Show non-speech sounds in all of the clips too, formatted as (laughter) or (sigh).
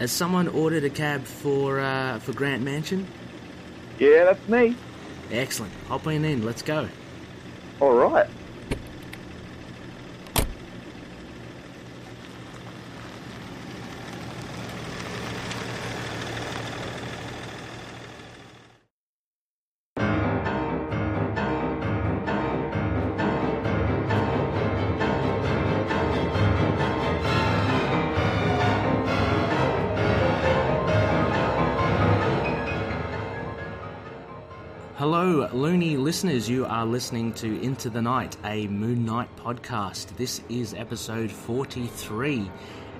Has someone ordered a cab for uh, for Grant Mansion? Yeah, that's me. Excellent. Hop in in. Let's go. All right. Listeners. You are listening to Into the Night, a Moon Knight podcast. This is episode 43,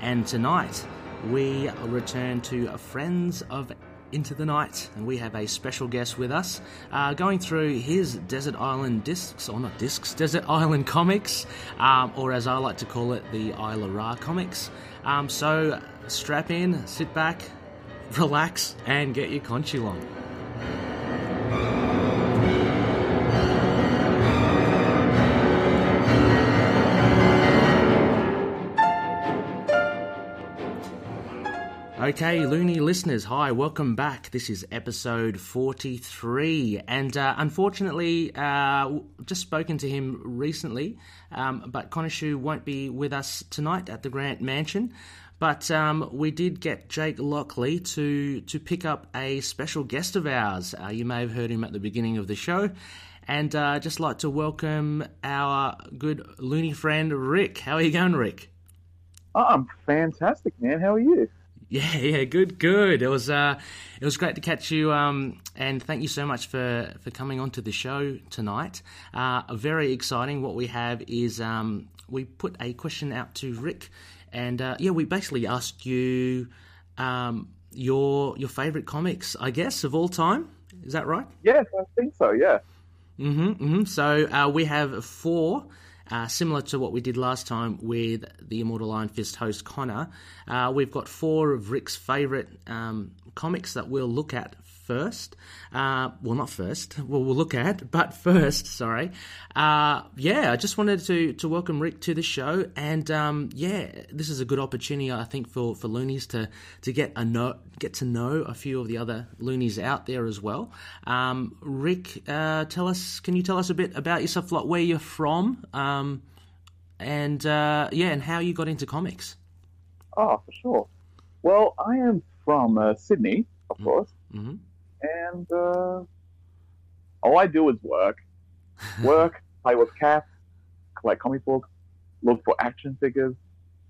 and tonight we return to Friends of Into the Night, and we have a special guest with us, uh, going through his Desert Island discs, or not discs, Desert Island comics, um, or as I like to call it, the Isla Ra comics. Um, so strap in, sit back, relax, and get your conchu Okay, loony listeners, hi, welcome back. This is episode 43. And uh, unfortunately, uh, just spoken to him recently, um, but Konishu won't be with us tonight at the Grant Mansion. But um, we did get Jake Lockley to, to pick up a special guest of ours. Uh, you may have heard him at the beginning of the show. And uh, just like to welcome our good loony friend, Rick. How are you going, Rick? Oh, I'm fantastic, man. How are you? Yeah, (laughs) yeah, good, good. It was uh, it was great to catch you, um, and thank you so much for for coming onto the show tonight. Uh, very exciting. What we have is um, we put a question out to Rick, and uh, yeah, we basically asked you um, your your favorite comics, I guess, of all time. Is that right? Yes, I think so. Yeah. Mm-hmm. mm-hmm. So uh, we have four. Uh, similar to what we did last time with the Immortal Iron Fist host Connor, uh, we've got four of Rick's favourite um, comics that we'll look at first. Uh, well, not first. Well, we'll look at, but first, sorry. Uh, yeah, I just wanted to to welcome Rick to the show, and um, yeah, this is a good opportunity, I think, for for loonies to to get a know, get to know a few of the other loonies out there as well. Um, Rick, uh, tell us, can you tell us a bit about yourself, like where you're from, um, and uh, yeah, and how you got into comics? Oh, for sure. Well, I am from uh, Sydney, of course. Mm-hmm. And uh, all I do is work, (laughs) work, play with cats, collect comic books, look for action figures,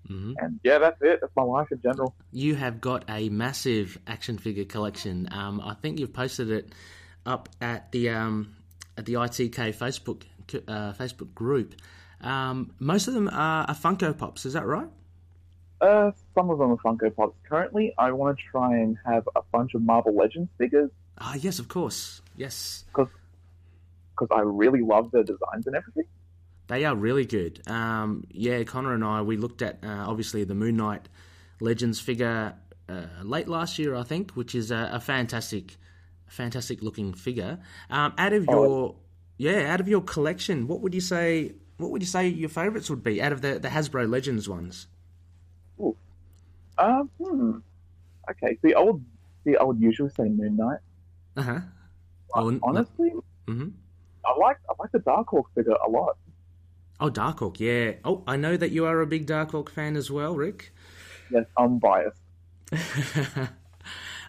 Mm-hmm. and yeah, that's it. That's my life in general. You have got a massive action figure collection. Um, I think you've posted it up at the um, at the ITK Facebook uh, Facebook group. Um, most of them are, are Funko Pops. Is that right? Uh, some of them are Funko Pops. Currently, I want to try and have a bunch of Marvel Legends figures Ah, yes, of course. Yes, because I really love the designs and everything. they are really good. Um, yeah, Connor and I we looked at uh, obviously the Moon Knight Legends figure uh, late last year, I think, which is a, a fantastic, fantastic looking figure. Um, out of Oh. your yeah, out of your collection, what would you say? What would you say your favourites would be out of the, the Hasbro Legends ones? Um, hmm. Okay, the old, the old usually say Moon Knight. Uh huh. Oh, honestly, hmm I like I like the Darkhawk figure a lot. Oh, Darkhawk, yeah. Oh, I know that you are a big Darkhawk fan as well, Rick. Yes, I'm biased. (laughs)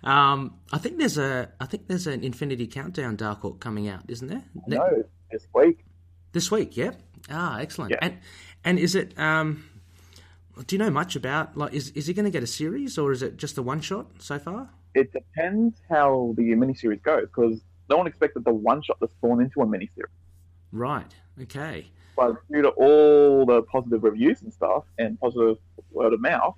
um, I think there's a, I think there's an Infinity Countdown Darkhawk coming out, isn't there? No, this week. This week, yep. Ah, excellent. Yeah. And and is it? Um, do you know much about like is is he going to get a series or is it just a one shot so far? It depends how the miniseries goes because no one expected the one shot to spawn into a miniseries. Right. Okay. But due to all the positive reviews and stuff and positive word of mouth,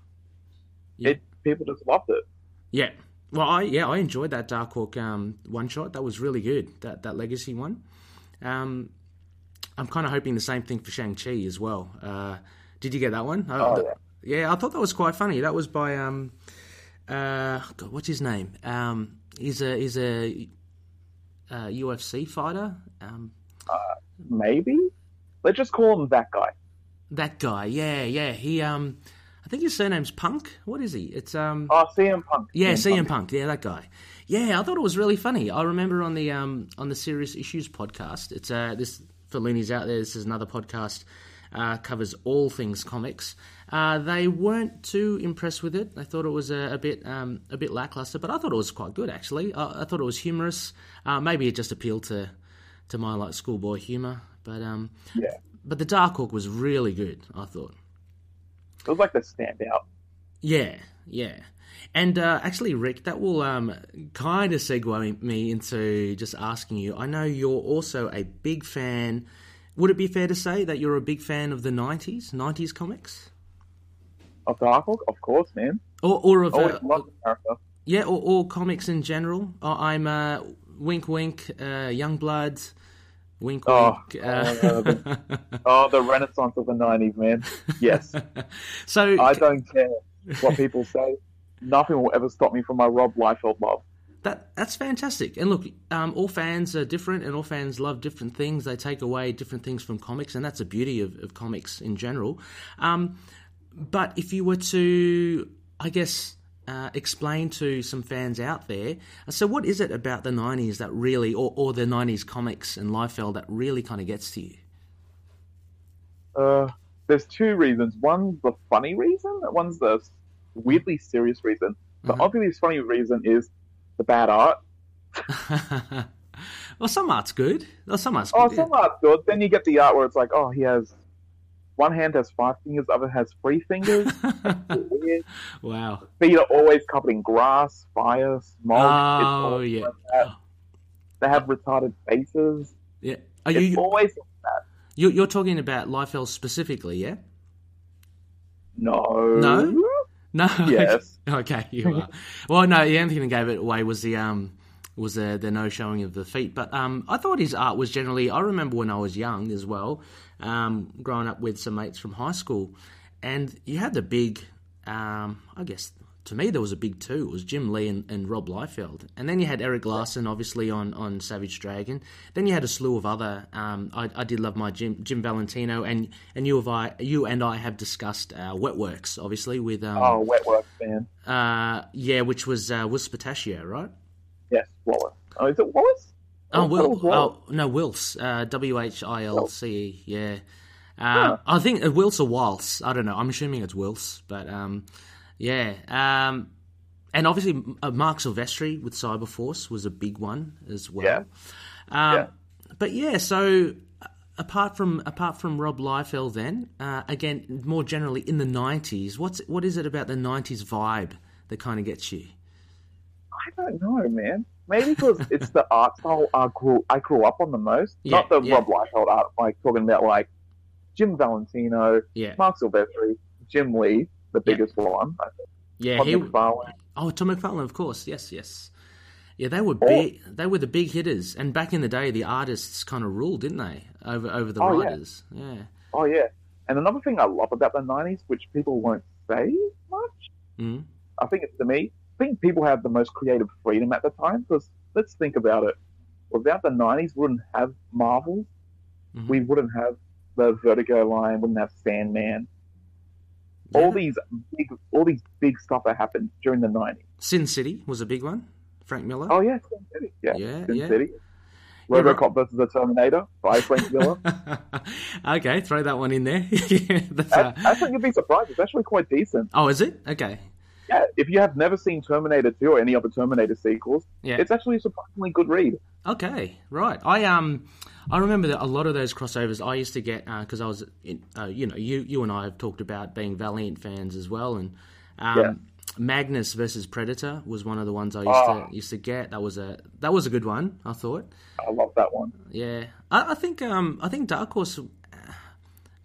Yeah. it people just loved it. Yeah. Well, I yeah I enjoyed that Darkhawk um, one shot. That was really good. That that legacy one. Um, I'm kind of hoping the same thing for Shang Chi as well. Uh, did you get that one? Oh, Uh, yeah. yeah, I thought that was quite funny. That was by um, uh, God, what's his name? Um, he's a he's a, uh UFC fighter. Um, uh, Maybe let's just call him that guy. that guy, yeah, yeah. He um, I think his surname's Punk. What is he? It's um. Oh, CM Punk. Yeah, CM Punk. Yeah, that guy. Yeah, I thought it was really funny. I remember on the um on the Serious Issues podcast. It's uh this for loonies out there. This is another podcast. Uh, covers all things comics. Uh, they weren't too impressed with it. They thought it was a, a bit um, a bit lackluster, but I thought it was quite good actually. I, I thought it was humorous. Uh, maybe it just appealed to to my like schoolboy humor, but um, Yeah. but the Darkhawk was really good. I thought. It was like the standout. Yeah, yeah. And uh, actually, Rick, that will um, kind of segue me into just asking you. I know you're also a big fan. Would it be fair to say that you're a big fan of the '90s, '90s comics, Of Darkhawk, of course, man. or, or of uh, loved the character. yeah, or, or comics in general? Uh, I'm uh, Wink Wink, uh, Youngblood, Wink Oh, Wink. Uh, oh, Oh, the renaissance of the 90s, man. Yes. (laughs) so I don't care what (laughs) people say. Nothing will ever stop me from my Rob Liefeld love. That that's fantastic. And look, um, all fans are different, and all fans love different things. They take away different things from comics, and that's the beauty of, of comics in general. Um, but if you were to, I guess, uh, explain to some fans out there, uh, so what is it about the '90s that really, or, or the '90s comics and Liefeld that really kind of gets to you? Uh, there's two reasons. One's the funny reason, one's the weirdly serious reason. The Mhm. obviously funny reason is the bad art. (laughs) well, some art's good. Well, some art's good. Oh, yeah. some art's good. Then you get the art where it's like, oh, he has one hand has five fingers, other has three fingers. (laughs) Wow. Feet are always covered in grass, fire, smoke. Oh yeah. like. They have retarded faces. Yeah. Are It's you always you're, you're talking about Liefeld specifically? Yeah. no, No? No. Yes. (laughs) okay, you are. Well, no, the only thing that gave it away was the um was the, the no showing of the feet. But um, I thought his art was generally. I remember when I was young as well, um, growing up with some mates from high school, and you had the big. Um, I guess to me there was a big two. It was Jim Lee and, and Rob Liefeld, and then you had Erik Larsen, obviously on, on Savage Dragon. Then you had a slew of other. Um, I, I did love my Jim Jim Valentino, and and you have I you and I have discussed uh, Wetworks, obviously with um, Oh, Wetworks fan. uh, yeah, which was uh, was Portacio, right? Yes, Wallace. Oh, is it Wallace? Oh, Will. Oh, no, Wills. Uh, W H I L C E. Yeah. Uh, Huh. I think uh, Wills or Waltz. I don't know. I'm assuming it's Wills, but um, yeah. Um, and obviously, uh, Marc Silvestri with Cyberforce was a big one as well. Yeah. Um, Yeah. But yeah, so uh, apart from apart from Rob Liefeld, then uh, again, more generally in the '90s, what's what is it about the '90s vibe that kind of gets you? I don't know, man. Maybe because it's the art style I grew I grew up on the most. Yeah, Not the yeah. Rob Liefeld art, like talking about like Jim Valentino, Yeah, Marc Silvestri, Jim Lee, the biggest one. I think. yeah. Todd He, McFarlane. Oh, Tom McFarlane, of course. Yes, yes. Yeah, they were Oh. big. They were the big hitters, and back in the day, the artists kind of ruled, didn't they, over over the Oh, writers? Yeah. Oh yeah. And another thing I love about the nineties, which people won't say much, Mm. I think it's to me, think people have the most creative freedom at the time because let's think about it. Without the nineties we wouldn't have Marvel. Mhm. We wouldn't have the Vertigo line, wouldn't have Sandman. All these big all these big stuff that happened during the nineties. Sin City was a big one. Frank Miller. Oh yeah, Sin City. Yeah. Yeah, Sin yeah. City. Yeah, right. Robocop versus the Terminator by Frank Miller. (laughs) okay, throw that one in there. Yeah, (laughs) that's, uh, think you'd be surprised. It's actually quite decent. oh, is it? Okay. If you have never seen Terminator 2 or any other Terminator sequels, Yeah. it's actually a surprisingly good read. Okay, right. I um, I remember that a lot of those crossovers I used to get because I was, in, uh, you know, you you and I have talked about being Valiant fans as well, and um, Yeah. Magnus versus Predator was one of the ones I used Oh. to used to get. That was a that was a good one. I thought. I love that one. Yeah, I, I think um, I think Dark Horse, uh,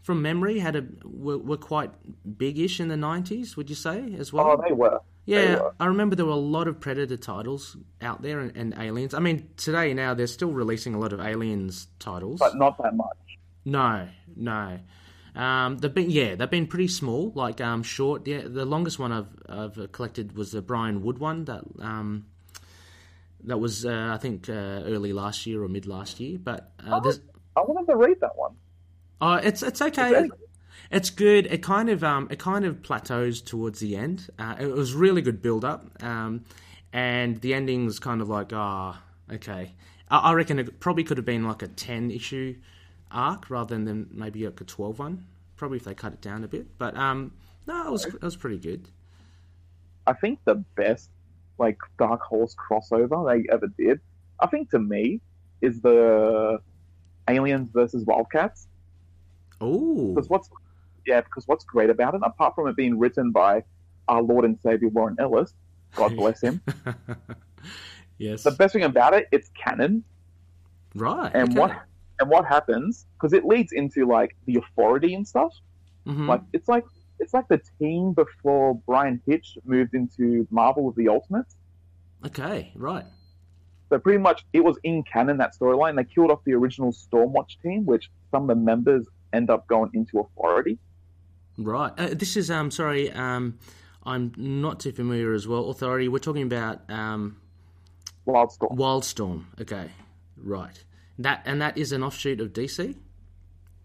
from memory, had a were, were quite big-ish in the nineties. Would you say as well? Oh, they were. they Yeah, were. I remember there were a lot of Predator titles out there and, and Aliens. I mean, today now they're still releasing a lot of Aliens titles. But not that much. no, no. Um, they've been yeah, they've been pretty small, like um, short. Yeah, the longest one I've I've collected was the Brian Wood one that um, that was uh, I think uh, early last year or mid last year. But uh, Oh. there's I wanted to read that one. Oh, it's it's okay. It's It's good. It kind of um, it kind of plateaus towards the end. Uh, it was really good build up, um, and the ending's kind of like ah okay. I, I reckon it probably could have been like a ten issue arc rather than maybe like a twelve one. Probably if they cut it down a bit, but um, no, it was it was pretty good. I think the best like Dark Horse crossover they ever did, I think to me, is the Aliens versus Wildcats. Oh, Because what's yeah, because what's great about it, apart from it being written by our Lord and Savior Warren Ellis, God (laughs) bless him, yes, the best thing about it, it's canon. right. And okay. what and what happens because it leads into like the authority and stuff. Mhm. Like it's like it's like the team before Bryan Hitch moved into Marvel of the Ultimates. okay, right. So pretty much it was in canon that storyline. They killed off the original Stormwatch team, which some of the members end up going into authority. Right. Uh, this is um sorry um I'm not too familiar as well. Authority. We're talking about um Wildstorm. Wildstorm. Okay. Right. That and that is an offshoot of DC.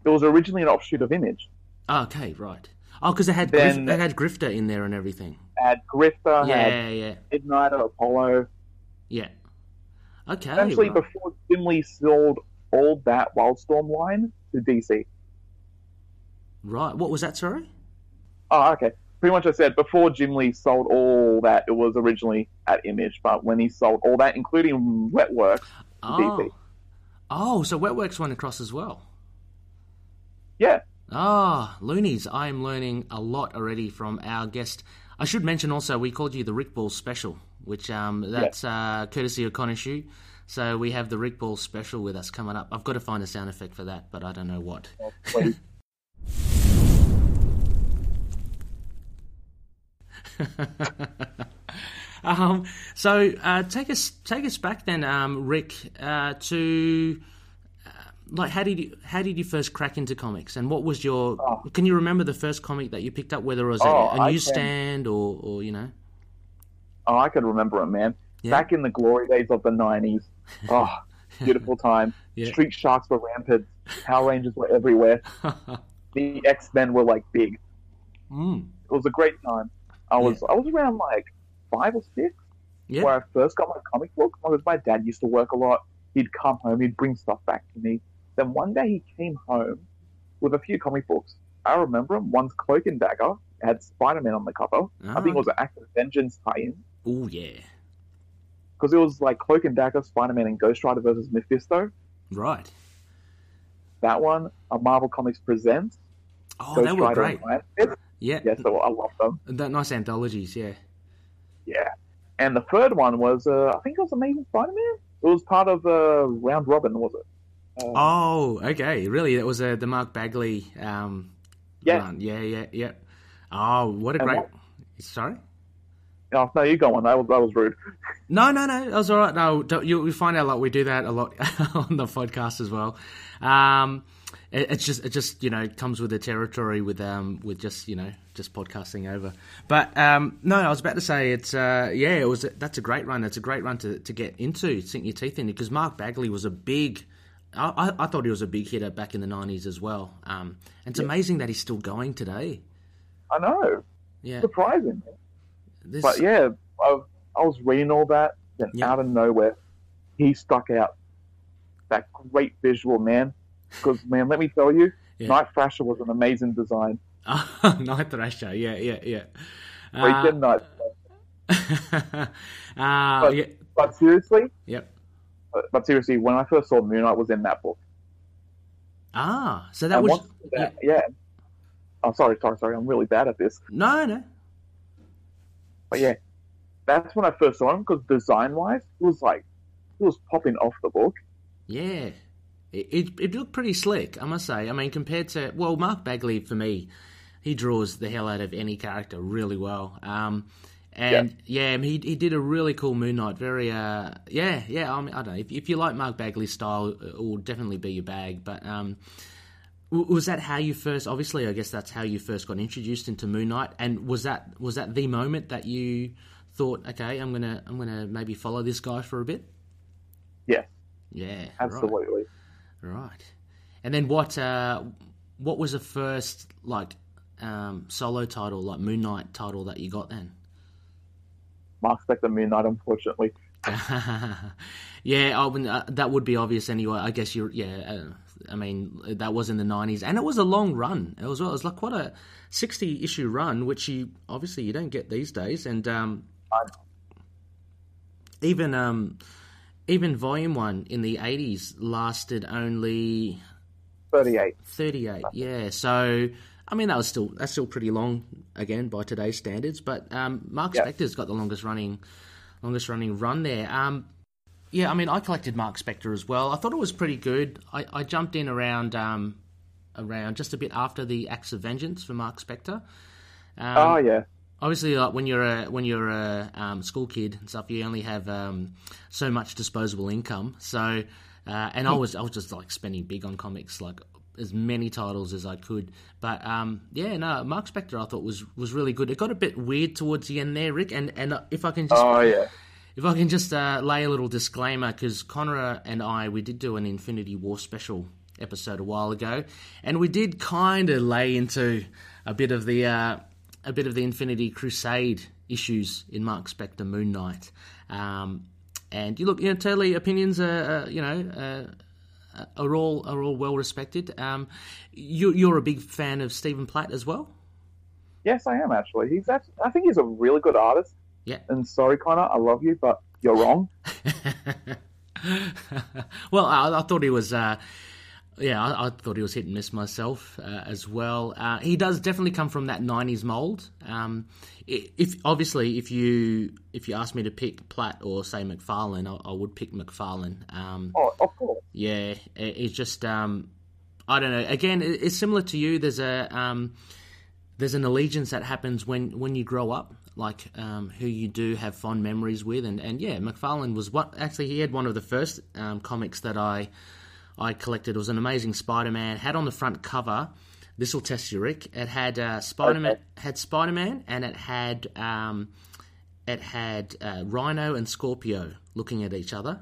It was originally an offshoot of Image. Oh, okay. Right. Oh, because they had Then- Grif- they had Grifter in there and everything. Had Grifter, Yeah. had Yeah. Midnighter, Apollo. Yeah. Okay. Essentially, right. before Jim Lee sold all that Wildstorm line to DC. Right. What was that? Sorry. Oh, okay. Pretty much I said before Jim Lee sold all that, it was originally at Image, but when he sold all that, including Wetworks, Oh. DC. Oh, so Wetworks went across as well. Yeah, Ah, loonies! I am learning a lot already from our guest. I should mention also we called you the Rick Ball Special, which um, that's uh, courtesy of Conishu. So we have the Rick Ball Special with us coming up. I've got to find a sound effect for that, but I don't know what. please. (laughs) (laughs) Um, so uh, take us take us back then, um, Rick, uh, to uh, like how did you how did you first crack into comics, and what was your? Can you remember the first comic that you picked up, whether it was Oh, a, a newsstand or or you know? Oh, I can remember it, man. Yeah. Back in the glory days of the 90s. (laughs) Oh, beautiful time. Yeah. Street Sharks were rampant. Power Rangers were everywhere. (laughs) The X Men were like big. mm, It was a great time. I was I was around like five or six yeah. where I first got my comic book. Because my dad used to work a lot. He'd come home, he'd bring stuff back to me. Then one day he came home with a few comic books. I remember them. One's Cloak and Dagger. It had Spider Man on the cover. I think it ah. was an Act of Vengeance tie-in. Oh yeah, because it was like Cloak and Dagger, Spider Man, and Ghost Rider versus Mephisto. right. That one, a Marvel Comics presents Oh, Ghost they were Rider great. And Iron Fist. Yeah, Yeah, so I love them. that nice anthologies. Yeah. Yeah, and the third one was uh, I think it was Amazing Spider Man. It was part of uh, Round Robin, was it? Uh, Oh, okay. Really, that was uh, the Mark Bagley. Um, Yeah. run. Yeah, yeah, yeah. Oh, what a And great. what- Sorry. Oh, no, you go on. That was that was rude. No, no, no. That was all right. No, you, we find out a lot. We do that a lot (laughs) on the podcast as well. Um, it, it's just, it just, you know, comes with the territory with, um, with just, you know, just podcasting over. But um, no, I was about to say it's, uh, yeah, it was. That's a great run. It's a great run to, to get into, sink your teeth in, because Mark Bagley was a big. I, I- thought he was a big hitter back in the nineties as well. Um, and it's amazing that he's still going today. I know, Yeah, surprising. this, But yeah, I, I was reading all that, and Yeah. out of nowhere, he stuck out. That great visual, man. Because man, let me tell you, Yeah. Night Thrasher was an amazing design. (laughs) Night Thrasher. Yeah, yeah, yeah. Freaking Night. (laughs) uh, But- yeah, But seriously, yep. but, but seriously, when I first saw Moon Knight was in that book. Ah, so that And was that, yeah. Oh, sorry, sorry, sorry. I'm really bad at this. no, no. But yeah, that's when I first saw him because design-wise, it was like it was popping off the book. Yeah, it, it it looked pretty slick, I must say. I mean, compared to well, Mark Bagley for me, he draws the hell out of any character really well. Um, and yeah, he he did a really cool Moon Knight. Very uh, yeah, yeah. I, mean, I don't know if, if you like Mark Bagley's style, it will definitely be your bag. But um, was that how you first? Obviously, I guess that's how you first got introduced into Moon Knight. And was that was that the moment that you thought, okay, I'm gonna I'm gonna maybe follow this guy for a bit? Yeah, Yeah, absolutely. Right. And then what? Uh, what was the first like um, solo title, like Moon Knight title that you got then? Mark Spector Moon Knight, unfortunately. (laughs) yeah, I mean, uh, that would be obvious anyway. I guess you're, yeah. Uh, I mean, that was in the '90s, and it was a long run. It was, it was like quite a 60 issue run, which you obviously you don't get these days. And um, even um, even Volume One in the '80s lasted only 38. 38, yeah. So I mean, that was still that's still pretty long again by today's standards. But um, Mark yep. Spector's got the longest running longest running run there. Um, yeah, I mean, I collected Mark Spector as well. I thought it was pretty good. I, I jumped in around um, around just a bit after the Acts of Vengeance for Mark Spector. Um, oh yeah. Obviously, like when you're a when you're a um, school kid and stuff, you only have um, so much disposable income. So, uh, and I hmm. was I was just like spending big on comics, like as many titles as I could. But um, yeah, no, Mark Spector I thought was was really good. It got a bit weird towards the end there, Rick. And and if I can just oh yeah. If I can just uh, lay a little disclaimer, because Connor and I, we did do an Infinity War special episode a while ago, and we did kind of lay into a bit of the uh, a bit of the Infinity Crusade issues in Mark Spector Moon Knight. Um, and you look, you know, totally opinions are, uh, you know, uh, uh, are all are all well respected. Um, you, you're a big fan of Stephen Platt as well. Yes, I am actually. He's actually, I think he's a really good artist. Yeah. And sorry, Connor, I love you, but you're wrong. (laughs) well, I, I, thought he was. Uh, yeah, I, I, thought he was hit and miss myself uh, as well. Uh, he does definitely come from that '90s mold. Um, if obviously, if you if you ask me to pick Platt or say McFarlane, I, I would pick McFarlane. Um, oh, of course. Yeah, it, it's just um, I don't know. Again, it, it's similar to you. There's a um, there's an allegiance that happens when when you grow up, like um, who you do have fond memories with, and and yeah, McFarlane was what actually he had one of the first um, comics that I I collected. It was an amazing Spider-Man. Had on the front cover. This will test you, Rick. It had uh, Spider-Man, okay. had Spider-Man, and it had um, it had uh, Rhino and Scorpio looking at each other,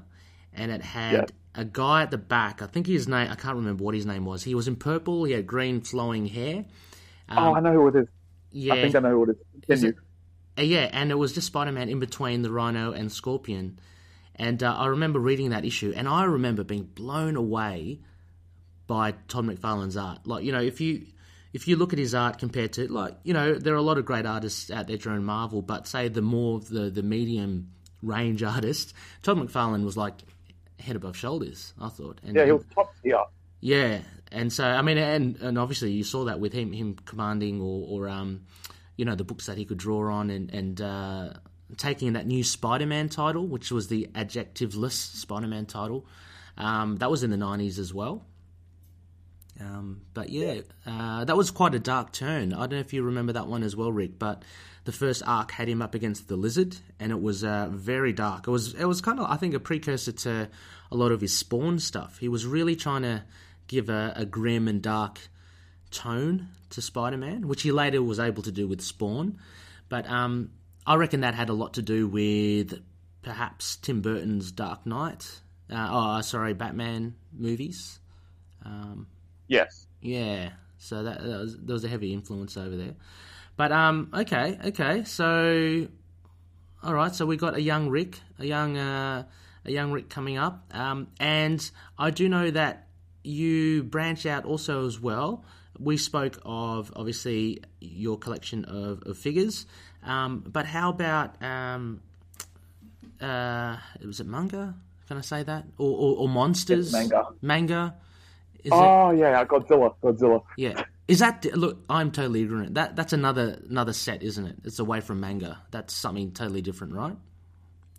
and it had a guy at the back. I think his name. I can't remember what his name was. He was in purple. He had green flowing hair. Um, oh, I know who it is. Yeah, I think I know who it is. Continue. Is it, uh, yeah, and it was just Spider-Man in between the Rhino and Scorpion. And uh, I remember reading that issue, and I remember being blown away by Todd McFarlane's art. Like, you know, if you if you look at his art compared to like, you know, there are a lot of great artists out there during Marvel, but say the more the the medium range (laughs) artists, Todd McFarlane was like head above shoulders. I thought. And, yeah, he was top tier. Yeah, and so I mean, and and obviously you saw that with him, him commanding or or um, you know, the books that he could draw on, and and uh, taking that new Spider-Man title, which was the adjectiveless Spider-Man title. Um, that was in the '90s as well. Um, but yeah, uh, that was quite a dark turn. I don't know if you remember that one as well, Rick. But the first arc had him up against the Lizard, and it was uh, very dark. It was it was kind of I think a precursor to a lot of his Spawn stuff. He was really trying to give a, a grim and dark tone to Spider-Man, which he later was able to do with Spawn. But um, I reckon that had a lot to do with perhaps Tim Burton's Dark Knight. Uh, oh, sorry, Batman movies. Um, yes. Yeah. So that, that was, there was a heavy influence over there. But um, okay, okay. So, all right. So we got a young Rick, a young uh, a young Rick coming up, um, and I do know that you branch out also as well. We spoke of obviously your collection of, of figures, um, but how about um, uh, was it manga? Can I say that or or, or monsters? It's manga. Manga. Is oh it... yeah, Godzilla. Godzilla. Yeah. Is that look? I'm totally ignorant. That that's another another set, isn't it? It's away from manga. That's something totally different, right?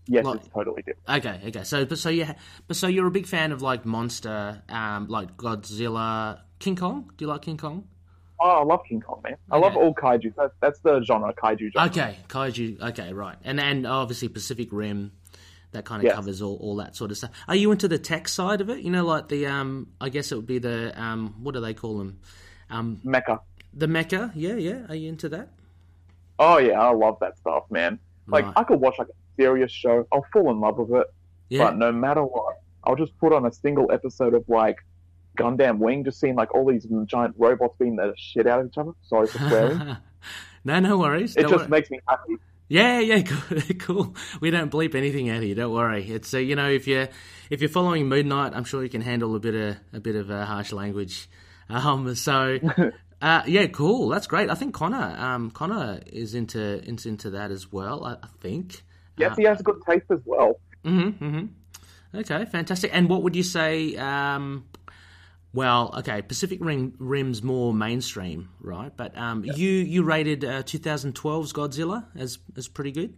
Yes, like, it's totally different. Okay, okay. So, but so you, but so you're a big fan of like monster, um, like Godzilla, King Kong. Do you like King Kong? Oh, I love King Kong, man. I okay. love all kaiju. That's, that's the genre, kaiju genre. Okay, kaiju. Okay, right. And and obviously Pacific Rim, that kind of yes. covers all, all that sort of stuff. Are you into the tech side of it? You know, like the um, I guess it would be the um, what do they call them? Um, Mecha. The Mecha. Yeah, yeah. Are you into that? Oh yeah, I love that stuff, man. Like right. I could watch like a serious show, I'll fall in love with it. Yeah. But no matter what, I'll just put on a single episode of like Gundam Wing, just seeing like all these giant robots beating the shit out of each other. Sorry for swearing. no, no worries. it Don't just worry. makes me happy. Yeah, yeah, (laughs) cool. cool. We don't bleep anything out here. Don't worry. It's uh, you know if you're if you're following Moon Knight, I'm sure you can handle a bit of a bit of uh, harsh language. (laughs) Um, so (laughs) uh, yeah, cool. That's great. I think Connor um, Connor is into is into that as well. I, I think. Yes, he has a good taste as well. Mm-hmm, mm-hmm. Okay, fantastic. And what would you say? Um, well, okay, Pacific Rim Rim's more mainstream, right? But um, you you rated uh, 2012's Godzilla as as pretty good.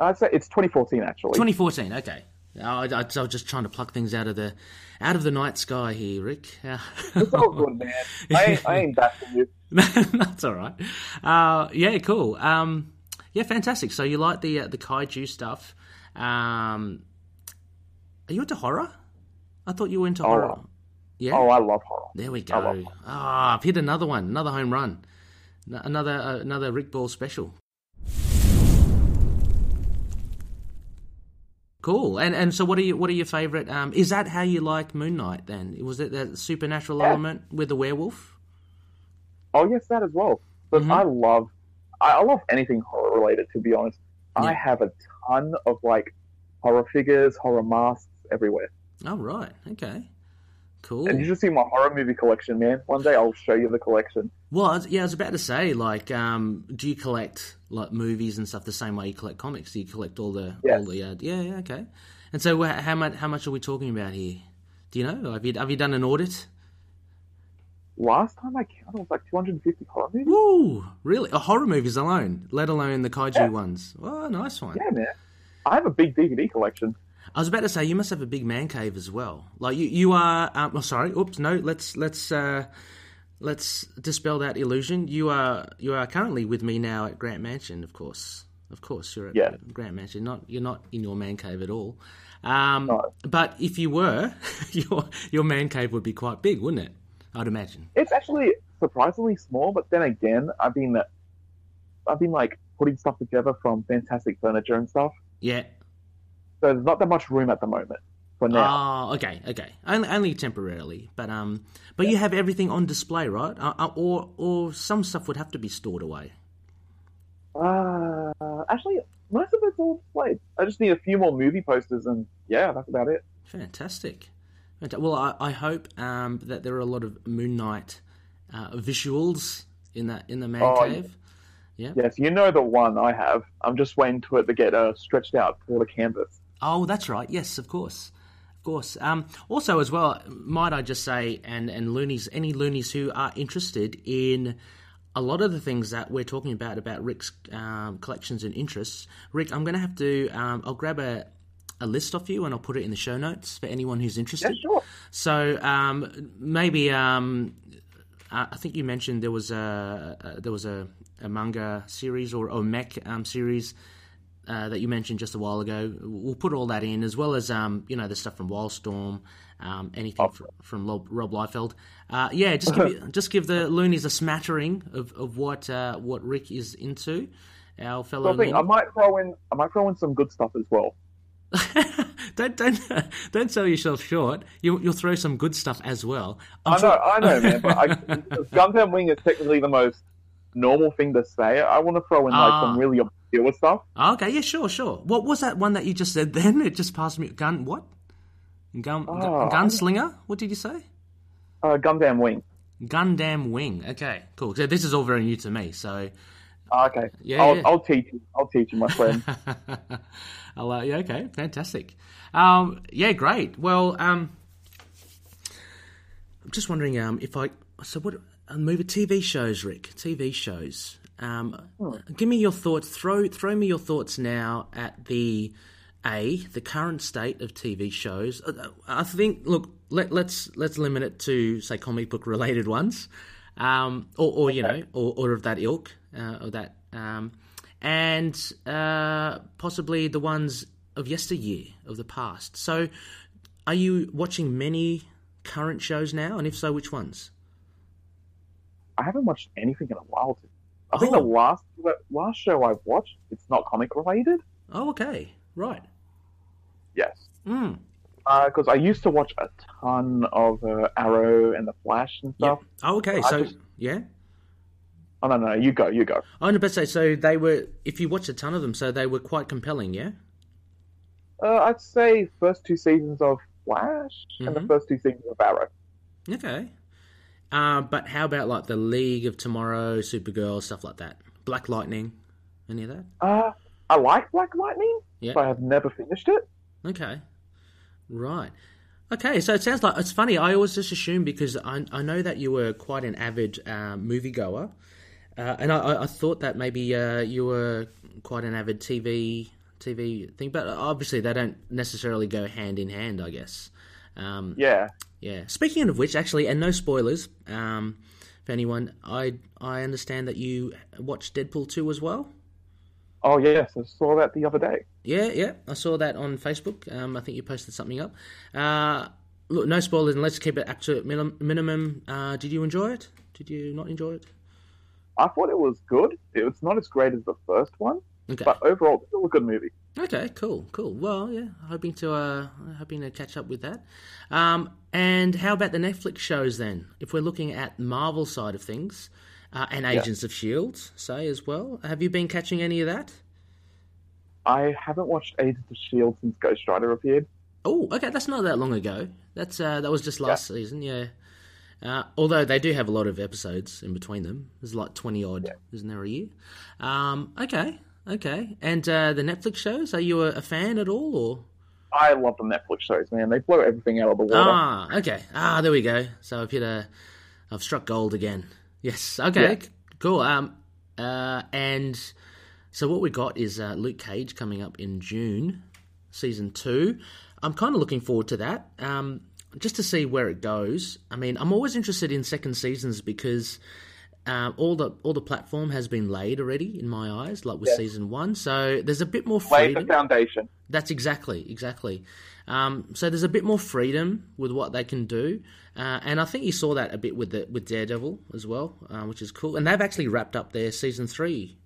I'd say it's 2014 actually. 2014. Okay. I, I, I was just trying to pluck things out of the out of the night sky here, Rick. (laughs) It's all good, man. I ain't, I ain't bashing you. (laughs) That's all right. Uh, yeah, cool. Um, yeah, fantastic. So you like the uh, the kaiju stuff? Um, are you into horror? I thought you were into horror. Yeah. Oh, I love horror. There we go. Ah, I've hit another one, another home run, another uh, another Rick Ball special. Cool. And and so what are you what are your favorite? Um, is that how you like Moon Knight? Then was it that supernatural Yeah. element with the werewolf? Oh, yes, that as well. But Mhm. I love, I I love anything horror related. To be honest, Yeah. I have a ton of like horror figures, horror masks everywhere. Oh right. Okay. Cool. And you should see my horror movie collection, man. One day I'll show you the collection. Well, yeah, I was about to say, like, um, do you collect like movies and stuff the same way you collect comics? Do you collect all the Yes. all the uh, yeah, yeah, okay. And so, how much how much are we talking about here? Do you know? Have you have you done an audit? Last time I counted it was like 250 horror movies. Woo! Really? Uh, horror movies alone, let alone the kaiju Yeah. ones. Oh, nice one. Yeah, man. I have a big DVD collection. I was about to say you must have a big man cave as well. Like you, you are. Um, oh, sorry. Oops. No. Let's let's uh, let's dispel that illusion. You are you are currently with me now at Grant Mansion, of course. Of course, you're at Yeah. Grant Mansion. Not you're not in your man cave at all. Um, No. But if you were, (laughs) your your man cave would be quite big, wouldn't it? I'd imagine. It's actually surprisingly small, but then again, I've been, I've been like putting stuff together from fantastic furniture and stuff. Yeah. So there's not that much room at the moment for now. Oh, okay, okay. Only, only temporarily, but um, but you have everything on display, right? Uh, uh, or or some stuff would have to be stored away. Uh, actually, most of it's all displayed. I just need a few more movie posters, and yeah, that's about it. Fantastic. Well, I, I hope um, that there are a lot of Moon Knight uh, visuals in that in the man Oh, cave. Yes, you know the one I have. I'm just waiting to it to get uh, stretched out for the canvas. Oh, that's right. Yes, of course, of course. Um, also, as well, might I just say, and and loonies, any loonies who are interested in a lot of the things that we're talking about about Rick's um, collections and interests. Rick, I'm going to have to. Um, I'll grab a. A list off you, and I'll put it in the show notes for anyone who's Yeah, interested. sure. So um, maybe um, uh, I think you mentioned there was a, a there was a, a manga series or a mech um, series uh, that you mentioned just a while ago. We'll put all that in as well as um, you know the stuff from Wildstorm, um, anything fr- from Rob, Rob Liefeld. Uh, yeah, just give (laughs) just give the loonies a smattering of, of what uh, what Rick is into. Our So fellow I think I might throw in, I might throw in some good stuff as well. (laughs) don't don't (laughs) don't sell yourself short. You, you'll throw some good stuff as well. I'm I know, I know, man. But I, Gundam Wing is technically the most normal thing to say. I want to throw in like Ah. some really obscure stuff. Okay, yeah, sure, sure. What was that one that you just said then? (laughs) It just passed me. Gun, what? Gun, gun Oh. gunslinger? What did you say? Uh, Gundam Wing. Gundam Wing. Okay, cool. So this is all very new to me, so. Ah, Okay, Yeah, I'll, yeah. I'll teach you. I'll teach you, my friend. (laughs) I'll, uh, yeah, okay, fantastic. Um, yeah, great. Well, um, I'm just wondering um, if I. So, what. Uh, movie TV shows, Rick. TV shows. Um, Give me your thoughts. Throw throw me your thoughts now at the a the current state of TV shows. Uh, I think. Look, let, let's let's limit it to say comic book related (laughs) ones, um, or, or you know, or, or of that ilk, uh, or that, um, and uh, possibly the ones of yesteryear, of the past. So, are you watching many current shows now, and if so, which ones? I haven't watched anything in a while. Too. I think the Oh. last last show I've watched, it's not comic related. Oh, okay, right. Yes, Mm. Because I used to watch a ton of uh, Arrow and the Flash and stuff. Oh, okay. So just- yeah. Oh no, no, you go, you go. I was about to say, so they were. If you watched a ton of them, so they were quite compelling. Yeah. Uh, I'd say first two seasons of Flash and the Mhm. first two seasons of Arrow. Okay. Uh, but how about like the League of Tomorrow, Supergirl, stuff like that? Black Lightning, any of that? Uh, I like Black Lightning, Yeah. but I have never finished it. Okay. Right. Okay, so it sounds like it's funny. I always just assumed because I, I know that you were quite an avid uh, moviegoer, uh, and I, I- I thought that maybe uh, you were quite an avid TV TV thing. But obviously, they don't necessarily go hand in hand. I guess. Um, Yeah. Yeah. Speaking of which, actually, and no spoilers um, for anyone, I I understand that you watched Deadpool two as well. Oh yes, I saw that the other day. Yeah, yeah, I saw that on Facebook. Um, I think you posted something up. Uh, look, no spoilers, and let's keep it absolute minim- minimum. Uh, did you enjoy it? Did you not enjoy it? I thought it was good. It was not as great as the first one, Okay. but overall, still a good movie. Okay, cool, cool. Well, yeah, hoping to uh, hoping to catch up with that. Um, and how about the Netflix shows then? If we're looking at Marvel side of things, uh, and Agents of Shield, say as well. Have you been catching any of that? I haven't watched Agents of Shield since Ghost Rider appeared. Oh, okay, that's not that long ago. That's uh, that was just last season, yeah. Uh, although they do have a lot of episodes in between them. There's like twenty odd, isn't there a year? Um, okay, okay. And uh, the Netflix shows, are you a, a fan at all, or? I love the Netflix shows, man. They blow everything out of the water. Ah, okay. Ah, there we go. So I've hit a, I've struck gold again. Yes. Okay. Yeah. Cool. Um, uh, and so what we got is uh, Luke Cage coming up in June, season two. I'm kind of looking forward to that. Um, just to see where it goes. I mean, I'm always interested in second seasons because. Um, all the all the platform has been laid already in my eyes, like with Yes. season one. So there's a bit more Lay freedom. the foundation. That's exactly, exactly. Um, so there's a bit more freedom with what they can do, uh, and I think you saw that a bit with the with Daredevil as well, uh, which is cool. And they've actually wrapped up their season three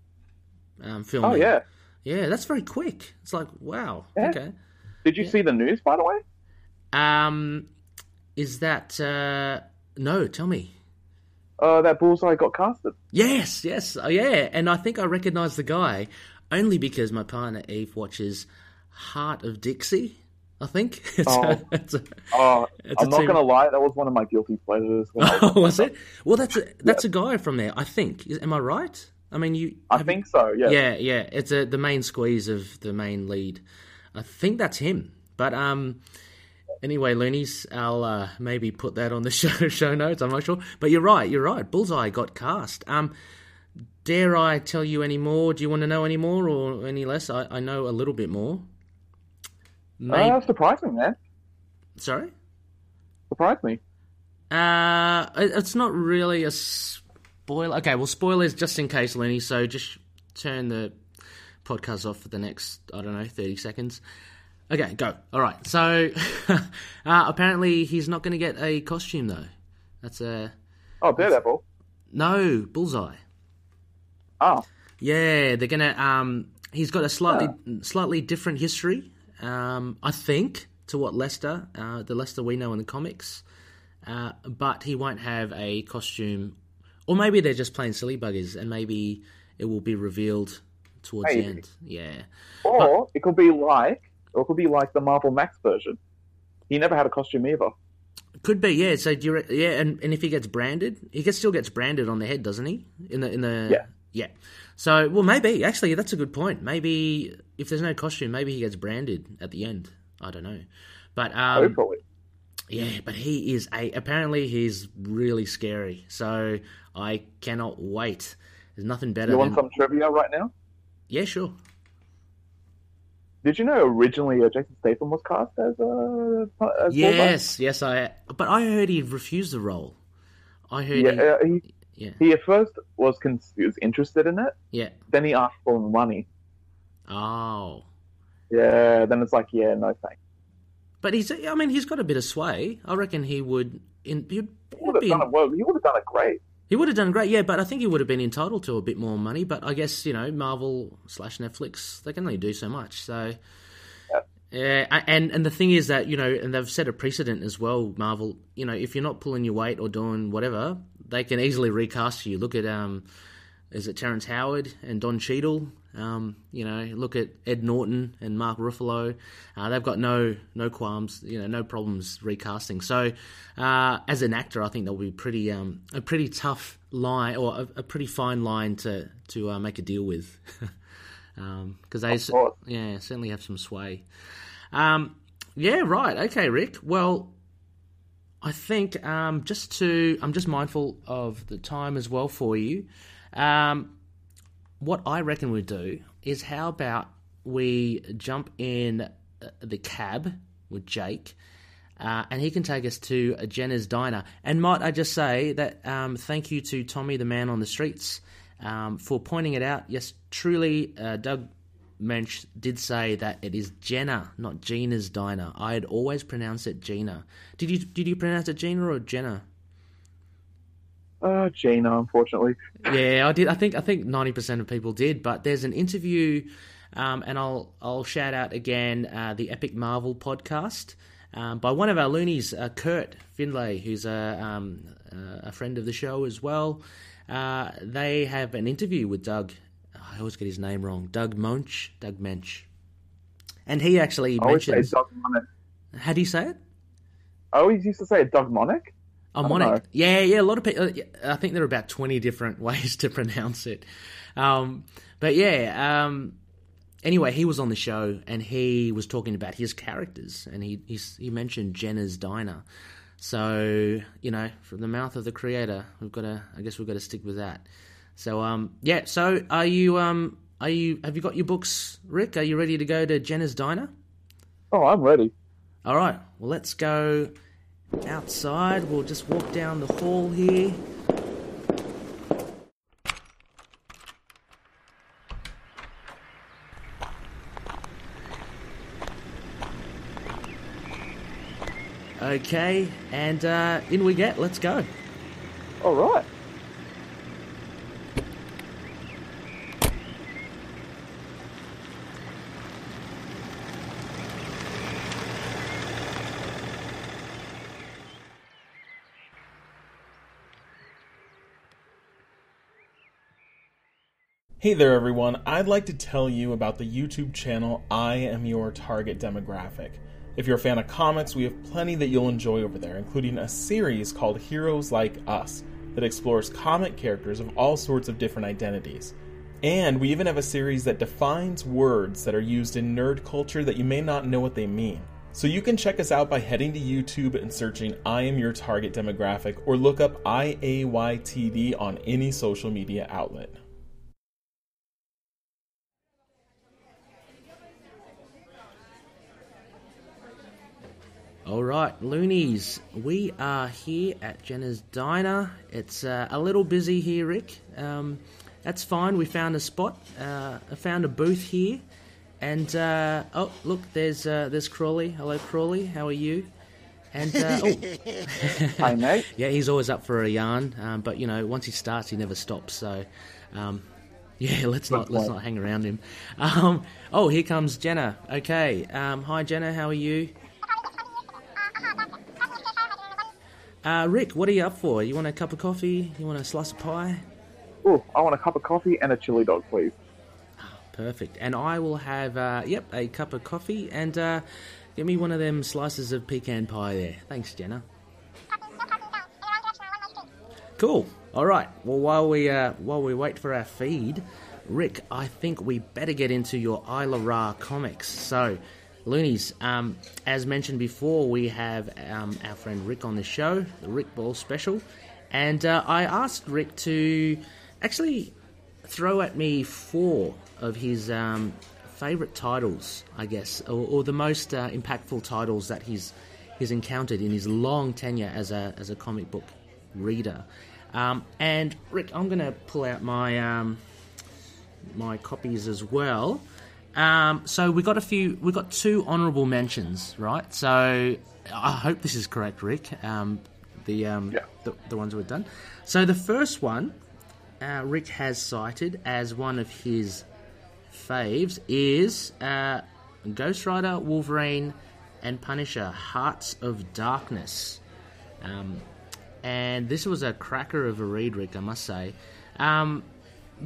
um, filming. Oh yeah. yeah, that's very quick. It's like wow. Yeah. Okay. Did you see the news, by the way? Um, is that uh, no? Tell me. Uh, that Bullseye got casted. Yes, yes, oh, yeah. And I think I recognise the guy only because my partner Eve watches Hart of Dixie. I think. It's Oh. a, it's a, Oh, It's I'm not gonna lie, that was one of my guilty pleasures. (laughs) was- Oh, was it? Well, that's a that's a guy from there. I think. Am I right? I mean, you. I think so. Yeah. Yeah, yeah. It's a, the main squeeze of the main lead. I think that's him. But um, anyway, loonies, I'll uh, maybe put that on the (laughs) show show notes. I'm not sure, but you're right. You're right. Bullseye got cast. Um, dare I tell you any more? Do you want to know any more or any less? I, I know a little bit more. Maybe, Uh, surprised man. sorry. Surprised me. Uh, it- it's not really a spoiler. Okay, well, spoilers just in case, Lenny. So just turn the podcast off for the next, I don't know, 30 seconds. Okay, go. All right. So (laughs) uh, apparently he's not going to get a costume, though. That's a. Oh, Daredevil. No, Bullseye. Oh, Yeah, they're gonna. Um, he's got a slightly slightly different history, um, I think, to what Lester, uh, the Lester we know in the comics. Uh, but he won't have a costume, or maybe they're just playing silly buggers, and maybe it will be revealed towards the end. Yeah, or it could be like, or it could be like the Marvel Max version. He never had a costume either. could be. Yeah, so do you re- yeah, and, and if he gets branded, he gets, still gets branded on the head, doesn't he? In the in the Yeah. yeah. So well, maybe actually that's a good point. Maybe if there's no costume, maybe he gets branded at the end. I don't know, but um, Hopefully. Yeah, but he is a. Apparently, he's really scary. So I cannot wait. There's nothing better You want than. some trivia right now? Yeah, sure. Did you know originally uh, Jason Statham was cast as uh, as Bullseye? Yes, yes, I. But I heard he refused the role. I heard. Yeah, he, uh, he, yeah, he at first was, was interested in it. yeah. Then he asked for money. Oh, Yeah, then it's like, yeah, no thanks. but he's. I mean, he's got a bit of sway. I reckon he would. In, he'd, He would have done it well. He would have done it great. He would have done great. Yeah, but I think he would have been entitled to a bit more money. But I guess you know, Marvel slash Netflix, they can only do so much. So. Yeah. Yeah, and and the thing is that you know, and they've set a precedent as well. Marvel, you know, if you're not pulling your weight or doing whatever, they can easily recast you. Look at um, is it Terrence Howard and Don Cheadle? Um, you know, look at Ed Norton and Mark Ruffalo. Uh, they've got no no qualms, you know, no problems recasting. So, uh, as an actor, I think that'll be pretty um, a pretty tough line or a, a pretty fine line to to uh, make a deal with, because (laughs) um, they yeah certainly have some sway. Um, yeah, right. Okay, Rick. Well, I think um, just to I'm just mindful of the time as well for you. Um, what I reckon we do is how about we jump in uh, the cab with Jake, uh, and he can take us to Jenna's Diner. And might I just say that um, thank you to Tommy, the man on the streets, um, for pointing it out. Yes, truly, uh, Doug Moench did say that it is Jenna, not Gina's Diner. I had always pronounced it Gina. Did you did you pronounce it Gina or Jenna? Uh, Gina, unfortunately. yeah, I did. I think I think ninety percent of people did. But there's an interview, um, and I'll I'll shout out again uh, the Epic Marvel podcast um, by one of our loonies, uh, Kurt Finlay, who's a um, a friend of the show as well. Uh, they have an interview with Doug. I always get his name wrong. Doug Munch, Doug Mensch, and he actually I mentions. How do you say it? I always used to say Doug Monnick. Monnick. Yeah, yeah. A lot of people. I think there are about twenty different (laughs) ways to pronounce it. Um, but yeah. Um, anyway, he was on the show and he was talking about his characters, and he he mentioned Jenna's Diner. So you know, from the mouth of the creator, we've got to. I guess we've got to stick with that. So um, yeah. So are you um, are you have you got your books, Rick? Are you ready to go to Jenna's Diner? Oh, I'm ready. All right. Well, let's go outside. We'll just walk down the hall here. Okay, and uh, in we get. Let's go. All right. Hey there, everyone. I'd like to tell you about the YouTube channel I Am Your Target Demographic. If you're a fan of comics, we have plenty that you'll enjoy over there, including a series called Heroes Like Us that explores comic characters of all sorts of different identities. And we even have a series that defines words that are used in nerd culture that you may not know what they mean. So you can check us out by heading to YouTube and searching I am your target demographic or look up IAYTD on any social media outlet. All right, loonies, we are here at Jenna's Diner. It's uh, a little busy here, Rick. Um, that's fine. We found a spot. Uh, I found a booth here, and uh, oh, look, there's uh, there's Crawley. Hello, Crawley. How are you? And uh, oh, (laughs) hi, mate. (laughs) yeah, he's always up for a yarn, um, but you know, once he starts, he never stops. So. Um, (laughs) yeah, let's not let's not hang around him. Um, oh, here comes Jenna. Okay, um, hi Jenna, how are you? Uh, Rick, what are you up for? You want a cup of coffee? You want a slice of pie? Oh, I want a cup of coffee and a chili dog, please. Perfect. And I will have, uh, yep, a cup of coffee and uh, get me one of them slices of pecan pie there. Thanks, Jenna. Cool. All right. Well, while we uh, while we wait for our feed, Rick, I think we better get into your Isla Ra comics. So, Loonies, um, as mentioned before, we have um, our friend Rick on the show, the Rick Ball special, and uh, I asked Rick to actually throw at me four of his um, favourite titles, I guess, or, or the most uh, impactful titles that he's he's encountered in his long tenure as a as a comic book reader. Um, and Rick, I'm going to pull out my um, my copies as well. Um, so we got a few. We got two honourable mentions, right? So I hope this is correct, Rick. Um, the, um, yeah. the the ones we've done. So the first one, uh, Rick has cited as one of his faves is uh, Ghost Rider, Wolverine, and Punisher: Hearts of Darkness. Um, and this was a cracker of a read, Rick, I must say. Um,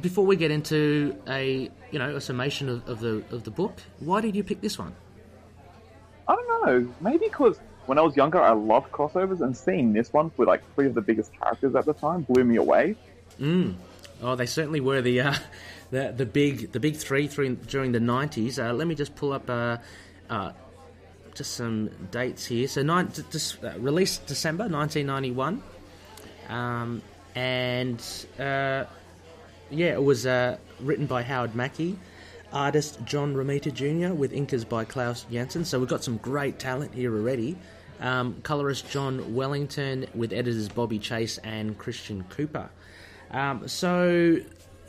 before we get into a you know a summation of, of the of the book, why did you pick this one? I don't know. Maybe because when I was younger, I loved crossovers, and seeing this one with like three of the biggest characters at the time blew me away. Mm. Oh, they certainly were the uh, (laughs) the the big the big three through, during the nineties. Uh, let me just pull up uh, uh, just some dates here. So, nine, just, uh, released December nineteen ninety one, um, and uh, yeah, it was uh, written by Howard Mackie. Artist John Romita Jr. with inkers by Klaus Janson. So we've got some great talent here already. Um, colorist John Wellington with editors Bobby Chase and Christian Cooper. Um, so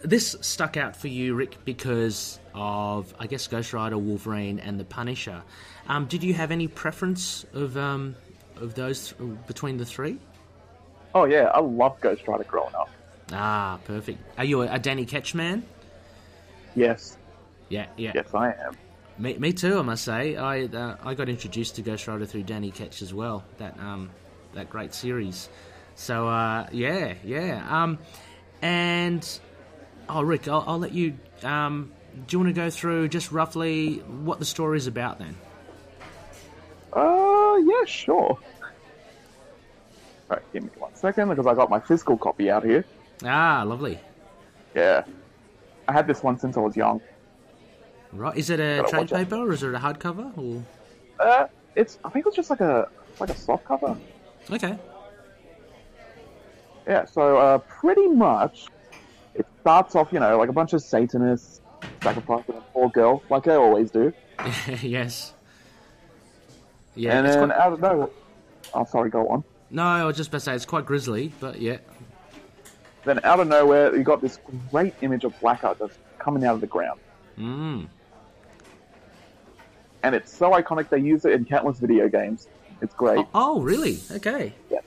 this stuck out for you, Rick, because of I guess Ghost Rider, Wolverine, and the Punisher. Um, did you have any preference of um, of those th- between the three? Oh yeah, I loved Ghost Rider growing up. Ah, perfect. Are you a, Danny Ketch man? Yes, Yeah, yeah. yes, I am. Me, me too. I must say, I uh, I got introduced to Ghost Rider through Danny Ketch as well. That um that great series. So uh, yeah, yeah. Um, and oh, Rick, I'll, I'll let you. Um, do you want to go through just roughly what the story is about then? Uh, yeah, sure. Alright, give me one second because I got my physical copy out here. Ah, lovely. Yeah. I had this one since I was young. Right, is it a Gotta trade paper or is it a hardcover? Or Uh, it's, I think it was just like a, like a soft cover. okay, Yeah, so, uh, pretty much, it starts off, you know, like a bunch of Satanists sacrificing a poor girl, like they always do. (laughs) yes, yeah. and it's then quite, out of nowhere, oh, sorry, go on. no, I was just about to say it's quite grisly, but yeah. Then out of nowhere, you got this great image of Blackheart just coming out of the ground. Mm. And it's so iconic, they use it in countless video games. It's great. Oh, really? Okay. Yeah.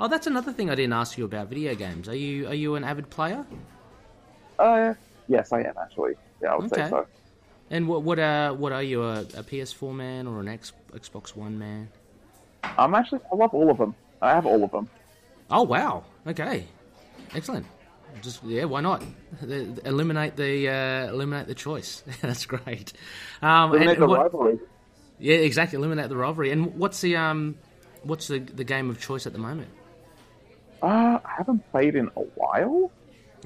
Oh, that's another thing I didn't ask you about video games. Are you are you an avid player? Uh, yes, I am actually. Yeah, I would Okay. say so. And what what uh what are you a, a PS4 man or an X, Xbox One man? I'm actually, I love all of them. I have all of them. Oh wow. Okay. Excellent. Just yeah, why not? Eliminate the uh, eliminate the choice. (laughs) That's great. Um, Eliminate and the what- rivalry. yeah, exactly. Eliminate the rivalry. And what's the um what's the the game of choice at the moment? Uh, I haven't played in a while.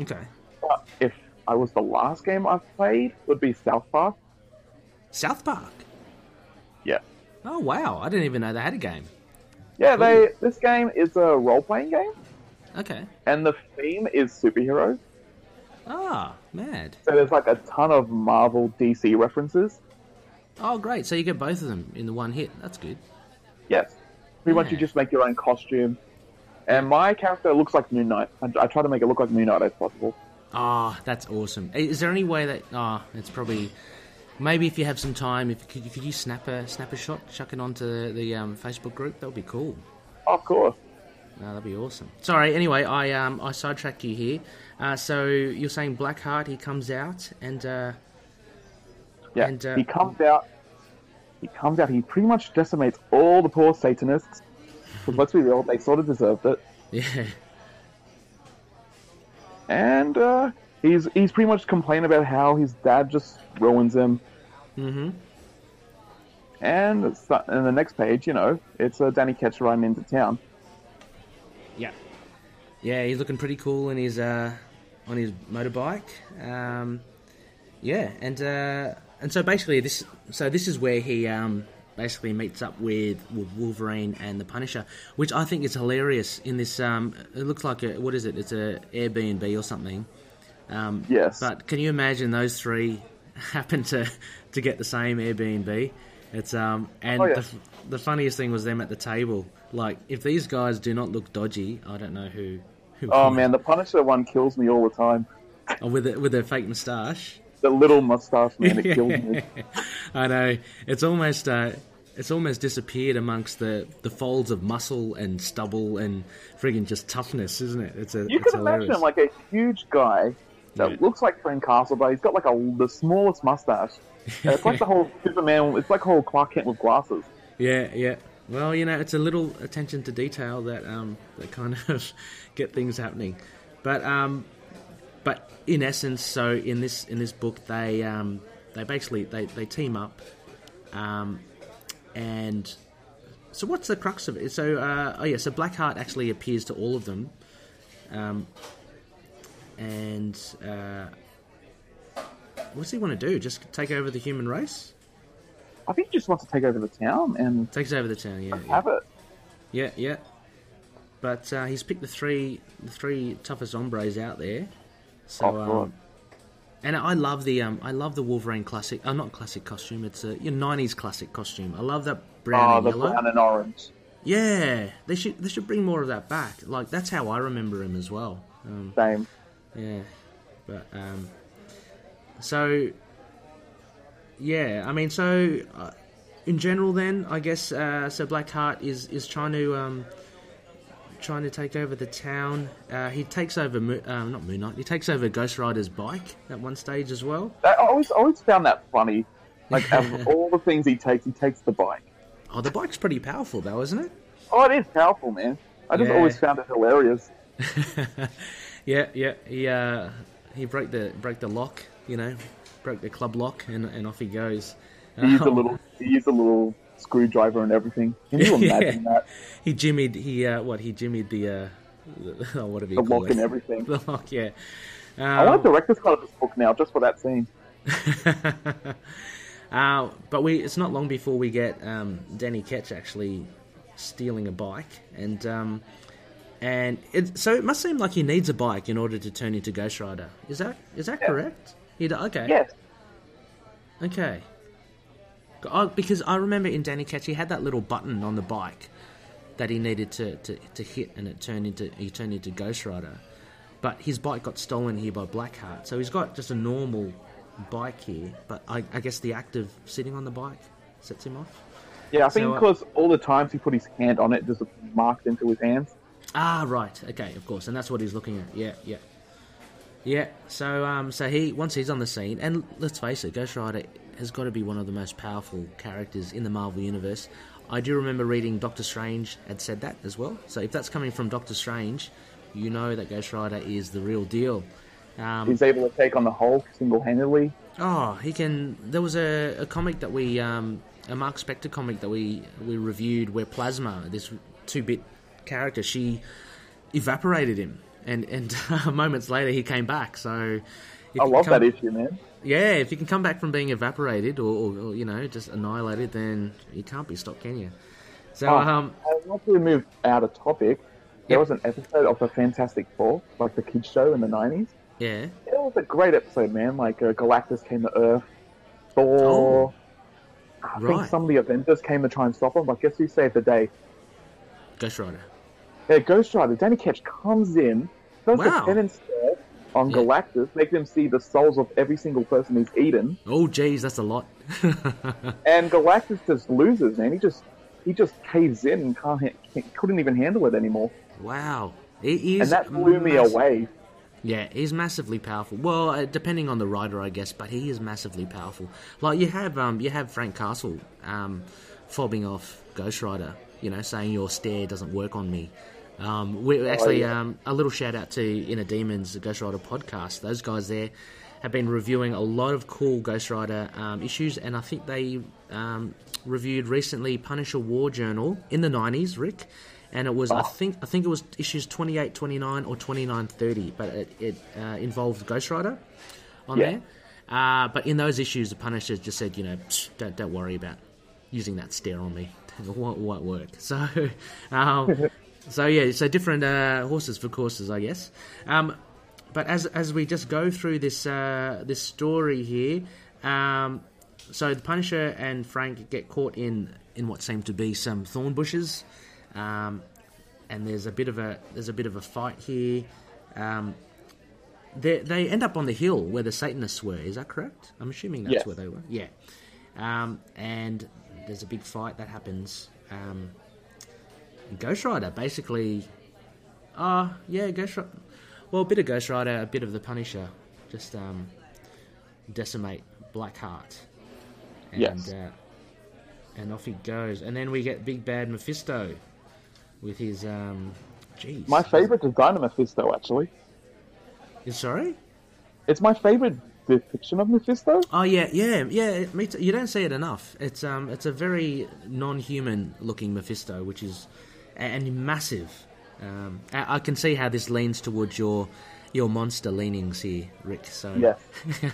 Okay. But if I was the last game I've played, would be South Park. South Park. Yeah. Oh wow! I didn't even know they had a game. Yeah, they. This game is a role-playing game, Okay. and the theme is superheroes. Ah, mad. So there's like a ton of Marvel, DC references. Oh, great. So you get both of them in the one hit. That's good. Yes. Pretty much, you Yeah. just make your own costume. And my character looks like Moon Knight. I, I try to make it look like Moon Knight as possible. Ah, that's awesome. Is there any way that? Ah, it's probably. Maybe if you have some time, if could, could you snap a snap a shot, chuck it onto the, the um, Facebook group? That would be cool. Of course. No, that'd be awesome. Sorry. Anyway, I um I sidetracked you here. Uh, so you're saying Blackheart? He comes out and uh, Yeah. And, uh, he comes out. He comes out. He pretty much decimates all the poor Satanists. Because let's be real, they sort of deserved it. yeah, And uh, he's he's pretty much complaining about how his dad just ruins him. mm-hmm. And it's, in the next page, you know, it's uh, Danny Ketch riding into town. Yeah, he's looking pretty cool in his uh, on his motorbike. Um, yeah, and uh, and so basically this so this is where he um, basically meets up with, with Wolverine and the Punisher, which I think is hilarious. In this, um, it looks like a what is it? It's a Airbnb or something. Um, Yes. But can you imagine those three (laughs) happen to to get the same Airbnb? It's um and Oh, yeah. the, the funniest thing was them at the table. Like if these guys do not look dodgy, I don't know who. Oh man, the Punisher one kills me all the time. Oh, with a, with their fake moustache. The little mustache man, it kills me. (laughs) I know it's almost uh, it's almost disappeared amongst the, the folds of muscle and stubble and friggin' just toughness, isn't it? It's a You it's can imagine hilarious. him like a huge guy that Right. looks like Frank Castle, but he's got like a the smallest mustache. It's like the (laughs) whole Superman. It's like whole Clark Kent with glasses. Yeah, yeah. Well, you know, it's a little attention to detail that um, that kind of get things happening. But um, but in essence, so in this in this book, they um, they basically they, they team up, um, and so what's the crux of it? So uh, oh yeah, so Blackheart actually appears to all of them, um, and uh, what's he want to do? Just take over the human race? I think he just wants to take over the town and Takes over the town, yeah. yeah. it. Yeah, yeah. But uh, he's picked the three the three toughest hombres out there. So, Oh, um, and I love the um, I love the Wolverine classic. Uh, not classic costume. It's a you know, '90s classic costume. I love that brown Oh, and the yellow. brown and orange. Yeah, they should they should bring more of that back. Like that's how I remember him as well. Um, Same. yeah, but um, so yeah, I mean, so uh, in general, then I guess uh, so. Blackheart is is trying to um, trying to take over the town. Uh, he takes over, uh, not Moon Knight. He takes over Ghost Rider's bike at one stage as well. I always always found that funny. Like out of (laughs) all the things he takes, he takes the bike. Oh, the bike's pretty powerful though, isn't it? Oh, it is powerful, man. I just Yeah. always found it hilarious. (laughs) Yeah, yeah. He uh, he broke the broke the lock, you know, broke the club lock, and, and off he goes. He used a Oh. little, he used a little screwdriver and everything. Can you (laughs) Yeah. imagine that? He jimmied. He uh, what? He jimmied the uh, the- (laughs) oh, whatever you The call lock it. and everything. (laughs) The lock, yeah. I want Um, a director's cut of this book now, just for that scene. uh, but we it's not long before we get um, Danny Ketch actually stealing a bike, and um, and it, so it must seem like he needs a bike in order to turn into Ghost Rider. Is that is that Yeah. correct? He, okay. Yes. Okay. Oh, because I remember in Danny Ketch he had that little button on the bike that he needed to, to, to hit, and it turned into he turned into Ghost Rider. But his bike got stolen here by Blackheart, so he's got just a normal bike here. But I, I guess the act of sitting on the bike sets him off. Yeah, I think So, uh, because all the times he put his hand on it, just marked into his hands. Ah, right. Okay, of course, and that's what he's looking at. Yeah, yeah, yeah. So, um, so he once he's on the scene, and let's face it, Ghost Rider has got to be one of the most powerful characters in the Marvel universe. I do remember reading Doctor Strange had said that as well. So, if that's coming from Doctor Strange, you know that Ghost Rider is the real deal. Um, He's able to take on the Hulk single-handedly. Oh, he can. There was a, a comic that we, um, a Marc Spector comic that we we reviewed where Plasma, this two bit character, she evaporated him, and and (laughs) moments later he came back. So I love come- that issue, man. Yeah, if you can come back from being evaporated or, or, or you know just annihilated, then you can't be stopped, can you? So Oh, um, uh, not to move out of topic, there Yep. was an episode of the Fantastic Four, like the kids show in the nineties. yeah, It was a great episode, man. Like uh, Galactus came to Earth, Thor. I think Oh. Some of the Avengers came to try and stop him. But guess who saved the day? Ghost Rider. Yeah, Ghost Rider. Danny Ketch comes in, does Wow. the penance on Yeah. Galactus, make them see the souls of every single person he's eaten, Oh, geez, that's a lot. (laughs) and Galactus just loses, man. He just he just caves in and can't ha- couldn't even handle it anymore, wow, is and that blew me away. Yeah, he's massively powerful. Well, uh, depending on the rider, I guess, but he is massively powerful. Like you have, um, you have Frank Castle, um, fobbing off Ghost Rider. You know, saying your stare doesn't work on me. Um, we actually yeah. um, a little shout out to Inner Demons, the Ghost Rider podcast. Those guys there have been reviewing a lot of cool Ghost Rider um, issues, and I think they um, reviewed recently Punisher War Journal in the nineties, Rick, and it was I think I think it was issues 28, 29 or twenty nine thirty, but it, it uh, involved Ghost Rider on Yeah. there. Uh, but in those issues, the Punisher just said, you know, don't don't worry about using that stare on me. (laughs) It won't, won't work. So, (laughs) um, so yeah, so different uh, horses for courses, I guess. Um, but as as we just go through this uh, this story here, um, so the Punisher and Frank get caught in in what seem to be some thorn bushes, um, and there's a bit of a there's a bit of a fight here. Um, they they end up on the hill where the Satanists were. Is that correct? I'm assuming that's Yes. where they were. Yeah. Um, and there's a big fight that happens. Um, Ghost Rider basically. Ah, yeah, Ghost Rider. Well, a bit of Ghost Rider, a bit of the Punisher. just um, decimate Blackheart. And, Yes. Uh, and off he goes. And then we get Big Bad Mephisto with his. Um, jeez. My favorite design of Mephisto, actually. You Sorry? It's my favorite depiction of Mephisto. Oh yeah, yeah, yeah. You don't see it enough. It's um, it's a very non-human looking Mephisto, which is and massive. Um, I, I can see how this leans towards your your monster leanings here, Rick. So yeah.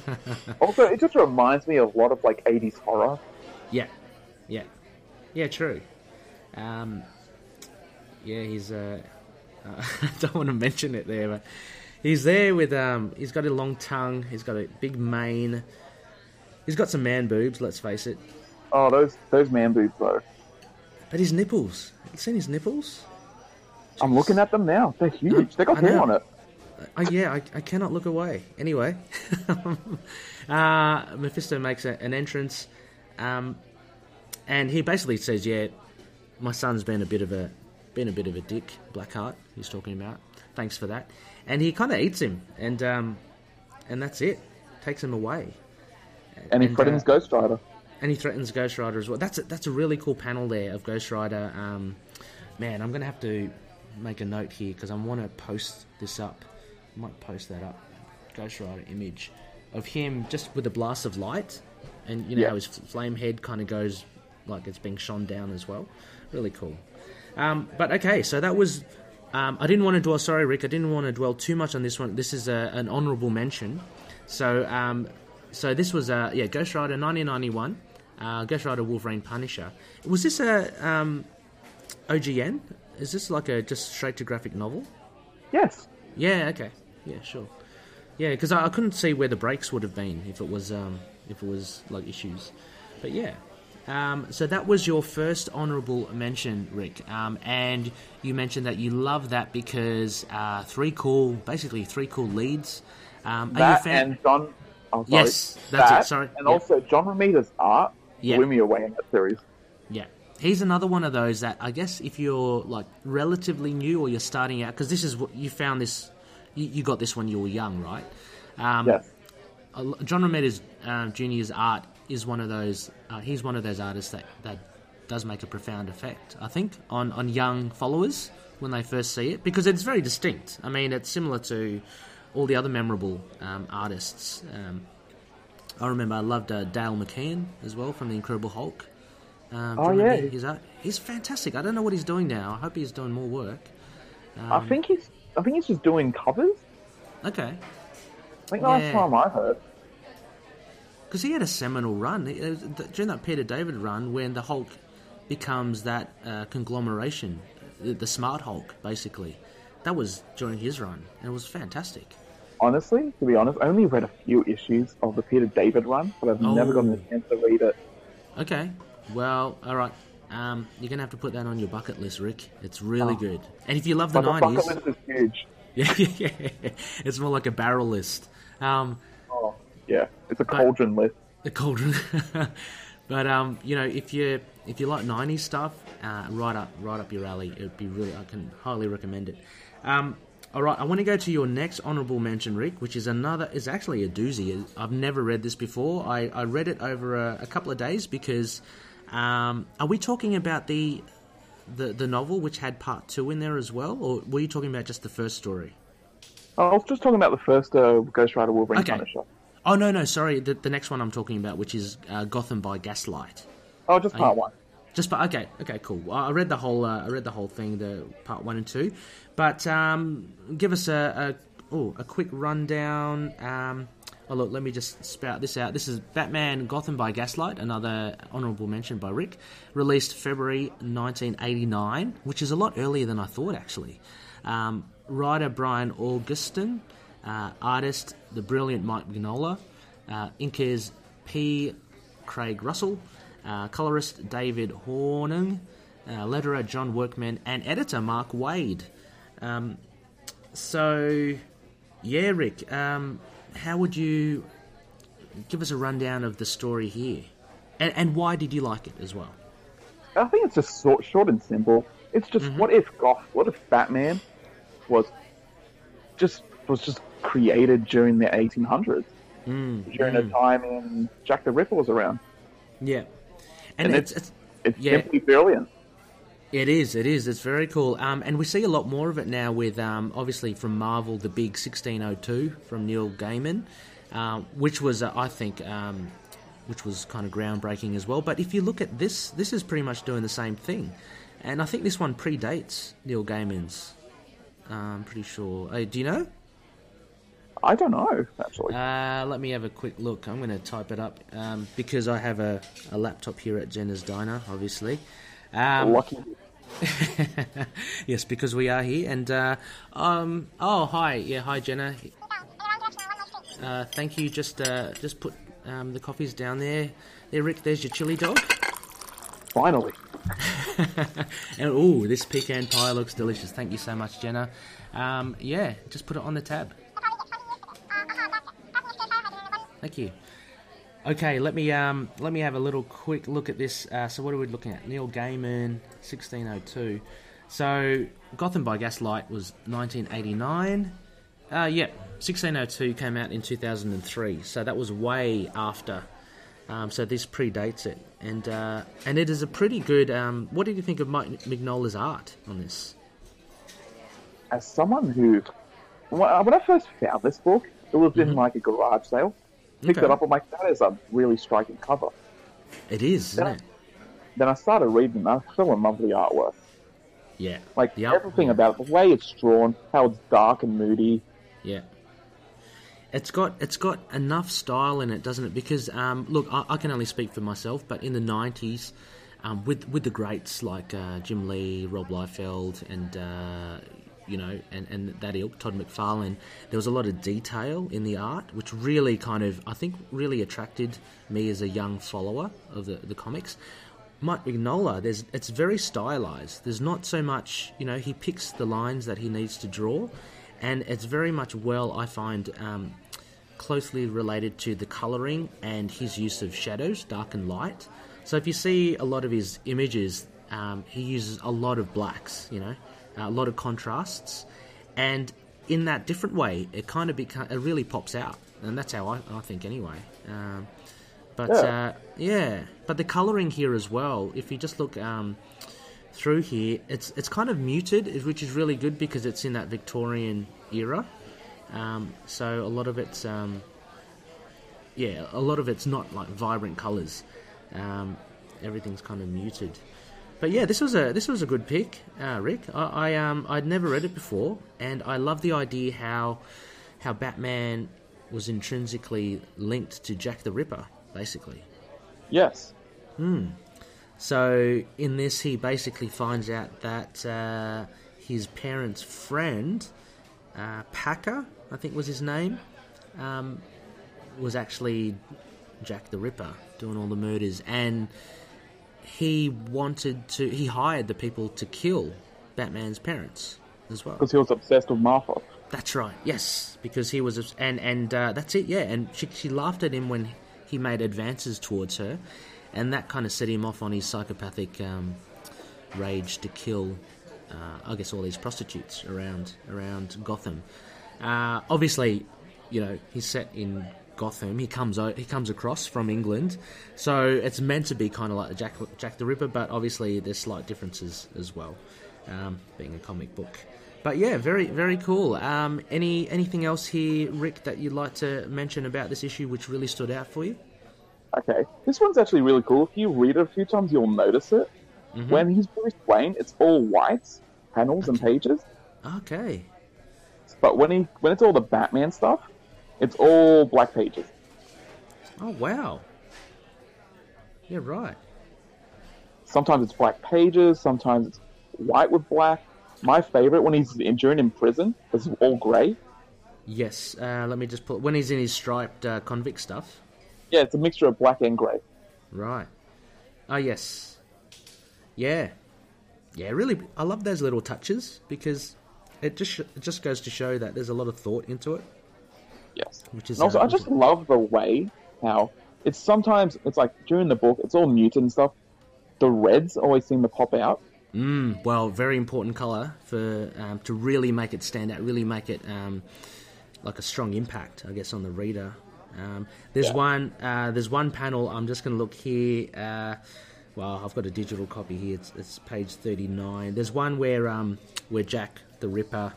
(laughs) also, it just reminds me of a lot of like 80s horror. yeah, yeah, yeah. True. Um, yeah, he's. Uh, (laughs) I don't want to mention it there, but he's there with um. He's got a long tongue. He's got a big mane. He's got some man boobs. Let's face it. Oh, those those man boobs though. But his nipples. You seen his nipples? I'm looking at them now. They're huge. They got hair on it. Uh, yeah, I, I cannot look away. Anyway, (laughs) uh, Mephisto makes a, an entrance, um, and he basically says, "Yeah, my son's been a bit of a been a bit of a dick, Blackheart." He's talking about. Thanks for that. And he kind of eats him, and um, and that's it. Takes him away, And he And, threatens uh, Ghost Rider. And he threatens Ghost Rider as well. That's a, that's a really cool panel there of Ghost Rider. Um, man, I'm gonna have to make a note here because I want to post this up. I might post that up. Ghost Rider image of him just with a blast of light, and you know Yeah. how his flame head kind of goes like it's being shone down as well. Really cool. Um, but okay, so that was. Um, I didn't want to dwell. Sorry, Rick. I didn't want to dwell too much on this one. This is a, an honourable mention. So, um, so this was uh, yeah, Ghost Rider 1991, uh, Ghost Rider Wolverine Punisher. Was this a um, OGN? Is this like a just straight to graphic novel? Yes. Yeah. Okay. Yeah. Sure. Yeah, because I, I couldn't see where the breaks would have been if it was um, if it was like issues. But yeah. Um, so that was your first honourable mention, Rick, um, and you mentioned that you love that because uh, three cool, basically three cool leads. Um, are you a fan? and John. Oh, sorry. Yes, that's it, sorry. And Yep. also, John Romita's art Yeah. blew me away in that series. Yeah. He's another one of those that I guess if you're like relatively new or you're starting out, because this is what you found this, you, you got this when you were young, right? Um, Yes. John Romero's uh, Junior's art is one of those. Uh, he's one of those artists that, that does make a profound effect, I think, on, on young followers when they first see it because it's very distinct. I mean, it's similar to all the other memorable um, artists. Um, I remember I loved uh, Dale Keown as well from The Incredible Hulk. Um, Oh, yeah. art? He's fantastic. I don't know what he's doing now. I hope he's doing more work. Um, I think he's. I think he's just doing covers. Okay. I think the last Yeah. time I heard. Because he had a seminal run He- uh, during that Peter David run when the Hulk becomes that uh, conglomeration, the, the Smart Hulk, basically. That was during his run, and it was fantastic. Honestly, to be honest, I only read a few issues of the Peter David run, but I've never gotten Oh. a chance to read it. Okay, well, all right. Um, you're gonna have to put that on your bucket list, Rick. It's really Oh. good. And if you love the the bucket '90s, list is huge. (laughs) yeah, yeah, yeah, it's more like a barrel list. Um, Oh, yeah, it's a cauldron list. the cauldron. (laughs) but um, you know, if you if you like '90s stuff, uh, right up right up your alley. It'd be really. I can highly recommend it. Um, all right, I want to go to your next honourable mention, Rick, which is another. is actually a doozy. I've never read this before. I, I read it over a, a couple of days because. Um, are we talking about the, the the novel which had part two in there as well, or were you talking about just the first story? I was just talking about the first uh, Ghost Rider Wolverine Okay. Punisher. Oh no, no, sorry. The, the next one I'm talking about, which is uh, Gotham by Gaslight. Oh, just part one. Just but okay, okay, cool. I read the whole. Uh, I read the whole thing, the part one and two. But um, give us a, a oh a quick rundown. Um, oh look, let me just spout this out. This is Batman Gotham by Gaslight, another honourable mention by Rick, released February 1989, which is a lot earlier than I thought actually. Um, writer Brian Augustyn, uh, artist the brilliant Mike Mignola, uh, inkers P. Craig Russell, uh, colorist David Hornung, uh, letterer John Workman, and editor Mark Waid. Um, so, yeah, Rick, um, how would you give us a rundown of the story here? And, and why did you like it as well? I think it's just short, short and simple. It's just Mm-hmm. what if Goth, what if Batman was just was just created during the 1800s, Mm, during a time in Jack the Ripper was around. yeah, and, And it's, it's It's Yeah. simply brilliant. It is. It is. It's very cool. Um, and we see a lot more of it now with, um, obviously, from Marvel, the big 1602 from Neil Gaiman, um, which was, uh, I think, um, which was kind of groundbreaking as well. But if you look at this, this is pretty much doing the same thing. And I think this one predates Neil Gaiman's. I'm pretty sure. Uh, do you know? I don't know, actually. Uh, let me have a quick look. I'm going to type it up um, because I have a, a laptop here at Jenna's Diner, obviously. Um, Lucky. (laughs) yes, because we are here. And uh, um, oh, hi, yeah, hi, Jenna. Uh, thank you. Just uh, just put um, the coffees down there. There, Rick. There's your chili dog. Finally. (laughs) and oh, this pecan pie looks delicious. Thank you so much, Jenna. Um, yeah, just put it on the tab. Thank you. Okay, let me um, let me have a little quick look at this. Uh, so, what are we looking at? Neil Gaiman, 1602. So, Gotham by Gaslight was 1989. Uh, yeah, 1602 came out in 2003. So that was way after. Um, so this predates it, and uh, and it is a pretty good. Um, what did you think of Mike Mignola's art on this? As someone who, when I when I first found this book, it was in like a garage sale. Picked Okay. it up. I'm like, that is a really striking cover. It is, isn't Yeah. it? Then I started reading. I fell in love with the artwork. Yeah. Like The art- everything about it, the way it's drawn, how it's dark and moody. Yeah. It's got it's got enough style in it, doesn't it? Because um, look, I, I can only speak for myself, but in the '90s, um, with with the greats like uh, Jim Lee, Rob Liefeld, and uh, you know, and, and that ilk, Todd McFarlane, there was a lot of detail in the art, which really kind of I think really attracted me as a young follower of the, the comics. Mike Mignola, there's it's very stylized. There's not so much, you know, he picks the lines that he needs to draw, and it's very much well, I find, um, closely related to the coloring and his use of shadows, dark and light. So if you see a lot of his images, um, he uses a lot of blacks, you know, a lot of contrasts, and in that different way, it kind of beca- it really pops out, and that's how I, I think anyway. Um, but Yeah. uh, yeah, but the coloring here as well. If you just look um, through here, it's it's kind of muted, which is really good because it's in that Victorian era. Um, so a lot of it's um, yeah, a lot of it's not like vibrant colours. Um, everything's kind of muted. But yeah, this was a this was a good pick, uh, Rick. I, I um I'd never read it before, and I love the idea how how Batman was intrinsically linked to Jack the Ripper, basically. Yes. Hmm. So in this, he basically finds out that uh, his parents' friend, uh, Packer, I think was his name, um, was actually Jack the Ripper doing all the murders, and he wanted to. He hired the people to kill Batman's parents as well. Because he was obsessed with Martha. That's right. Yes, because he was, and and uh, that's it. Yeah, and she she laughed at him when he made advances towards her, and that kind of set him off on his psychopathic um, rage to kill. Uh, I guess all these prostitutes around around Gotham. Uh, obviously, you know he's set in Gotham. He comes o- he comes across from England, so it's meant to be kind of like the Jack Jack the Ripper, but obviously there's slight differences as well, um, being a comic book. But yeah, very very cool. Um, any anything else here, Rick, that you'd like to mention about this issue, which really stood out for you? Okay, this one's actually really cool. If you read it a few times, you'll notice it. Mm-hmm. When he's Bruce Wayne, it's all white panels and pages. Okay, But when he when it's all the Batman stuff, it's all black pages. oh wow, yeah, right. Sometimes it's black pages. Sometimes it's white with black. My favorite when he's injured in prison is all grey. Yes, uh, let me just put when he's in his striped uh, convict stuff. Yeah, it's a mixture of black and grey. Right. Oh yes. Yeah. Yeah, really. I love those little touches because it just it just goes to show that there's a lot of thought into it. Yes. Which is, And also, I just love the way how it's sometimes it's like during the book, it's all muted and stuff. The reds always seem to pop out. Mm, well, very important color for um, to really make it stand out, really make it um, like a strong impact, I guess, on the reader. Um, there's Yeah. one uh, there's one panel. I'm just going to look here. Uh, well, I've got a digital copy here. It's, it's page 39. There's one where um, where Jack the Ripper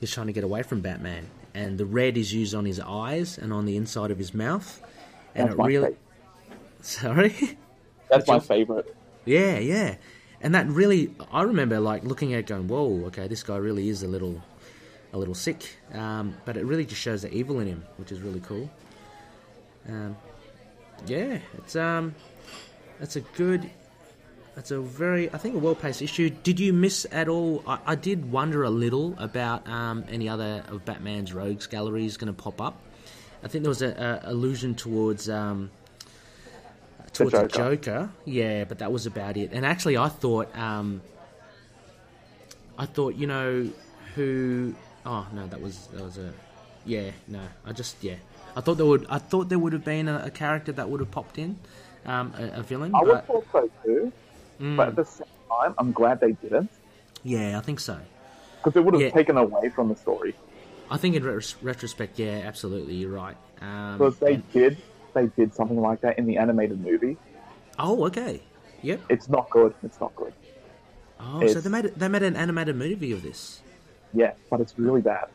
is trying to get away from Batman, and the red is used on his eyes and on the inside of his mouth, and That's it my really. favorite. (laughs) Sorry. That's my favorite. Yeah, yeah. And that really, I remember like looking at it going, whoa, okay, this guy really is a little, a little sick. Um, but it really just shows the evil in him, which is really cool. Um, yeah, it's um, it's a good, it's a very, I think, a well-paced issue. Did you miss at all? I, I did wonder a little about um, any other of Batman's rogues galleries going to pop up. I think there was a, a allusion towards um, towards the Joker. Joker. Yeah, but that was about it. And actually, I thought, um, I thought, you know, who? Oh no, that was that was a, yeah, no, I just yeah, I thought there would, I thought there would have been a, a character that would have popped in, um, a, a villain. I would thought so too, Mm. but at the same time, I'm glad they didn't yeah, I think so. because it would have Yeah. taken away from the story. I think in ret- retrospect, yeah, absolutely, you're right. Um, Because they and- did, they did something like that in the animated movie. oh, okay, yep. It's not good. It's not good. Oh, so they made they made an animated movie of this. Yeah, but it's really bad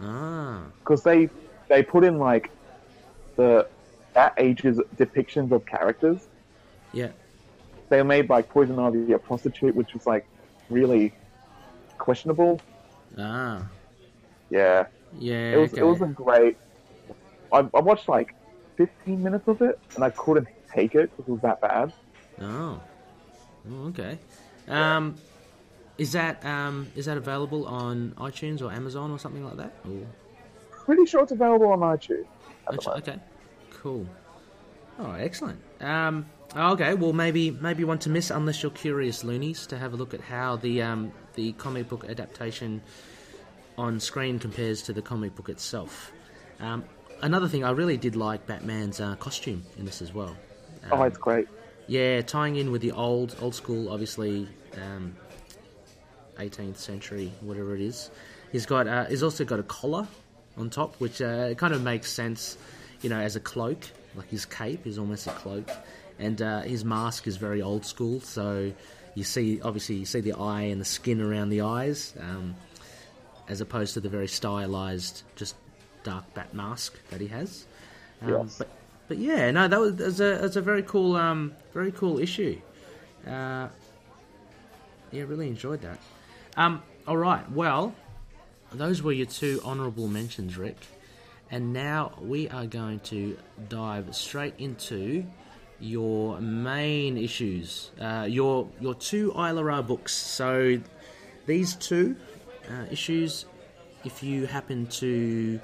Ah, because they they put in like the that age's depictions of characters. yeah. They were made like Poison Ivy a prostitute, which was like really questionable. Ah, Yeah, yeah. it was okay. it wasn't great. I, I watched like 15 minutes of it and I couldn't take it because it was that bad. Oh. Oh, okay. Um, is that um, is that available on iTunes or Amazon or something like that? Or, Pretty sure it's available on iTunes. okay, okay, cool. All right, excellent. Um, okay, well maybe maybe one to miss unless you're curious, loonies, to have a look at how the um, the comic book adaptation on screen compares to the comic book itself. Um, another thing, I really did like Batman's uh, costume in this as well. Oh, Um, it's great. Yeah, tying in with the old old school, obviously, um, 18th century, whatever it is. He's got uh, he's also got a collar on top, which uh, kind of makes sense, you know, as a cloak. Like his cape is almost a cloak, and uh, his mask is very old school. So you see, obviously, you see the eye and the skin around the eyes, um, as opposed to the very stylized, just dark bat mask that he has. Um, Yes. But but yeah, no, that was, that was a a very cool um very cool issue. Uh, yeah, really enjoyed that. Um, all right, well, those were your two honourable mentions, Rick, and now we are going to dive straight into your main issues, uh, your your two Isla Ra books. So these two uh, issues, if you happen to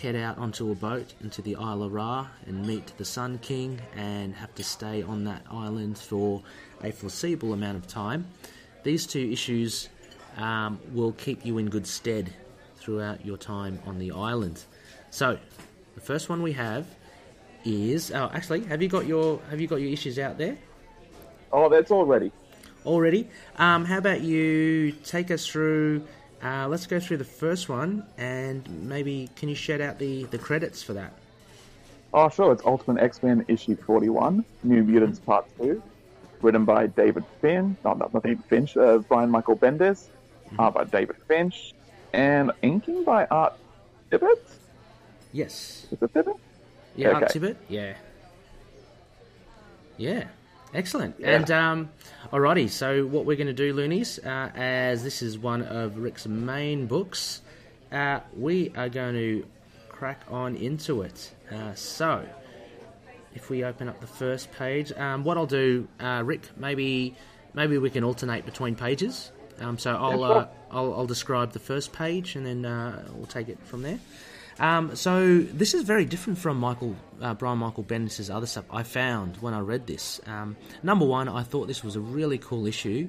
head out onto a boat into the Isle of Ra and meet the Sun King and have to stay on that island for a foreseeable amount of time, these two issues um, will keep you in good stead throughout your time on the island. So, the first one we have is oh, actually, have you got your have you got your issues out there? Oh, that's all ready. already. Um, how about you take us through? Uh, let's go through the first one, and maybe can you shout out the, the credits for that? Oh, sure. It's Ultimate X-Men issue 41, New Mutants Part 2, written by David Finn, not, not, David Finch, uh, Brian Michael Bendis, art by David Finch, and inking by Art Tibbet? Yes. Is it Tibbet? Yeah, Okay. Tibbet. Yeah. Yeah. Excellent. Yeah. And um, alrighty, so what we're going to do, Loonies, uh, as this is one of Rick's main books, uh, we are going to crack on into it. Uh, so, if we open up the first page, um, what I'll do, uh, Rick, maybe maybe we can alternate between pages. Um, so I'll, uh, I'll I'll describe the first page and then uh, we'll take it from there. Um, so this is very different from Michael uh, Brian Michael Bendis' other stuff. I found when I read this. Um, number one, I thought this was a really cool issue,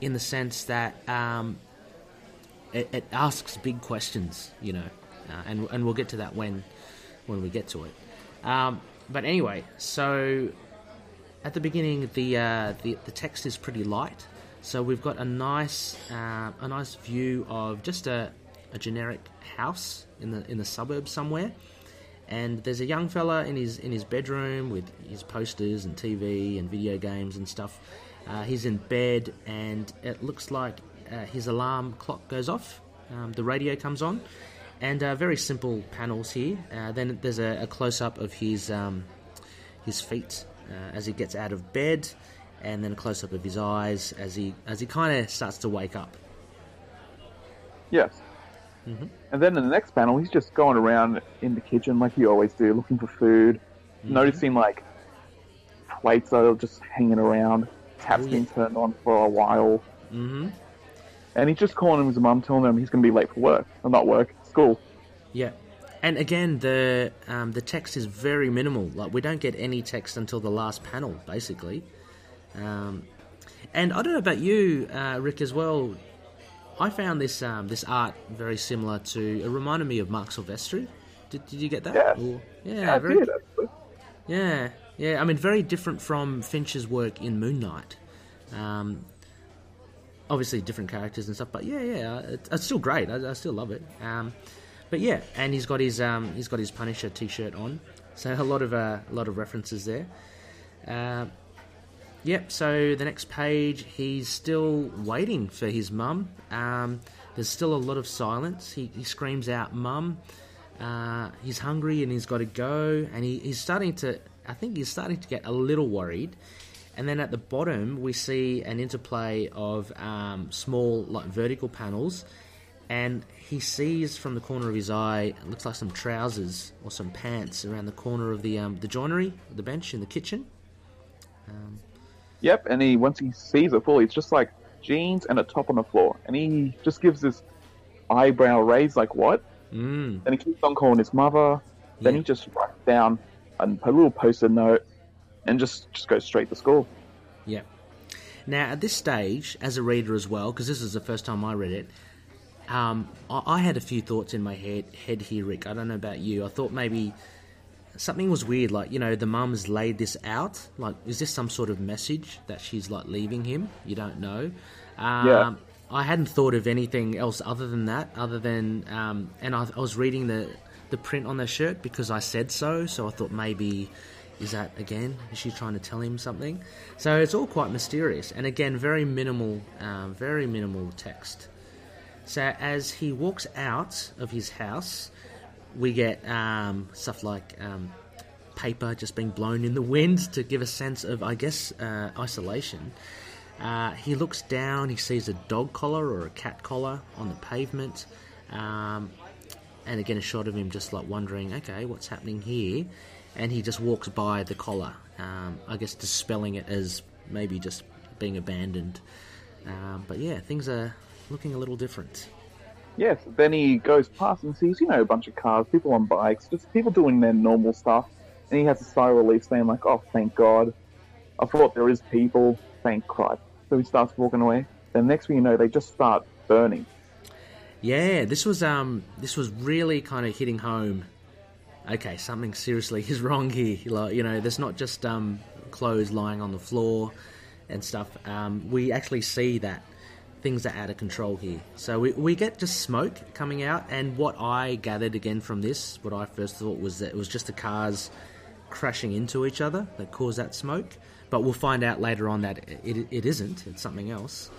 in the sense that um, it, it asks big questions, you know, uh, and and we'll get to that when when we get to it. Um, but anyway, so at the beginning, the, uh, the the text is pretty light. So we've got a nice uh, a nice view of just a a generic house in the in the suburbs somewhere, and there's a young fella in his in his bedroom with his posters and TV and video games and stuff. Uh, he's in bed, and it looks like uh, his alarm clock goes off. Um, the radio comes on, and uh, very simple panels here. Uh, then there's a, a close up of his um, his feet uh, as he gets out of bed, and then a close up of his eyes as he as he kind of starts to wake up. Yes. Mm-hmm. And then in the next panel, he's just going around in the kitchen like he always do, looking for food, Mm-hmm. noticing like plates that are just hanging around, taps Oh, yeah. being turned on for a while, Mm-hmm. and he's just calling his mum, telling him he's going to be late for work, or not work, school. Yeah, and again the um, the text is very minimal. Like we don't get any text until the last panel, basically. Um, and I don't know about you, uh, Rick, as well. I found this um, this art very similar to. It reminded me of Marc Silvestri. Did, did you get that? Yes. Or- yeah, Yeah, I very. did. Yeah, yeah. I mean, very different from Finch's work in Moon Knight. Um, obviously, different characters and stuff, but yeah, yeah, it, it's still great. I, I still love it. Um, but yeah, and he's got his um, he's got his Punisher T-shirt on, so a lot of uh, a lot of references there. Uh, yep. So the next page, he's still waiting for his mum. Um, there's still a lot of silence. He, he screams out, "Mum!" Uh, he's hungry and he's got to go, and he, he's starting to. I think he's starting to get a little worried. And then at the bottom, we see an interplay of um, small, like vertical panels, and he sees from the corner of his eye, it looks like some trousers or some pants around the corner of the um, the joinery, the bench in the kitchen. Yep, and he once he sees it fully, it's just like jeans and a top on the floor, and he just gives this eyebrow raise, like what? Mm. Then he keeps on calling his mother. Then Yeah. he just writes down a, a little post-it note, and just just goes straight to school. Yeah. Now, at this stage, as a reader as well, because this is the first time I read it, um, I, I had a few thoughts in my head, head here, Rick. I don't know about you. I thought maybe something was weird. Like, you know, the mum's laid this out. Like, is this some sort of message that she's, like, leaving him? You don't know. Um, Yeah. I hadn't thought of anything else other than that, other than, um, and I, I was reading the, the print on the shirt because I said so, so I thought maybe is that again? Is she trying to tell him something? So it's all quite mysterious, and again, very minimal, um, very minimal text. So as he walks out of his house, we get um, stuff like um, paper just being blown in the wind to give a sense of, I guess, uh, isolation. Uh, he looks down, he sees a dog collar or a cat collar on the pavement, um, and again a shot of him just like wondering, okay, what's happening here? And he just walks by the collar, um, I guess dispelling it as maybe just being abandoned. Um, but yeah, things are looking a little different. Yes. Then he goes past and sees, you know, a bunch of cars, people on bikes, just people doing their normal stuff, and he has a sigh of relief, saying like, "Oh, thank God! I thought there is people. Thank Christ." So he starts walking away. Then next thing you know, they just start burning. Yeah, this was um this was really kind of hitting home. Okay, something seriously (laughs) is wrong here. Like, you know, there's not just um clothes lying on the floor and stuff. Um, we actually see that things are out of control here. So we, we get just smoke coming out, and what I gathered again from this, what I first thought was that it was just the cars crashing into each other that caused that smoke. But we'll find out later on that it, it isn't. It's something else.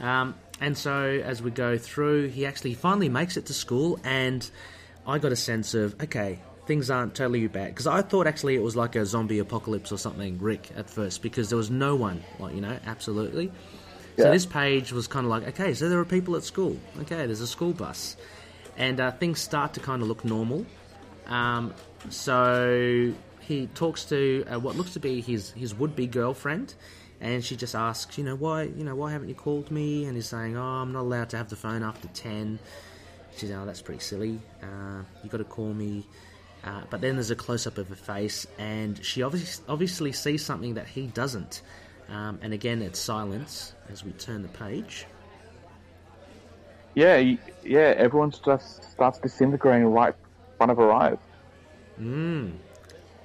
Um, and so as we go through, he actually finally makes it to school, and I got a sense of okay, things aren't totally bad because I thought actually it was like a zombie apocalypse or something, Rick, at first because there was no one, like you know, absolutely. So Yeah. this page was kind of like okay, so there are people at school. Okay, there's a school bus, and uh, things start to kind of look normal. Um, so he talks to uh, what looks to be his his would be girlfriend, and she just asks, you know, why you know why haven't you called me? And he's saying, oh, I'm not allowed to have the phone after ten. She's, oh, that's pretty silly. Uh, you got to call me. Uh, but then there's a close up of her face, and she obviously obviously sees something that he doesn't. Um, and again, it's silence as we turn the page. Yeah, yeah. Everyone just starts disintegrating right in front of her eyes. Mm.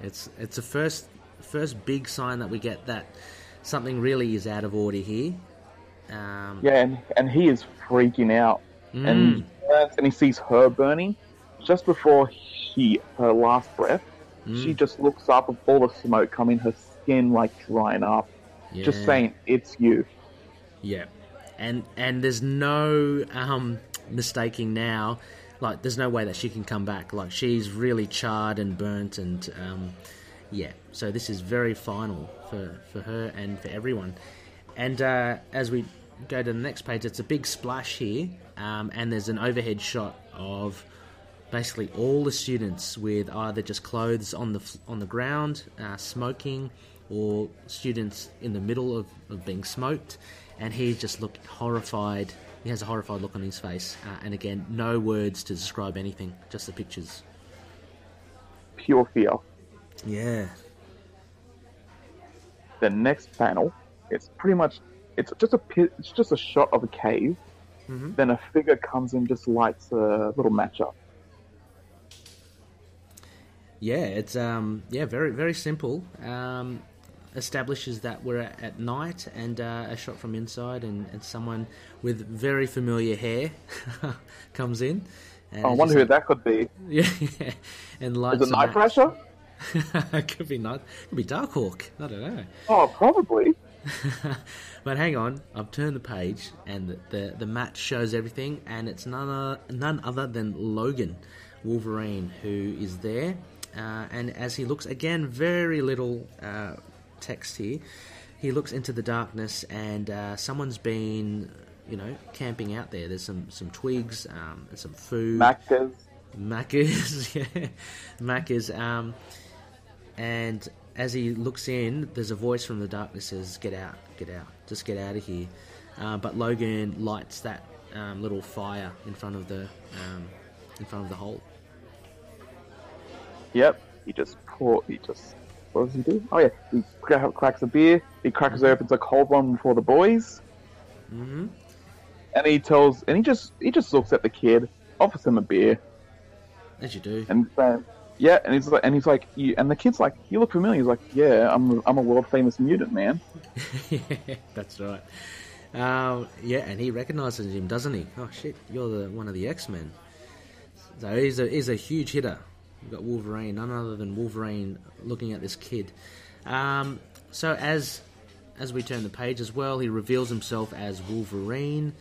It's it's a first first big sign that we get that something really is out of order here. Um, Yeah, and, and he is freaking out. Mm. And burns and he sees her burning, just before he her last breath, she just looks up with all the smoke coming, her skin like drying up, just saying, "It's you." Yeah, and and there's no um, mistaking now. Like, there's no way that she can come back. Like, she's really charred and burnt, and um, yeah. So this is very final for for her and for everyone. And uh, as we go to the next page, it's a big splash here, um, and there's an overhead shot of basically all the students with either just clothes on the on the ground, uh, smoking, or students in the middle of, of being smoked, and he just looked horrified. He has a horrified look on his face, uh, and again, no words to describe anything, just the pictures. Pure fear. Yeah, The next panel, it's pretty much, it's just a it's just a shot of a cave. Then a figure comes and just lights a little match up. yeah, it's um, yeah, very very simple. Um, establishes that we're at, at night, and uh, a shot from inside, and, and someone with very familiar hair (laughs) comes in. And I wonder who that could be. (laughs) Yeah, yeah. and lights Is it Night (laughs) it could be not. Could be Darkhawk. I don't know. Oh, probably. But hang on, I've turned the page, and the the, the match shows everything, and it's none other, none other than Logan, Wolverine, who is there, uh, and as he looks again, very little uh, text here. He looks into the darkness, and uh, someone's been, you know, camping out there. There's some some twigs, um, and some food. Macca's. Macca's, (laughs) yeah, Macca's. Um, and as he looks in, there's a voice from the darkness says, "Get out, get out, just get out of here." Uh, but Logan lights that um, little fire in front of the um, in front of the hole. Yep. He just pour. He just. What does he do? Oh yeah, he cracks a beer. He cracks it opens a cold one for the boys. hmm And he tells, and he just he just looks at the kid, offers him a beer, As you do. and says, "Yeah." And he's like, and he's like, you, and the kid's like, "You look familiar." He's like, "Yeah, I'm I'm a world famous mutant man." (laughs) That's right. Um, yeah, and he recognizes him, doesn't he? Oh shit, you're the one of the X Men. So he's a he's a huge hitter. You've got Wolverine, none other than Wolverine, looking at this kid. Um, so as as we turn the page as well, he reveals himself as Wolverine,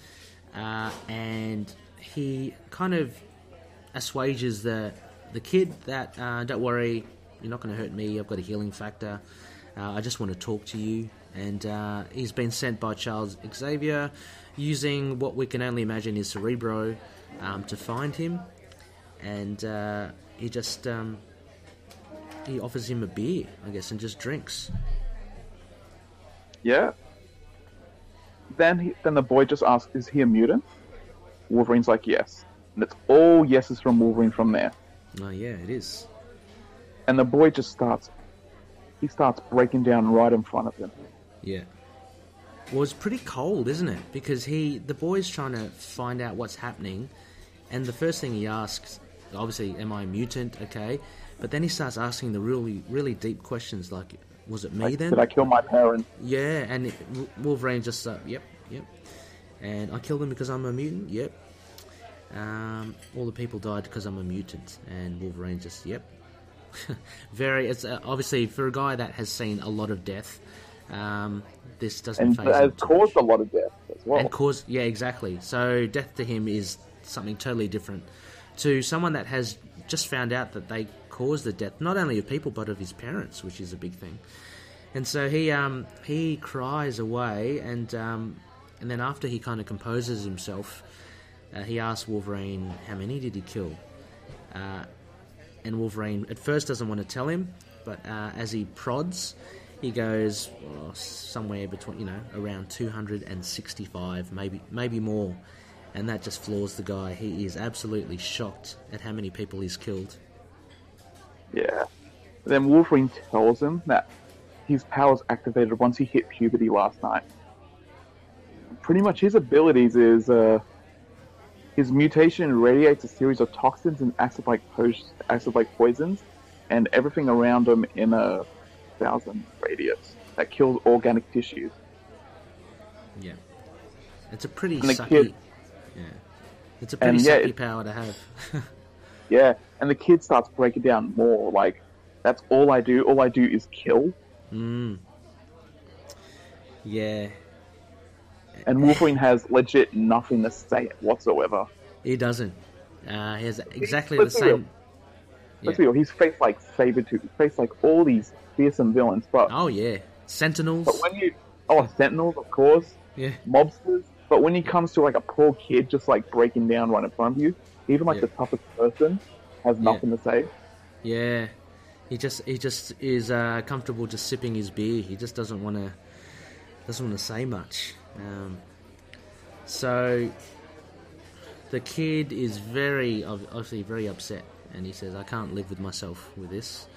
uh, and he kind of assuages the the kid that uh, don't worry, you're not going to hurt me. I've got a healing factor. Uh, I just want to talk to you. And uh, he's been sent by Charles Xavier, using what we can only imagine is Cerebro, um, to find him. And uh, he just um, he offers him a beer, I guess, and just drinks. Yeah. Then he, then the boy just asks, "Is he a mutant?" Wolverine's like, "Yes," and it's all yeses from Wolverine from there. Oh yeah, it is. And the boy just starts, he starts breaking down right in front of him. Yeah. Well, it's pretty cold, isn't it? Because he, the boy's trying to find out what's happening, and the first thing he asks, obviously, am I a mutant? Okay, but then he starts asking the really, really deep questions like, was it me Like, then? Did I kill my parents? Yeah, and it, Wolverine just, uh, yep, yep. And I killed them because I'm a mutant. Yep. Um, all the people died because I'm a mutant, and Wolverine just, yep. (laughs) Very. It's uh, obviously for a guy that has seen a lot of death. Um, this doesn't And has caused much. a lot of death as well. And cause, yeah, exactly. So death to him is something totally different to someone that has just found out that they caused the death not only of people but of his parents, which is a big thing. And so he um, he cries away, and um, and then after he kind of composes himself, uh, he asks Wolverine how many did he kill. Uh, and Wolverine at first doesn't want to tell him, but uh, as he prods, he goes oh, somewhere between you know around 265, maybe maybe more, and that just floors the guy. He is absolutely shocked at how many people he's killed. Yeah. Then Wolverine tells him that his powers activated once he hit puberty last night. Pretty much his abilities is uh, his mutation radiates a series of toxins and acid-like po- acid-like poisons, and everything around him in a thousand radius that kills organic tissues. Yeah, it's a pretty sucky. kid- It's a pretty And, yeah, sucky power to have. (laughs) Yeah, and the kid starts breaking down more. Like, that's all I do. All I do is kill. mm. Yeah, And Wolverine has legit nothing to say whatsoever. he doesn't. Uh, he has exactly Let's the be real. same. Let's Yeah. be real, he's faced like Sabretooth, he's faced like all these fearsome villains, but Oh yeah, Sentinels. but when you oh Sentinels of course, Yeah, mobsters, but when it comes to like a poor kid just like breaking down right in front of you, even like Yeah. the toughest person has nothing to say. yeah. He just he just is uh, comfortable just sipping his beer. He just doesn't want to doesn't want to say much. Um, so the kid is very ob- obviously very upset, and he says, "I can't live with myself with this."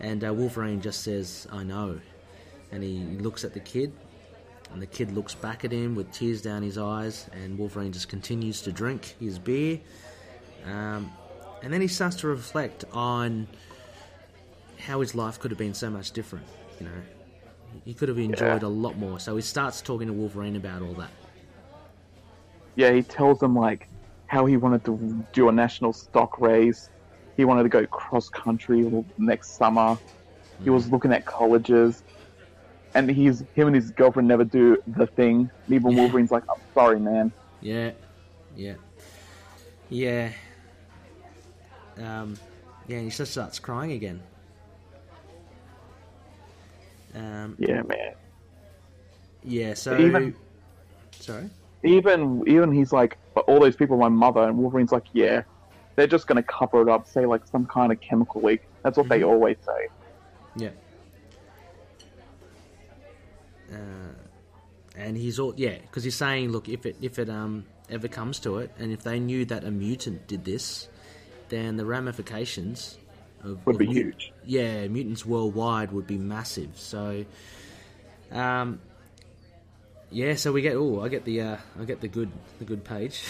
And uh, Wolverine just says, "I know," and he looks at the kid, and the kid looks back at him with tears down his eyes, and Wolverine just continues to drink his beer. Um, and then he starts to reflect on how his life could have been so much different. You know, he could have enjoyed a lot more. So he starts talking to Wolverine about all that. Yeah, he tells him like how he wanted to do a national stock race. He wanted to go cross country next summer. He was looking at colleges, and he's him and his girlfriend never do the thing. And even Yeah. Wolverine's like, "I'm sorry, man." Yeah, yeah, yeah. Um, yeah, and he just starts crying again. Um, Yeah, man. yeah, so Even- sorry. Even even he's like, "But all those people, my mother," and Wolverine's like, "Yeah, they're just gonna cover it up, say like some kind of chemical leak." That's what they always say. Yeah. Uh, and he's all yeah, because he's saying, look, if it if it um ever comes to it, and if they knew that a mutant did this, then the ramifications of, Would be mut- huge. Yeah, mutants worldwide would be massive. So, um, yeah, so we get oh, I get the uh, I get the good the good page.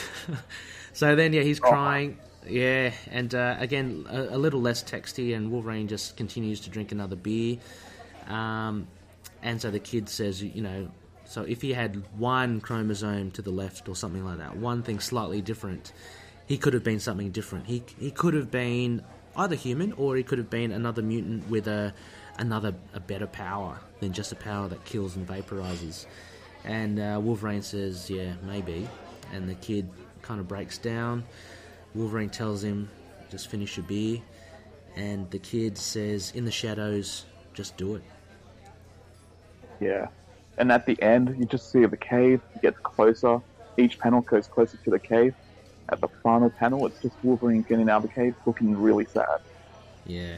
(laughs) so then yeah, he's crying. Yeah, and uh, again a, a little less texty, and Wolverine just continues to drink another beer. Um, and so the kid says, you know, so if he had one chromosome to the left or something like that, one thing slightly different, he could have been something different. He he could have been either human or he could have been another mutant with a another a better power than just a power that kills and vaporizes. And uh, Wolverine says, yeah, maybe. And the kid kind of breaks down. Wolverine tells him, just finish your beer. And the kid says, in the shadows, just do it. Yeah. And at the end, you just see the cave, gets closer. Each panel goes closer to the cave. At the final panel, it's just Wolverine getting out of the cave, looking really sad. Yeah.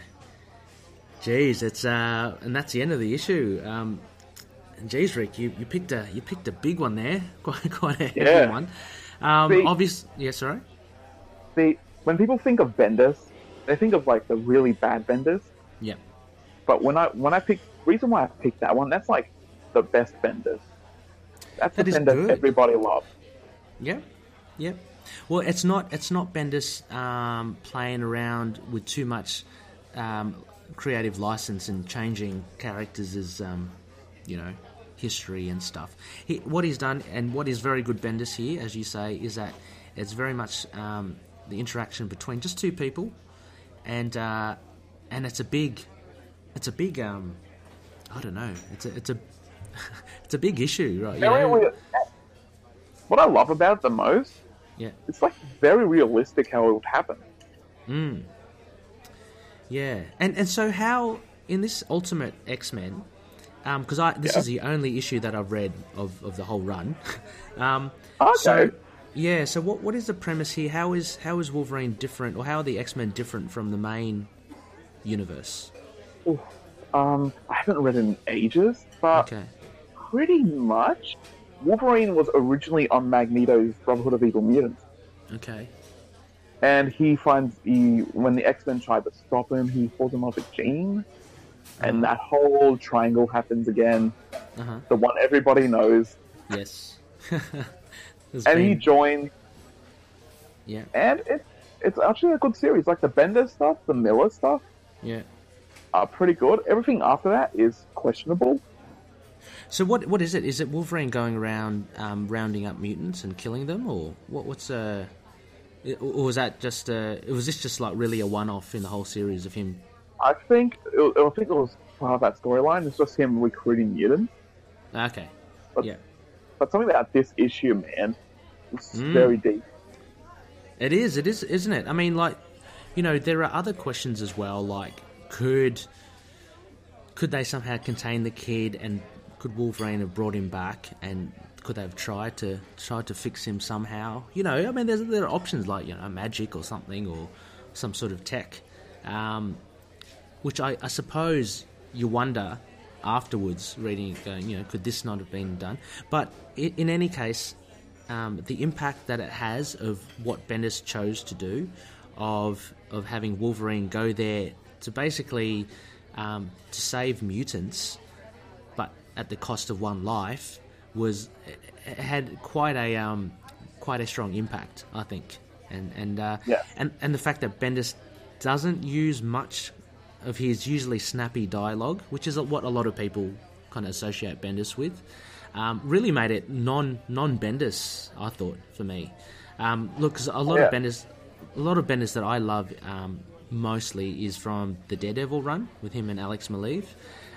Jeez, it's uh, and that's the end of the issue. Um, jeez, Rick, you, you picked a you picked a big one there, (laughs) quite quite a heavy Yeah. one. Um, See- obvious, yeah, sorry. See, when people think of Bendis, they think of like the really bad Bendis. Yeah, But when I when I picked, reason why I picked that one, that's like the best Bendis. That's That the good. everybody loves. yeah, yeah. Well, it's not it's not Bendis um, playing around with too much um, creative license and changing characters as um, you know history and stuff. He, what he's done and what is very good Bendis here, as you say, is that it's very much um, the interaction between just two people, and uh, and it's a big, it's a big um, I don't know, it's a it's a (laughs) it's a big issue, right? you Very know? real- What I love about it the most, Yeah. it's like very realistic how it would happen. Mm. Yeah, and and so how in this Ultimate X Men, because I this Yeah. is the only issue that I've read of, of the whole run. (laughs) um, Okay. So yeah, so what what is the premise here? How is how is Wolverine different, or how are the X Men different from the main universe? Um, I haven't read in ages, but Okay. pretty much, Wolverine was originally on Magneto's Brotherhood of Evil Mutants, Okay. and he finds he when the X Men try to stop him, he falls in love with Jean, and that whole triangle happens again. Uh huh. The one everybody knows, Yes. (laughs) And he joins, yeah. and it's it's actually a good series. Like the Bender stuff, the Millar stuff, Yeah. Are pretty good. Everything after that is questionable. So what what is it? Is it Wolverine going around um, rounding up mutants and killing them, or what? What's uh? Or was that just uh, was this just like really a one-off in the whole series of him? I think it, I think it was part of that storyline. It's just him recruiting mutants. Okay, But, yeah, but something about this issue, man, it's Mm. very deep. it is. It is, isn't it? I mean, like, you know, there are other questions as well. Like, could could they somehow contain the kid, and could Wolverine have brought him back, and could they have tried to tried to fix him somehow? You know, I mean, there are options like you know magic or something or some sort of tech, um, which I, I suppose you wonder afterwards, reading it, going, you know, could this not have been done? But in, in any case, um, the impact that it has of what Bendis chose to do, of of having Wolverine go there to basically um, to save mutants, but at the cost of one life, was had quite a um, quite a strong impact, I think, and and uh, Yes. and and the fact that Bendis doesn't use much of his usually snappy dialogue, which is what a lot of people kind of associate Bendis with, um, really made it non non Bendis. I thought for me, um, look, 'cause a lot of Yeah. Bendis, a lot of Bendis that I love um, mostly is from the Daredevil run with him and Alex Maleev.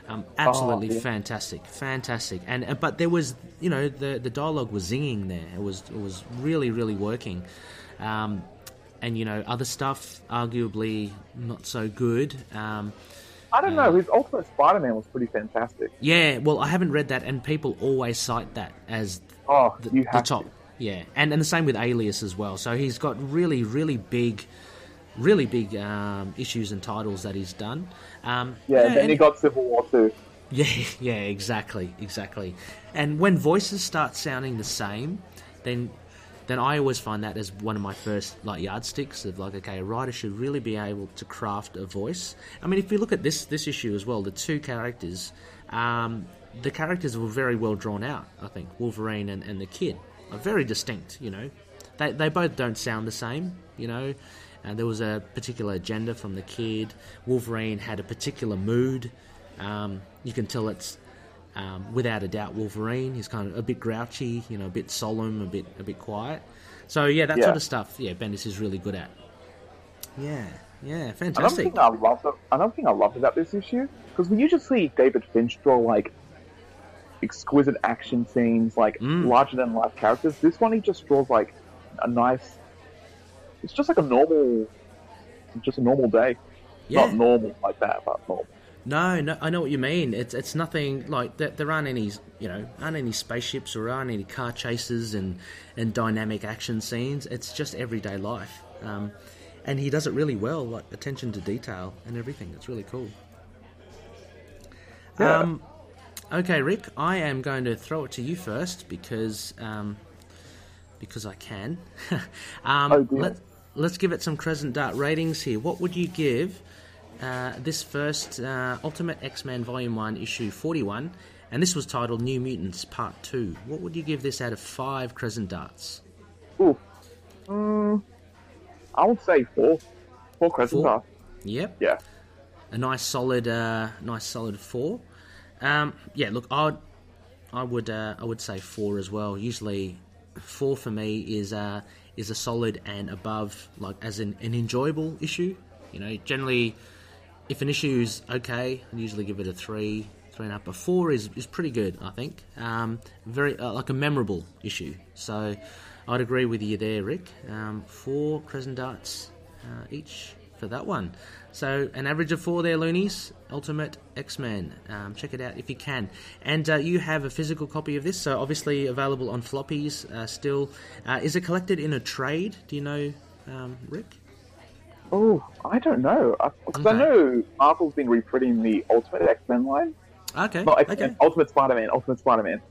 Um, absolutely yeah. fantastic, fantastic, and uh, but there was you know the the dialogue was zinging there. It was it was really really working. Um, and you know other stuff arguably not so good um, I don't know. His Ultimate Spider-Man was pretty fantastic. yeah well i haven't read that and people always cite that as Oh, the, the top to. yeah and and the same with alias as well so he's got really really big really big um, issues and titles that he's done um, Yeah, then and- he got Civil War too. (laughs) yeah, yeah, exactly, exactly. And when voices start sounding the same, then then I always find that as one of my first like yardsticks of like, okay, a writer should really be able to craft a voice. I mean, if you look at this this issue as well, the two characters, um, the characters were very well drawn out. I think Wolverine and, and the kid are very distinct. You know, they they both don't sound the same. You know. And there was a particular agenda from the kid. Wolverine had a particular mood. Um, you can tell it's um, without a doubt Wolverine. He's kind of a bit grouchy, you know, a bit solemn, a bit a bit quiet. So yeah, that Yeah. sort of stuff. Yeah, Bendis is really good at. Yeah, yeah, fantastic. Another thing I loved, another thing I love about this issue, because we usually see David Finch draw like exquisite action scenes, like Mm. larger than life characters. This one he just draws like a nice. It's just like a normal, just a normal day. Yeah. Not normal like that, but normal. No, no, I know what you mean. It's it's nothing like there, there aren't any you know aren't any spaceships or aren't any car chases and and dynamic action scenes. It's just everyday life, um, and he does it really well. Like attention to detail and everything. It's really cool. Yeah. Um, okay, Rick, I am going to throw it to you first because um, because I can. (laughs) um, Oh, let, let's give it some Crescent Dart ratings here. What would you give uh, this first uh, Ultimate X Men Volume 1, Issue 41? And this was titled New Mutants Part 2. What would you give this out of five Crescent Darts? Ooh. Mm, I would say four. Four crescent Four? Stars. Yep. Yeah. a nice solid, uh, nice solid four. Um, yeah, look, I would, I would, uh, I would say four as well. Usually, four for me is uh, is a solid and above, like as in an enjoyable issue. You know, generally, if an issue is okay, I usually give it a three, three and a half. But four is, is pretty good, I think. Um, very uh, like a memorable issue. So, I'd agree with you there, Rick. Um, four crescent darts uh, each for that one. So an average of four there, loonies. Ultimate X Men. Um, check it out if you can. And uh, you have a physical copy of this, so obviously available on floppies uh, still. Uh, is it collected in a trade? Do you know, um, Rick? Oh, I don't know. Because I Okay. know Marvel's been reprinting the Ultimate X Men line. Okay. Not okay. Ultimate Spider Man, Ultimate Spider Man.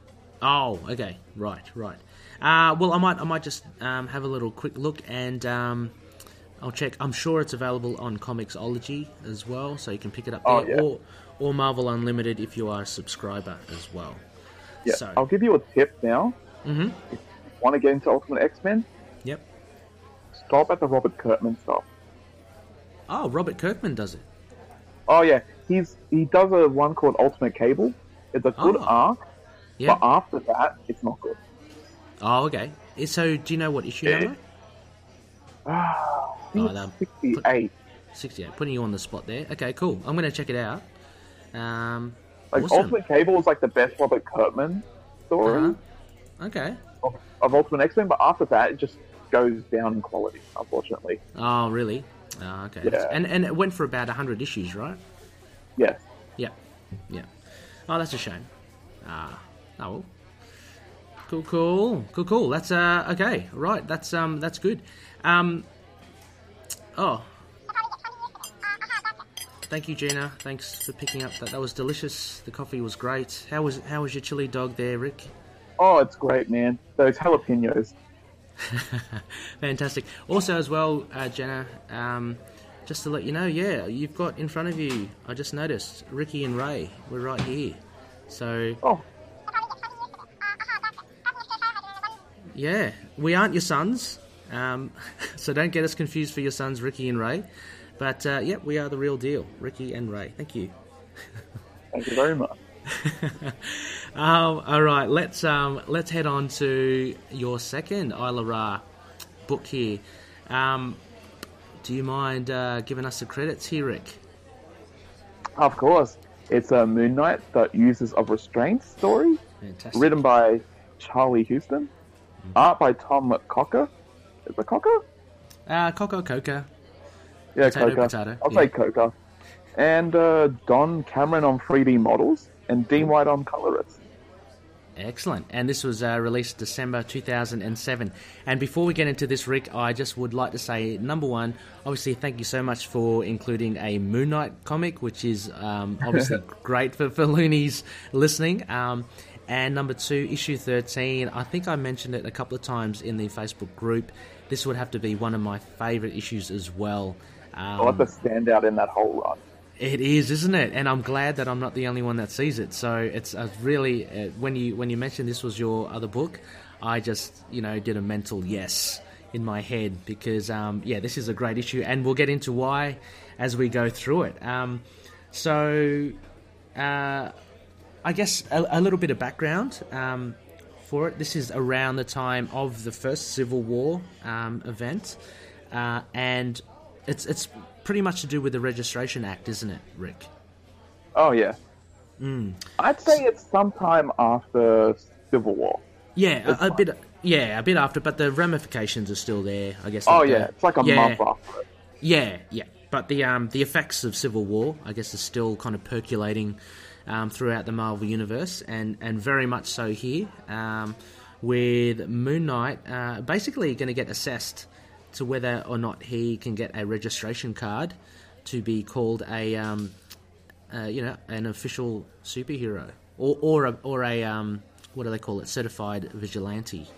Oh, okay, right, right. Uh, well, I might, I might just um, have a little quick look, and um, I'll check. I'm sure it's available on Comixology as well, so you can pick it up there, Oh, yeah. or or Marvel Unlimited if you are a subscriber as well. Yeah. So, I'll give you a tip now. hmm If you want to get into Ultimate X Men, yep. stop at the Robert Kirkman stuff. Oh, Robert Kirkman does it. Oh yeah, he's he does a one called Ultimate Cable. It's a good Oh. arc, Yeah. but after that, it's not good. Oh, okay. So, do you know what issue Yeah. number? Ah, Oh, no. 68. 68. Putting you on the spot there. Okay, cool. I'm going to check it out. Um, Like awesome. Ultimate Cable is like the best Robert Kirkman story Uh-huh. Okay. of, of Ultimate X Men, but after that it just goes down in quality, unfortunately. Oh, really? Oh, okay. Yeah. And and it went for about 100 issues, right? Yes. Yeah. Yeah. Oh, that's a shame. Ah. oh well. Cool, cool, cool, cool. That's uh okay, right. That's um that's good. Um. Oh. Thank you, Gina. Thanks for picking up that. That was delicious. The coffee was great. How was how was your chili dog there, Rick? Oh, it's great, man. Those jalapenos. (laughs) Fantastic. Also, as well, uh, Jenna, um, just to let you know, yeah, you've got in front of you. I just noticed Ricky and Ray. We're right here. So Oh, yeah, we aren't your sons. Um, (laughs) so don't get us confused for your sons, Ricky and Ray. But uh, yeah, we are the real deal, Ricky and Ray. Thank you. thank you very much. (laughs) Um, all right, let's um, let's head on to your second Isla Ra book here. Um, do you mind uh, giving us the credits here, Rick? Of course. It's a Moon Knight, the Users of Restraint story, Fantastic. written by Charlie Huston, art by Tom Cocker. Is it Cocker? Uh, Coco Coca. Yeah, Potato, Coca. potato, I'll yeah. say Coca. And uh, Don Cameron on 3D models and Dean White on colorists. Excellent. And this was uh, released December 2007. And before we get into this, Rick, I just would like to say number one, obviously, thank you so much for including a Moon Knight comic, which is um, obviously (laughs) great for, for loonies listening. Um, and number two, issue 13, I think I mentioned it a couple of times in the Facebook group. This would have to be one of my favourite issues as well. Um, I like the standout in that whole run. it is, isn't it? And I'm glad that I'm not the only one that sees it. So it's really uh, when you when you mentioned this was your other book, I just you know did a mental yes in my head because um, yeah, this is a great issue, and we'll get into why as we go through it. Um, so uh, I guess a, a little bit of background um, for it. This is around the time of the first Civil War um, event, uh, and it's it's pretty much to do with the Registration Act, isn't it, Rick? Oh, yeah. Hmm. I'd say it's sometime after Civil War. Yeah, a, a bit. Yeah, a bit after, but the ramifications are still there. I guess. Oh, like the- yeah. It's like a yeah, month after it. Yeah, yeah. But the um the effects of Civil War, I guess, are still kind of percolating um, throughout the Marvel universe, and and very much so here, um, with Moon Knight uh, basically going to get assessed to whether or not he can get a registration card to be called a um, uh, you know an official superhero or or a, or a um, what do they call it certified vigilante.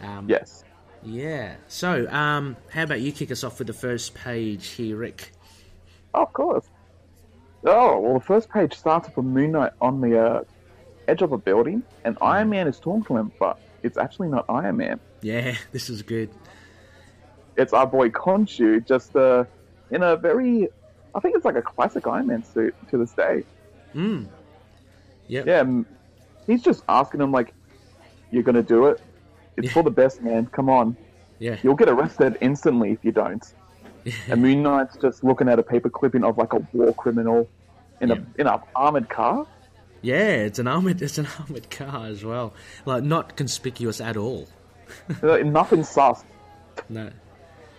Um, Yes. yeah. So, um, how about you kick us off with the first page here, Rick? Of course. Oh, well, the first page starts with a Moon Knight on the uh, edge of a building, and Iron Man is talking to him, but it's actually not Iron Man. Yeah, (laughs) this is good. It's our boy Khonshu, just uh, in a very, I think it's like a classic Iron Man suit to this day. Mm. Yep. Yeah, he's just asking him, like, you're going to do it? It's for the best, man. Come on. Yeah. You'll get arrested instantly if you don't. (laughs) And Moon Knight's just looking at a paper clipping of like a war criminal in Yeah. a in a armored car. Yeah, it's an armored. It's an armored car as well. Like not conspicuous at all. (laughs) Uh, Nothing sus. No.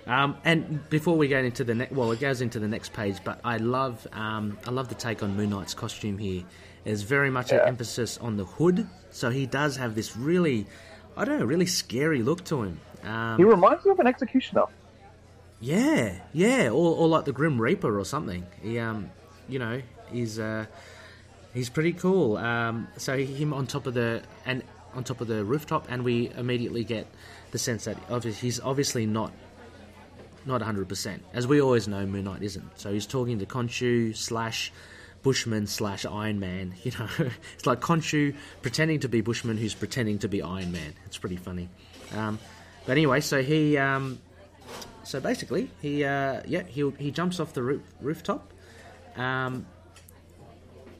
Um, and before we get into the next, well, it goes into the next page. But I love, um, I love the take on Moon Knight's costume here. There's very much an emphasis on the hood, so he does have this really, I don't know, really scary look to him. Um, He reminds me of an executioner. Yeah, yeah, or, or like the Grim Reaper or something. He, um, you know, he's uh, he's pretty cool. Um, so him on top of the and on top of the rooftop, and we immediately get the sense that he's obviously not not hundred percent, as we always know. Moon Knight isn't. So he's talking to Khonshu slash Bushman slash Iron Man. (laughs) You know, it's like Khonshu pretending to be Bushman, who's pretending to be Iron Man. It's pretty funny. Um, but anyway, so he. Um, so basically, he uh, yeah he he jumps off the roof, rooftop. Um,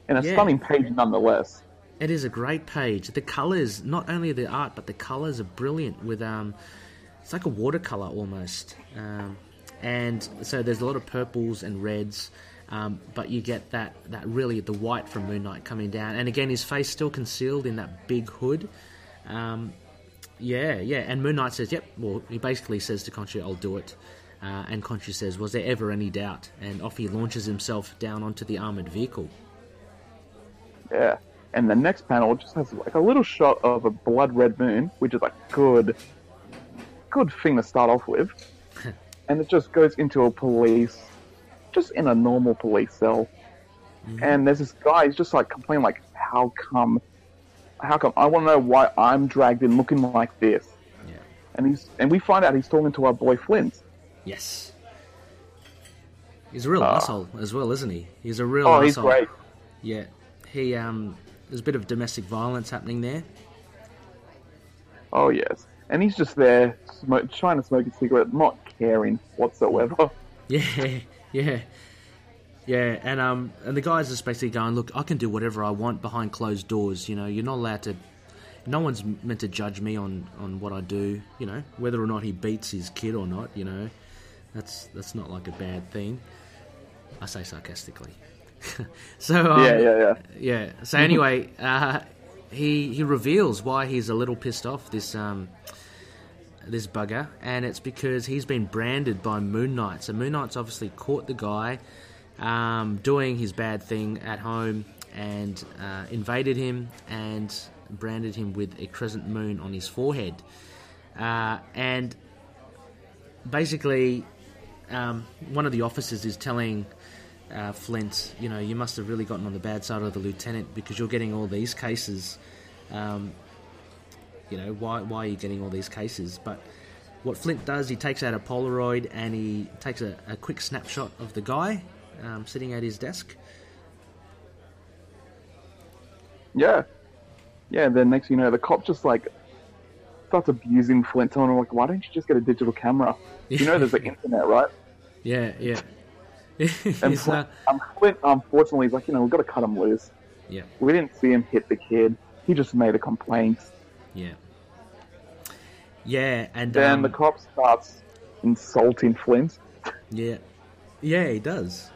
And a Yeah. stunning page nonetheless. it is a great page. The colors, not only the art, but the colors are brilliant. With um, it's like a watercolor almost. Um, and so there's a lot of purples and reds, um, but you get that, that really the white from Moon Knight coming down. And again, his face still concealed in that big hood. Um, yeah, yeah. And Moon Knight says, "Yep." Well, he basically says to Khonshu, "I'll do it." Uh, and Khonshu says, "Was there ever any doubt?" And off he launches himself down onto the armored vehicle. Yeah. And the next panel just has like a little shot of a blood red moon, which is like good, good thing to start off with. (laughs) and it just goes into a police, just in a normal police cell. And there's this guy, he's just like complaining, like, how come, how come? I want to know why I'm dragged in looking like this. Yeah. And he's, and we find out he's talking to our boy Flint. Yes. He's a real Ah. asshole as well, isn't he? He's a real Oh, asshole. he's great. Yeah. He um there's a bit of domestic violence happening there. Oh yes, and he's just there smoke, trying to smoke a cigarette, not caring whatsoever. (laughs) Yeah, yeah. Yeah, and um and the guys are basically going, Look, I can do whatever I want behind closed doors, you know, you're not allowed to no one's meant to judge me on, on what I do, you know, whether or not he beats his kid or not, you know. That's that's not like a bad thing. I say sarcastically. (laughs) so um, yeah, yeah, yeah. Yeah. So anyway, (laughs) uh, he he reveals why he's a little pissed off this um this bugger, and it's because he's been branded by Moon Knight. So Moon Knight's obviously caught the guy um, doing his bad thing at home and uh, invaded him and branded him with a crescent moon on his forehead. Uh, and basically, um, one of the officers is telling uh, Flint, you know, you must have really gotten on the bad side of the lieutenant because you're getting all these cases. Um, you know, why, why are you getting all these cases? But what Flint does, he takes out a Polaroid and he takes a, a quick snapshot of the guy um, sitting at his desk. Yeah. Yeah, and then next thing you know, the cop just like starts abusing Flint, telling him like, "Why don't you just get a digital camera? You know, there's the (laughs) internet, right?" Yeah, yeah. (laughs) And He's, uh, Flint, um, Flint, unfortunately, is like, you know, we've got to cut him loose. yeah, We didn't see him hit the kid. He just made a complaint. yeah. Yeah, and Then um, the cop starts insulting Flint. yeah, yeah, he does.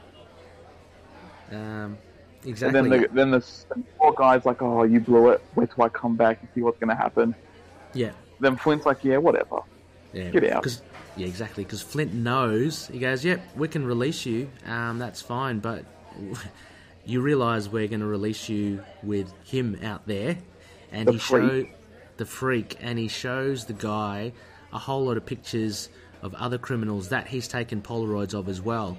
Um, And then the, then the, poor guy's like, "Oh, you blew it. Wait till I come back and see what's going to happen." yeah, Then Flint's like, "Yeah, whatever." yeah. Get out. 'Cause- yeah, exactly. Because Flint knows. He goes, "Yep, we can release you. Um, that's fine, but (laughs) you realise we're going to release you with him out there." And The he show the freak, and he shows the guy a whole lot of pictures of other criminals that he's taken Polaroids of as well.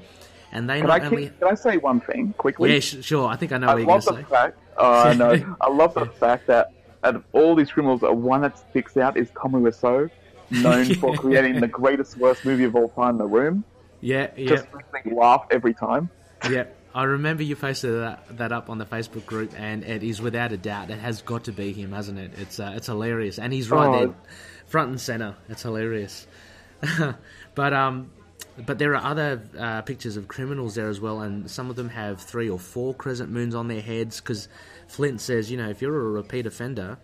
And they Can not I only keep, can I say one thing quickly? yeah, sh- sure. I think I know I what you're going love to the say. fact. Oh, I know. (laughs) I love the fact that out of all these criminals, the one that sticks out is Tommy Wiseau, known for (laughs) creating the greatest worst movie of all time, in The Room. Yeah, yeah. Just laugh every time. Yeah, I remember you posted that, that up on the Facebook group, and it is without a doubt it has got to be him, hasn't it? It's uh, it's hilarious, and he's right Oh. there, front and center. It's hilarious. (laughs) but um, but there are other uh, pictures of criminals there as well, and some of them have three or four crescent moons on their heads because Flint says, you know, if you're a repeat offender,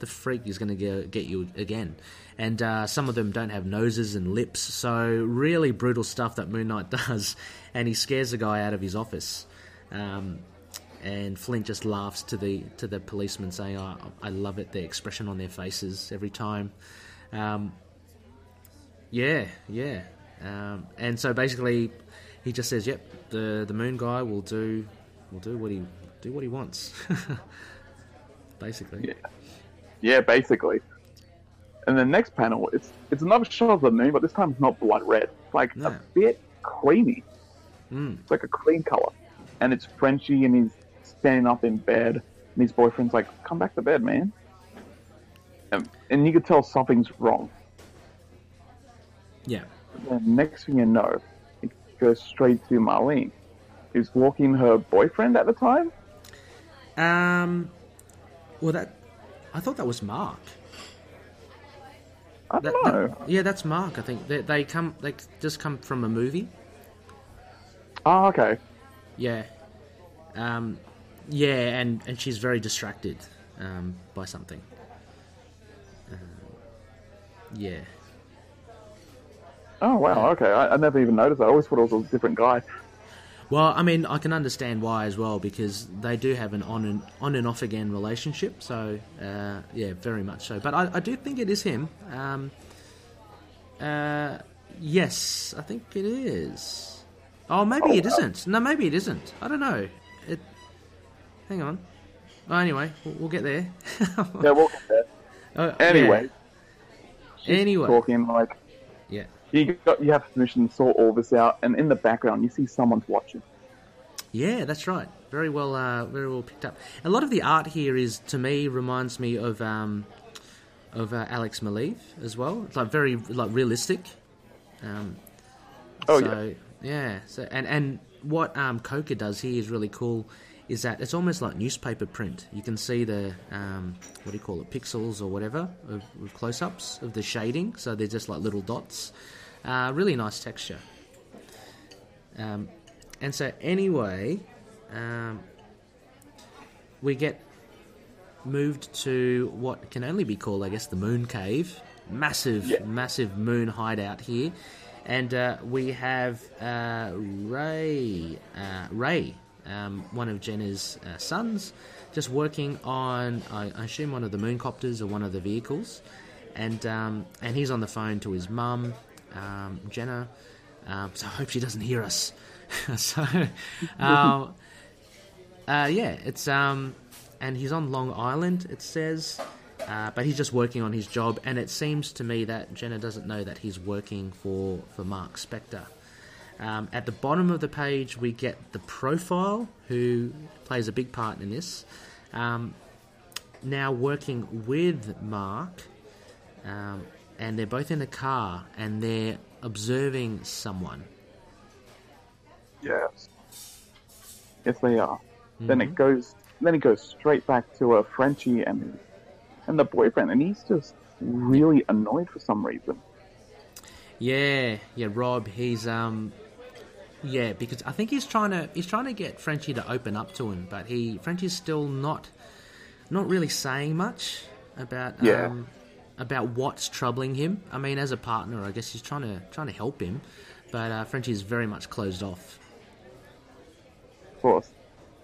the freak is going to get you again. And uh, some of them don't have noses and lips, so really brutal stuff that Moon Knight (laughs) does. And he scares the guy out of his office. Um, and Flint just laughs to the to the policeman, saying, oh, "I love it, the expression on their faces every time." Um, yeah, yeah. Um, and so basically, he just says, "Yep, the the Moon guy will do will do what he do what he wants." (laughs) basically, Yeah. Yeah, basically. And the next panel, it's it's another shot of the moon, but this time it's not blood red. It's like No. a bit creamy. Mm. It's like a cream color, and it's Frenchy, and he's standing up in bed, and his boyfriend's like, "Come back to bed, man." And, and you could tell something's wrong. yeah. And next thing you know, it goes straight to Marlene, who's walking her boyfriend at the time. Um, well, that I thought that was Mark. I don't that- know. yeah, that's Mark. I think they, they come they just come from a movie. Oh, okay. Yeah, um, yeah, and and she's very distracted um, by something. Um, yeah, Oh wow, okay. I, I never even noticed. that. I always thought it was a different guy. Well, I mean, I can understand why as well because they do have an on and on and off again relationship. So uh, yeah, very much so. But I, I do think it is him. Um, uh, yes, I think it is. Oh, maybe Oh, it isn't. No, maybe it isn't. I don't know. It. Hang on. Oh, anyway, we'll, we'll get there. (laughs) Yeah, we'll get there. Oh, Anyway, yeah. anyway, talking like. You got you have permission to sort all this out, and in the background you see someone's watching. Yeah, that's right. Very well, uh, very well picked up. A lot of the art here is, to me, reminds me of um, of uh, Alex Maleev as well. It's like very like realistic. Um, Oh, so, yeah. So and and what um, Coca does here is really cool. Is that it's almost like newspaper print. You can see the um, what do you call it, pixels or whatever of, of close-ups of the shading. So they're just like little dots. Uh, really nice texture. Um, and so, anyway, um, we get moved to what can only be called, I guess, the Moon Cave. Massive, Yeah. massive moon hideout here. And uh, we have uh, Ray, uh, Ray, um, one of Jenna's uh, sons, just working on, I, I assume, one of the moon copters or one of the vehicles. And um, and he's on the phone to his mum, um, Jenna. Um, so I hope she doesn't hear us. (laughs) so, (laughs) um, uh, yeah, it's um, and he's on Long Island. It says, uh, but he's just working on his job, and it seems to me that Jenna doesn't know that he's working for for Marc Spector. Um, at the bottom of the page, we get the profile, who plays a big part in this. Um, now working with Mark, um, and they're both in a car, and they're observing someone. Yes. Yes, they are. Then it goes. Then it goes straight back to a Frenchie and and the boyfriend, and he's just really annoyed for some reason. Yeah, yeah, Rob. He's um, yeah, because I think he's trying to he's trying to get Frenchie to open up to him, but he Frenchie's still not not really saying much about Yeah. um, about what's troubling him. I mean, as a partner, I guess he's trying to trying to help him, but uh, is very much closed off. Of course.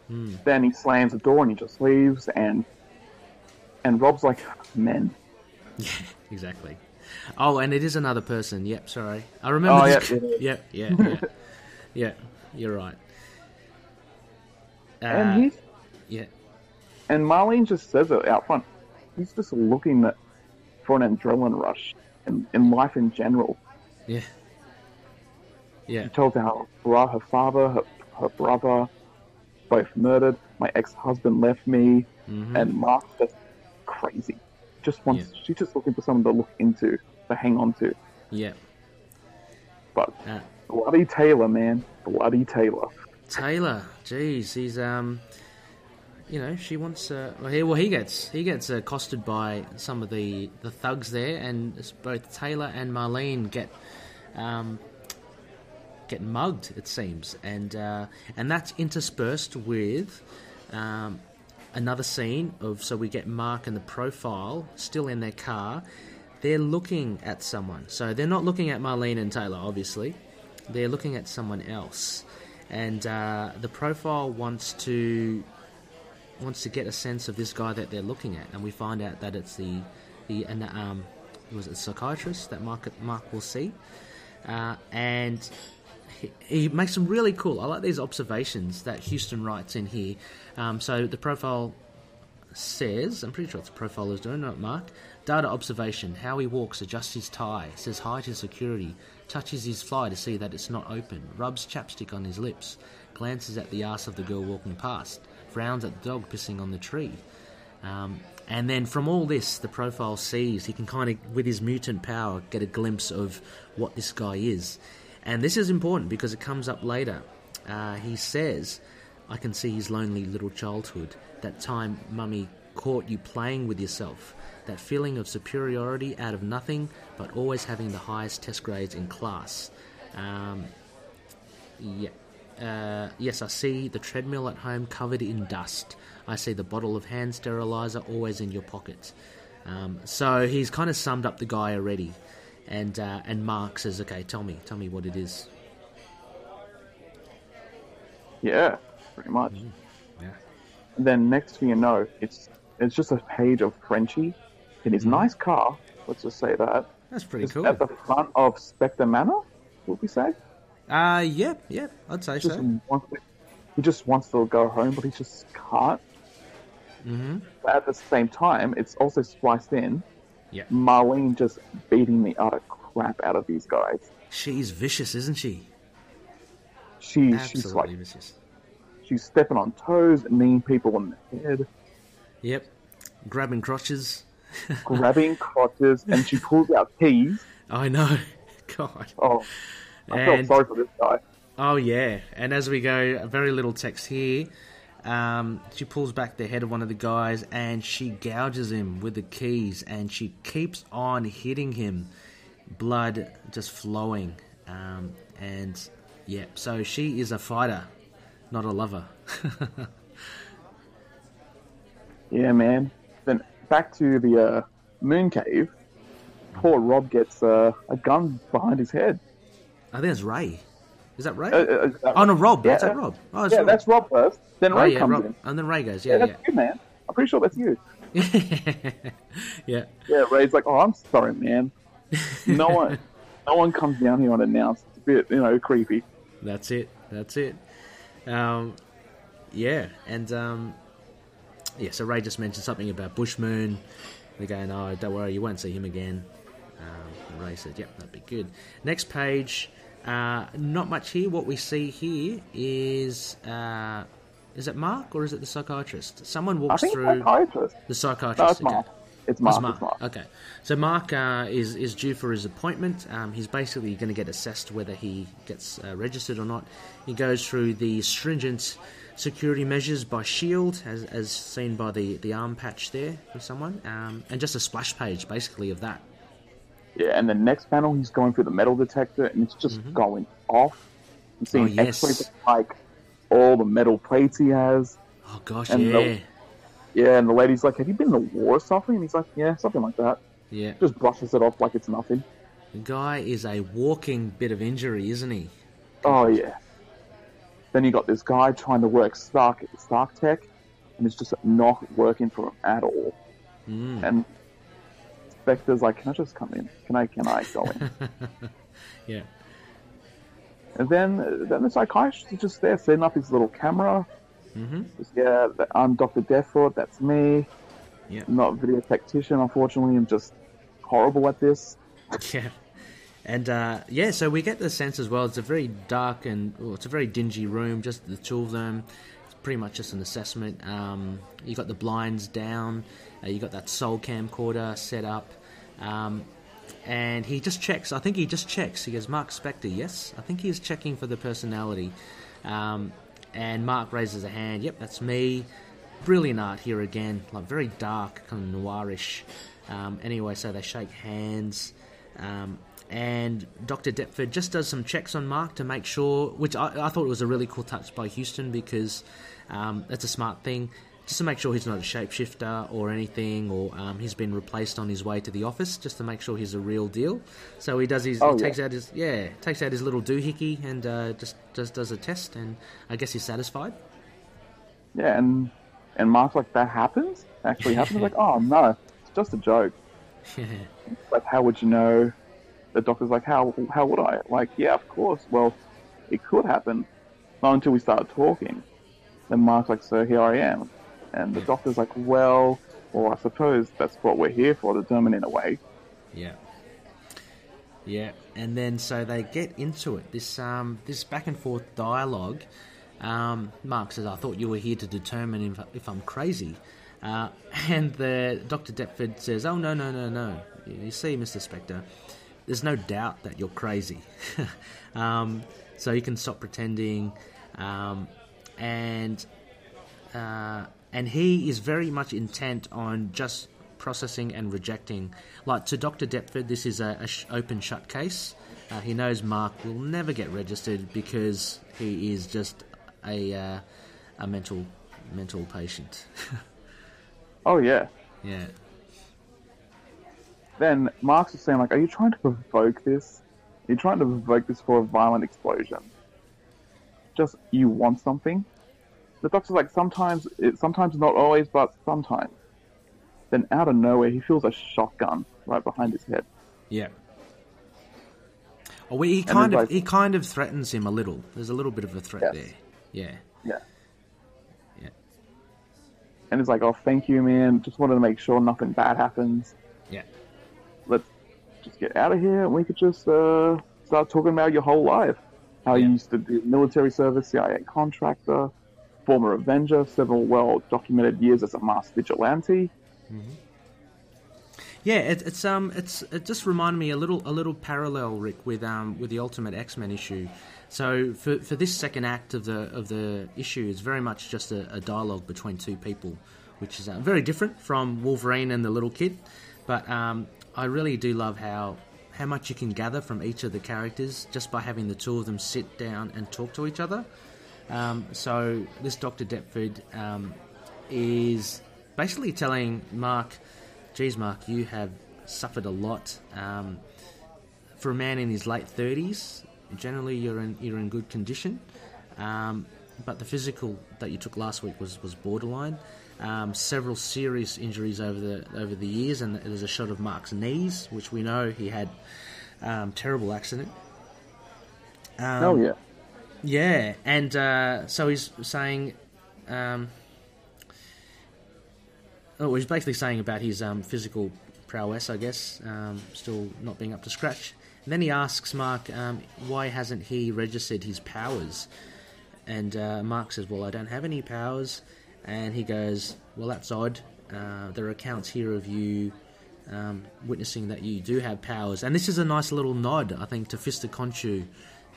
Then he slams the door and he just leaves, and and Rob's like, "Men." (laughs) Yeah, exactly. Oh, and it is another person. Yep, sorry. I remember. Oh, this- yeah, yeah, yeah, yeah, (laughs) yeah, yeah. You're right. Uh, and he's yeah, and Marlene just says it out front. He's just looking at, for an adrenaline rush in, in life in general. yeah, yeah. She told how her, her father, her, her brother, both murdered. My ex-husband left me, and Mark's just crazy. Just wants. Yeah. She's just looking for someone to look into, to hang on to. Yeah. But Uh, bloody Taylor, man, bloody Taylor. Taylor, jeez, he's um, you know, she wants. Uh, well, he well he gets he gets accosted by some of the the thugs there, and both Taylor and Marlene get um get mugged. It seems, and uh, and that's interspersed with um. Another scene of so we get Mark and the profile still in their car. They're looking at someone, so they're not looking at Marlene and Taylor, obviously. They're looking at someone else, and uh, the profile wants to wants to get a sense of this guy that they're looking at, and we find out that it's the the um, was it psychiatrist that Mark Mark will see, uh, and he, he makes some really cool. I like these observations that Huston writes in here. Um, so the profile says, I'm pretty sure it's the profile is doing, not Mark. Data observation, how he walks, adjusts his tie, says hi to security, touches his fly to see that it's not open, rubs chapstick on his lips, glances at the ass of the girl walking past, frowns at the dog pissing on the tree. Um, and then from all this, the profile sees, he can kind of, with his mutant power, get a glimpse of what this guy is. And this is important because it comes up later. Uh, he says, I can see his lonely little childhood, that time mummy caught you playing with yourself, that feeling of superiority out of nothing, but always having the highest test grades in class. Um, yeah. Uh, yes, I see the treadmill at home covered in dust. I see the bottle of hand sterilizer always in your pockets. Um, so he's kind of summed up the guy already. and uh, and Mark says, "Okay, tell me, tell me what it is." Yeah, pretty much. Yeah. Then next thing you know, it's it's just a page of Frenchie in his nice car. Let's just say that. That's pretty Just cool. at the front of Spector Manor, would we say? Uh, yeah, yeah, I'd say Just so. wants to- he just wants to go home, but he just can't. Mm-hmm. But at the same time, it's also spliced in Yeah, Marlene just beating the utter crap out of these guys. she's vicious, isn't she? She, she's like vicious. she's stepping on toes, kneeing people in the head, Yep, grabbing crotches. (laughs) grabbing crotches, and she pulls out keys. I know. (laughs) God. Oh, I And- felt sorry for this guy. Oh yeah, and as we go, very little text here. Um, she pulls back the head of one of the guys and she gouges him with the keys, and she keeps on hitting him, blood just flowing. Um, and yeah, so she is a fighter, not a lover. (laughs) Yeah, man. Then back to the uh, moon cave. Poor Rob gets uh, a gun behind his head. I think it's Ray. Is that Ray? Uh, uh, uh, oh no, Rob. That's yeah. it, Rob. Oh, yeah, Rob. that's Rob first. Then Oh, Ray yeah, comes Rob. in. And then Ray goes, Yeah, yeah, that's you, man. I'm pretty sure that's you. yeah, (laughs) yeah. Yeah, Ray's like, oh, I'm sorry, man. No (laughs) one, no one comes down here unannounced. It's a bit, you know, creepy. That's it. That's it. Um, yeah, and um, yeah. So Ray just mentioned something about Bushman. They're going, "Oh, don't worry, you won't see him again." Um, Ray said, "Yep, that'd be good." Next page. Uh, not much here. What we see here is uh, is it Mark or is it the psychiatrist? Someone walks through psychiatrist. the psychiatrist. No, it's. Mark. It's Mark. it's It's Mark. Mark. Okay, so Mark uh, is is due for his appointment. Um, he's basically going to get assessed whether he gets uh, registered or not. He goes through the stringent security measures by Shield, as, as seen by the, the arm patch there for someone, um, and just a splash page basically of that. Yeah, and the next panel, he's going through the metal detector, and it's just going off. He's seeing Mm-hmm. Oh, yes. X-rays like all the metal plates he has. Oh gosh, And yeah, the- Yeah, and the lady's like, "Have you been in the war or something?" And he's like, "Yeah, something like that." yeah. Just brushes it off like it's nothing. The guy is a walking bit of injury, isn't he? Oh yeah. Then you got this guy trying to work Stark Stark Tech, and it's just not working for him at all. Mm. And Spector's like, "Can I just come in? Can I? Can I go in?" (laughs) Yeah, and then then the psychiatrist is just there setting up his little camera. mm-hmm. Just, yeah, I'm Doctor Deptford. That's me. yeah, not a video tactician, unfortunately. I'm just horrible at this. (laughs) Yeah. And uh, yeah, so we get the sense as well. It's a very dark and well, it's a very dingy room. Just the two of them. It's pretty much just an assessment. Um, you got the blinds down. Uh, you got that soul camcorder set up. Um, and he just checks. I think he just checks. He goes, Marc Spector, yes. I think he is checking for the personality. Um, and Mark raises a hand. Yep, that's me. Brilliant art here again. Like very dark, kind of noirish. Um, anyway, so they shake hands. Um, and Dr. Deptford just does some checks on Mark to make sure, which I, I thought was a really cool touch by Huston because um, that's a smart thing, just to make sure he's not a shapeshifter or anything, or um, he's been replaced on his way to the office, just to make sure he's a real deal. So he does his, Oh, he yeah. takes out his, yeah, takes out his little doohickey and uh, just just does a test, and I guess he's satisfied. Yeah, and and Mark's like, that happens? Actually happens? like, oh no, it's just a joke. (laughs) Like, how would you know? The doctor's like, how how would I? Like, yeah, of course. Well, it could happen. Not until we start talking. Then Mark's like, so here I am. And the doctor's like, well, well, I suppose that's what we're here for, to determine in a way. Yeah. Yeah, and then so they get into it. This um this back and forth dialogue. Um, Mark says, "I thought you were here to determine if, if I'm crazy," uh, (laughs) and the Doctor Deptford says, "Oh no no no no! You see, Mister Spector, there's no doubt that you're crazy. (laughs) um, so you can stop pretending." Um, and uh, and he is very much intent on just processing and rejecting. Like to Dr. Deptford, this is a, a sh- open shut case. Uh, he knows Mark will never get registered because he is just a uh, a mental mental patient. (laughs) Oh yeah, yeah, then Mark's is saying like, "Are you trying to provoke this? Are you trying to provoke this for a violent explosion? Just you want something?" The doctor's like, "Sometimes, it, sometimes not always, but sometimes." Then out of nowhere, he feels a shotgun right behind his head. Yeah. Oh, well, he kind of like- he kind of threatens him a little. There's a little bit of a threat Yes. there. Yeah. Yeah. Yeah. And he's like, "Oh, thank you, man. Just wanted to make sure nothing bad happens. Yeah. Let's just get out of here, and we could just uh, start talking about your whole life. How Yeah. you used to do military service, CIA contractor, former Avenger, several well-documented years as a masked vigilante. Yeah, it, it's um, it's it just reminded me a little a little parallel, Rick, with um, with the Ultimate X Men issue. So for for this second act of the of the issue, it's very much just a, a dialogue between two people, which is uh, very different from Wolverine and the little kid. But um, I really do love how how much you can gather from each of the characters just by having the two of them sit down and talk to each other. Um, so this Doctor Deptford um, is basically telling Mark, "Geez, Mark, you have suffered a lot. Um, for a man in his late thirties, generally you're in you're in good condition, um, but the physical that you took last week was was borderline. Um, several serious injuries over the over the years, and there's a shot of Mark's knees, which we know he had um, terrible accident. Um, Hell yeah! Yeah, and uh, so he's saying, um, oh, he's basically saying about his um, physical prowess, I guess, um, still not being up to scratch. And then he asks Mark, um, why hasn't he registered his powers? And uh, Mark says, well, I don't have any powers. And he goes, well, that's odd. Uh, there are accounts here of you um, witnessing that you do have powers. And this is a nice little nod, I think, to Fist Khonshu,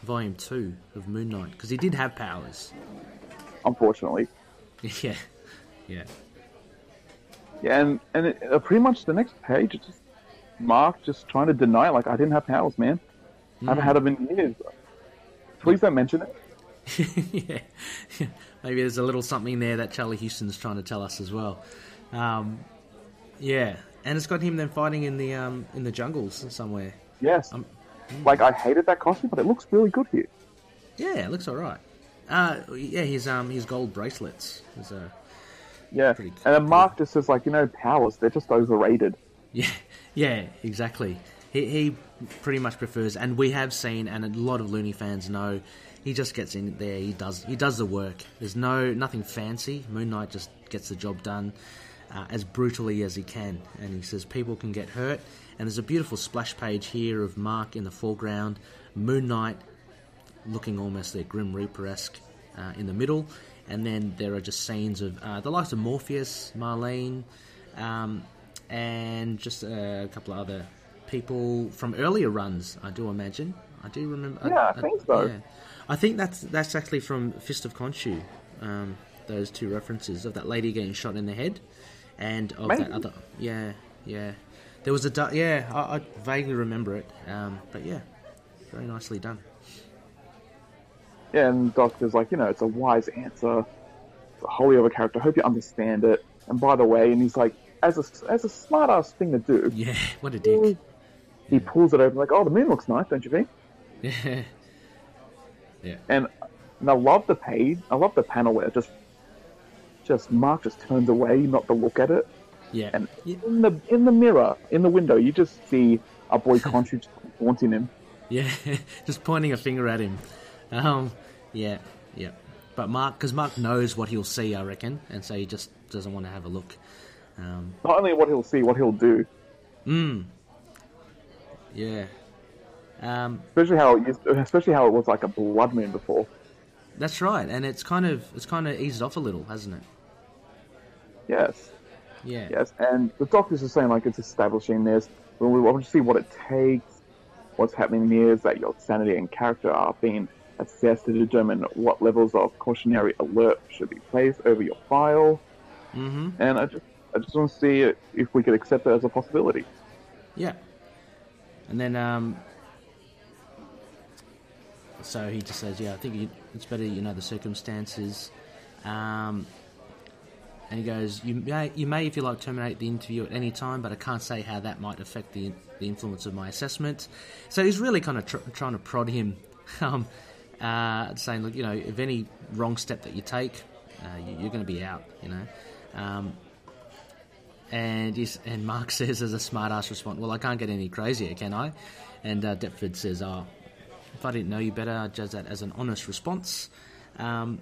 Volume 2 of Moon Knight, because he did have powers. Unfortunately, (laughs) yeah, yeah. yeah, and and it, uh, pretty much the next page, it's just Mark just trying to deny, like, I didn't have powers, man. I haven't had them in years. Please don't mention it. (laughs) yeah. yeah. (laughs) Maybe there's a little something there that Charlie Huston's trying to tell us as well. Um, yeah, and it's got him then fighting in the um, in the jungles somewhere. Yes. Um, like I hated that costume, but it looks really good here. Yeah, it looks all right. Uh, yeah, his um his gold bracelets. Is, uh, Yeah. Pretty and then. Mark just says like, you know, powers, they're just overrated. yeah, (laughs) yeah, exactly. He he pretty much prefers, and we have seen, and a lot of Looney fans know. He just gets in there. He does. He does the work. There's no nothing fancy. Moon Knight just gets the job done uh, as brutally as he can. And he says people can get hurt. And there's a beautiful splash page here of Mark in the foreground, Moon Knight looking almost like Grim Reaper esque uh, in the middle. And then there are just scenes of uh, the likes of Morpheus, Marlene, um, and just a couple of other people from earlier runs. I do imagine. I do remember. Yeah, I think so. yeah. I think that's that's actually from Fist of Khonshu. Um, those two references of that lady getting shot in the head, and of that other. Yeah, yeah. There was a yeah. I, I vaguely remember it. Um, but yeah, very nicely done. Yeah, and Doctor's like, you know, it's a wise answer. It's a holy of a character. I hope you understand it. And by the way, and he's like, as a as a smart ass thing to do, Yeah, what a dick. he pulls it open like, oh, the moon looks nice, don't you think? Yeah, (laughs) yeah, And, and I love the page. I love the panel where it just just Mark just turns away, not to look at it. Yeah. And in the in the mirror, in the window, you just see our boy (laughs) Khonshu just haunting him. Yeah, (laughs) just pointing a finger at him. Um, yeah, yeah. But Mark, because Mark knows what he'll see, I reckon, and so he just doesn't want to have a look. Um, Not only what he'll see, what he'll do. Hmm. Yeah. Um, Especially how it used, especially how it was like a blood moon before. that's right, and it's kind of it's kind of eased off a little, hasn't it? Yes. Yeah. Yes, and the doctors are saying like it's establishing this. When we want to see what it takes, what's happening here is that your sanity and character are being assessed to determine what levels of cautionary alert should be placed over your file. Mm-hmm. And I just, I just want to see if we could accept that as a possibility. Yeah. And then, um, so he just says, "Yeah, I think it's better you know the circumstances." Um, and he goes, "You may, you may, if you like, terminate the interview at any time, but I can't say how that might affect the the influence of my assessment." So he's really kind of tr- trying to prod him, (laughs) um, uh, saying, "Look, you know, if any wrong step that you take, uh, you, you're going to be out." You know. Um, and he's, and Mark (laughs) says as a smart ass response, "Well, I can't get any crazier, can I?" And uh, Deptford says, "Oh, if I didn't know you better, I'd judge that as an honest response." Um,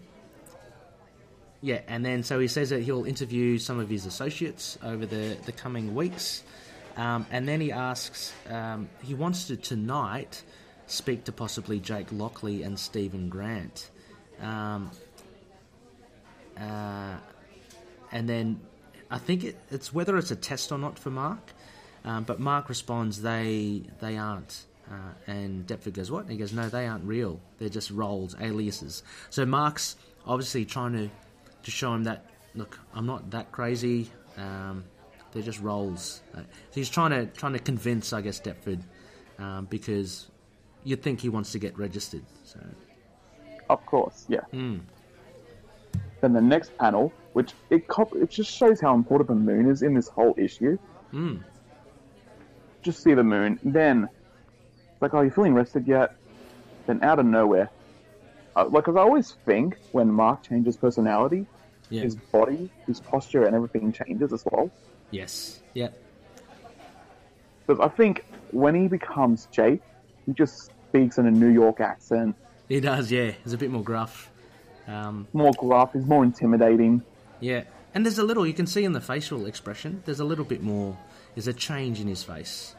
yeah, and then so he says that he'll interview some of his associates over the, the coming weeks. Um, and then he asks, um, he wants to tonight speak to possibly Jake Lockley and Steven Grant. Um, uh, and then I think it, it's whether it's a test or not for Mark. Um, but Mark responds, they they aren't. Uh, and Deptford goes, what? And he goes, no, they aren't real. They're just roles, aliases. So Mark's obviously trying to to show him that look, I'm not that crazy. Um, they're just roles. Uh, so he's trying to trying to convince, I guess, Deptford um, because you'd think he wants to get registered. So Of course, yeah. mm, Then the next panel, which it cop- it just shows how important the moon is in this whole issue. mm, Just see the moon. Then, it's like, oh, you feeling rested yet? Then out of nowhere, because I always think when Mark changes personality, yeah, his body, his posture, and everything changes as well. yes, yeah, Because I think when he becomes Jake, he just speaks in a New York accent, he does. Yeah, he's a bit more gruff. Um, more gruff, he's more intimidating. yeah, and there's a little you can see in the facial expression. There's a little bit more. There's a change in his face.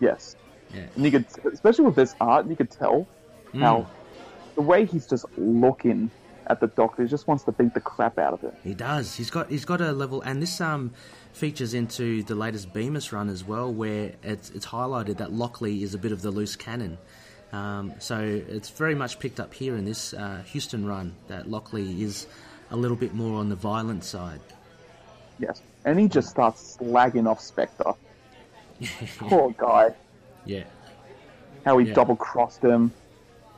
Yes. Yeah, And you could, especially with this art, you could tell Mm. how the way he's just looking at the doctor, he just wants to beat the crap out of it. He does. He's got he's got a level, and this um features into the latest Bemis run as well, where it's it's highlighted that Lockley is a bit of the loose cannon. Um, so it's very much picked up here in this uh, Huston run that Lockley is a little bit more on the violent side. Yes. And he just starts slagging off Spector. (laughs) Poor guy. Yeah, How he Yeah. double crossed him,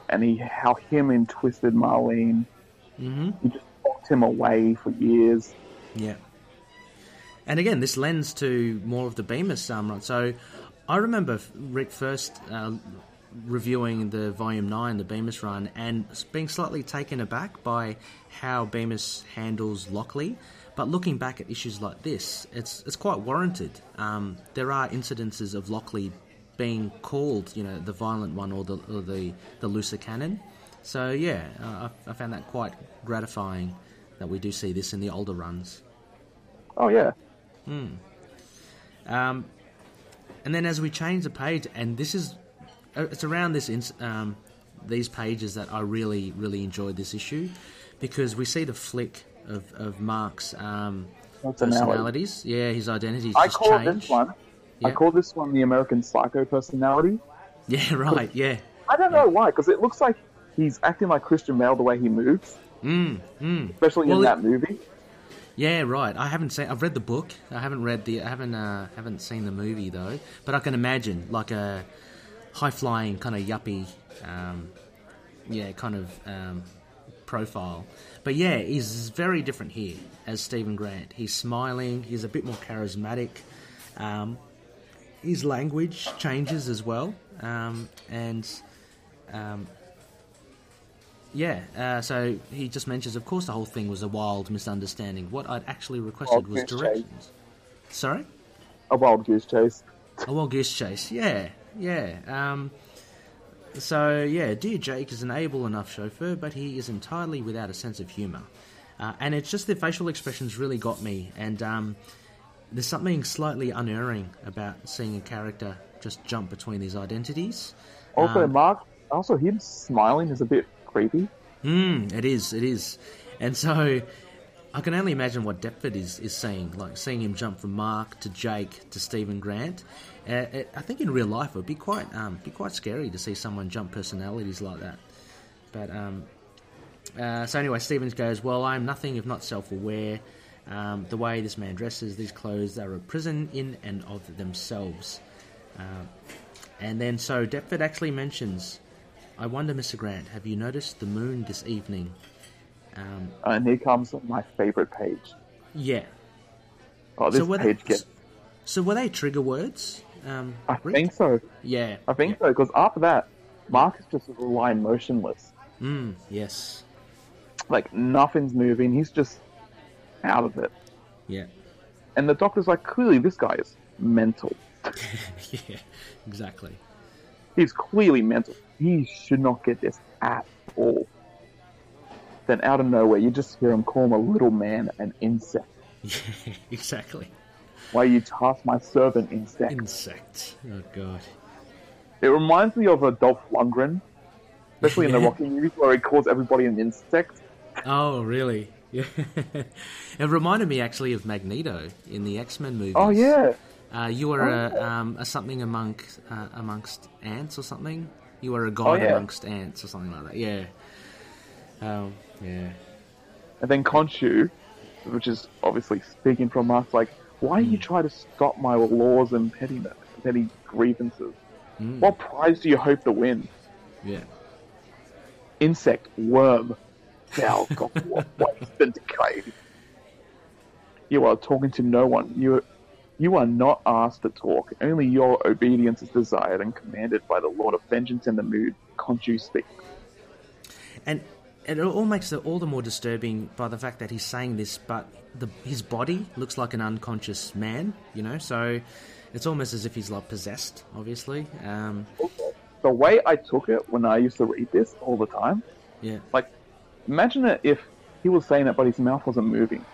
and he how him and Twisted Marlene. hmm He just locked him away for years. Yeah. And again, this lends to more of the Bemis run. So I remember Rick first uh, reviewing the Volume 9, the Bemis run, and being slightly taken aback by how Bemis handles Lockley. But looking back at issues like this, it's it's quite warranted. Um, there are incidences of Lockley being called, you know, the violent one or the or the the looser cannon. So yeah, uh, I, I found that quite gratifying that we do see this in the older runs. Oh yeah. Um, and then as we change the page, and this is, uh, it's around this um, these pages that I really really enjoyed this issue because we see the flick of of Mark's um, personalities. Yeah, his identities I call change. this one. I call this one the American Psycho personality. (laughs) Yeah, right. Yeah. I don't know why, because it looks like he's acting like Christian Bale the way he moves, Mm, mm. especially Well, in it- that movie. Yeah, right. I haven't seen. I've read the book. I haven't read the. I haven't. Uh, haven't seen the movie though. But I can imagine like a high flying kind of yuppie. Um, yeah, kind of um, profile. But yeah, he's very different here as Steven Grant. He's smiling. He's a bit more charismatic. Um, his language changes as well, um, and um, yeah, uh, so he just mentions, of course, the whole thing was a wild misunderstanding. What I'd actually requested Wild was goose chase. directions. Sorry? A wild goose chase. A wild goose chase. Yeah, yeah. Um, so, yeah, Dear Jake is an able enough chauffeur, but he is entirely without a sense of humour. Uh, and it's just the facial expressions really got me. And um, there's something slightly unerring about seeing a character just jump between these identities. Also, Um, Mark. Also, him smiling is a bit creepy. Mm, it is, it is. And so I can only imagine what Deptford is, is seeing, like seeing him jump from Mark to Jake to Stephen Grant. Uh, it, I think in real life it would be quite um, be quite scary to see someone jump personalities like that. But um, uh, so anyway, Stevens goes, "Well, I'm nothing if not self-aware. Um, the way this man dresses, these clothes are a prison in and of themselves." Uh, and then so Deptford actually mentions, "I wonder, Mr. Grant, have you noticed the moon this evening?" Um, And here comes my favorite page. Yeah. Oh, this so were page they, gets. so were they trigger words? Um, I Rick? think so. Yeah. I think yeah. so because after that, Mark is just lying motionless. Mm, yes. Like nothing's moving. He's just out of it. Yeah. And the doctor's like, clearly this guy is mental. (laughs) yeah. Exactly. He's clearly mental. He should not get this at all. Then out of nowhere, you just hear him call him a little man an insect. Yeah. (laughs) Exactly. Why you task my servant insect? Insect. Oh god. It reminds me of a Dolph Lundgren, especially in the (laughs) Rocky movies, where he calls everybody an insect. Oh, really? Yeah. (laughs) it reminded me actually of Magneto in the X Men movies. Oh yeah, Uh, you were a, Oh. um, a something amongst uh, amongst ants or something. You were a god Oh, yeah. amongst ants or something like that. Yeah. Um, yeah. and then Khonshu, which is obviously speaking from us, like, why Hmm. you try to stop my laws and petty petty grievances? Mm, What prize do you hope to win? yeah. insect, worm, thou (laughs) got what waste and decay. You are talking to no one. You you are not asked to talk. Only your obedience is desired and commanded by the Lord of Vengeance and the Mood. Can't? And and it all makes it all the more disturbing by the fact that he's saying this, but the, his body looks like an unconscious man. You know, so it's almost as if he's like possessed. Obviously. Um, The way I took it when I used to read this all the time, yeah. like, imagine it if he was saying it, but his mouth wasn't moving.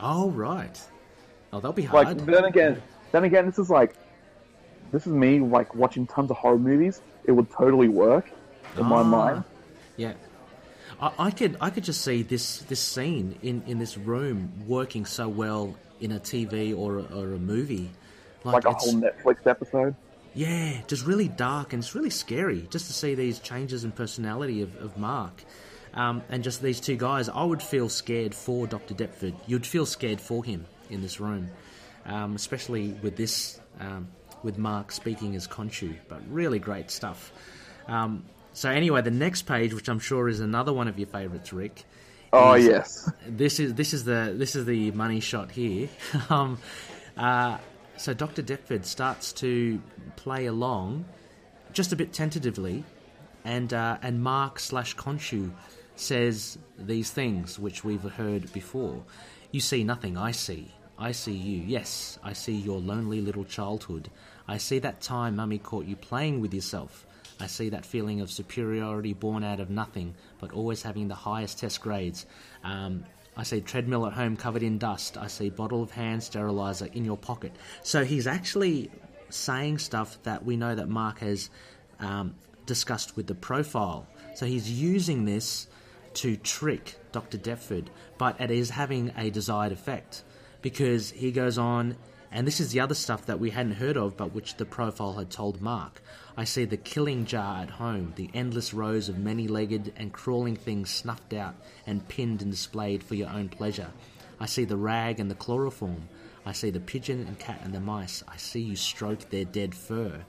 Oh right. Oh, that'll be hard. Like, then again, then again, this is like, this is me like watching tons of horror movies. It would totally work in my Ah, mind. Yeah. I, I could I could just see this this scene in, in this room working so well in a TV or a, or a movie, Like a whole Netflix episode. yeah, just really dark and it's really scary just to see these changes in personality of, of Mark. Um, and just these two guys, I would feel scared for Dr. Deptford. You'd feel scared for him in this room, um, especially with this, um, with Mark speaking as Khonshu. But really great stuff. Um, so anyway, the next page, which I'm sure is another one of your favourites, Rick. Oh is- yes. this is this is the this is the money shot here. (laughs) um, uh, so Dr. Deptford starts to play along, just a bit tentatively, and uh, and Mark slash Khonshu says these things which we've heard before. You see nothing, I see. I see you. Yes, I see your lonely little childhood. I see that time Mummy caught you playing with yourself. I see that feeling of superiority born out of nothing, but always having the highest test grades. Um, I see treadmill at home covered in dust. I see bottle of hand sterilizer in your pocket. So he's actually saying stuff that we know that Mark has um, discussed with the profile. So he's using this to trick Dr. Deptford, but it is having a desired effect because he goes on, and this is the other stuff that we hadn't heard of, but which the profile had told Mark. I see the killing jar at home, the endless rows of many legged and crawling things snuffed out and pinned and displayed for your own pleasure. I see the rag and the chloroform. I see the pigeon and cat and the mice. I see you stroke their dead fur.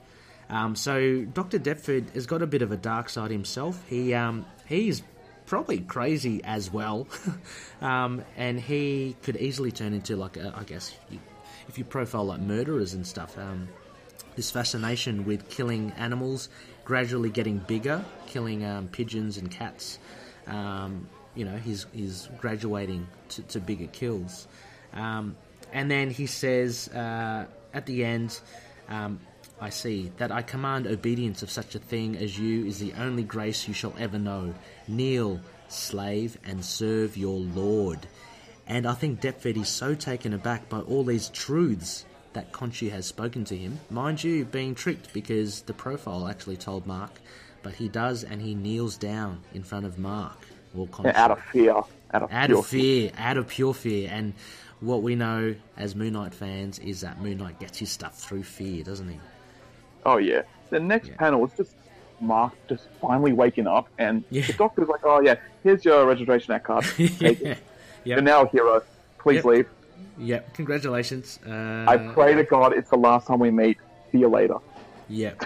Um, so Dr. Deptford has got a bit of a dark side himself. He um, he's probably crazy as well, (laughs) um, and he could easily turn into like a, I guess you, if you profile like murderers and stuff. Um, this fascination with killing animals, gradually getting bigger, killing um, pigeons and cats. Um, you know, he's he's graduating to, to bigger kills, um, and then he says uh, at the end. I see that I command obedience of such a thing as you is the only grace you shall ever know. Kneel, slave, and serve your Lord. And I think Deptford is so taken aback by all these truths that Khonshu has spoken to him. Mind you, being tricked because the profile actually told Mark, but he does and he kneels down in front of Mark. Or Khonshu. out of fear. Out of, Out pure of fear, out of pure fear. And what we know as Moon Knight fans is that Moon Knight gets his stuff through fear, doesn't he? Oh yeah. The next Yeah. panel is just Mark just finally waking up, and Yeah. the doctor's like, "Oh yeah, here's your registration card. (laughs) Yeah. You're now a hero. Please Yep. leave. Yep. Congratulations. Uh, I pray to God it's the last time we meet. See you later." Yep.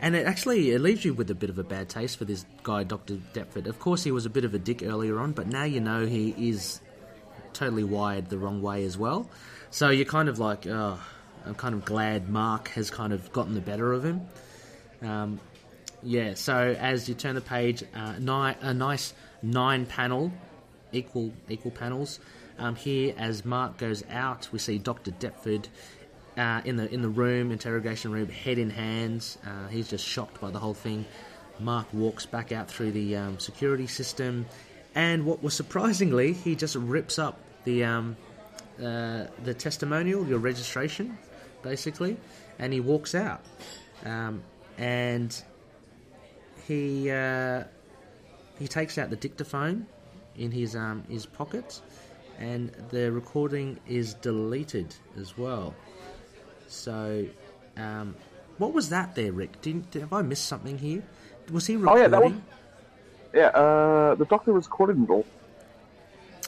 And it actually it leaves you with a bit of a bad taste for this guy, Doctor Deptford. Of course, he was a bit of a dick earlier on, but now you know he is totally wired the wrong way as well. So you're kind of like, oh, I'm kind of glad Mark has kind of gotten the better of him. Um, yeah, so as you turn the page, uh, ni- a nice nine panel, equal equal panels. Um, here, as Mark goes out, we see Doctor Deptford uh, in the in the room, interrogation room, head in hands. Uh, he's just shocked by the whole thing. Mark walks back out through the um, security system, and what was surprisingly, he just rips up the um, uh, the testimonial, your registration, basically, and he walks out. Um, and he uh, he takes out the dictaphone in his um, his pocket, and the recording is deleted as well. So, um, what was that there, Rick? Did, have I missed something here? Was he Oh recording? yeah, that was. Yeah, uh, the doctor was recording it all.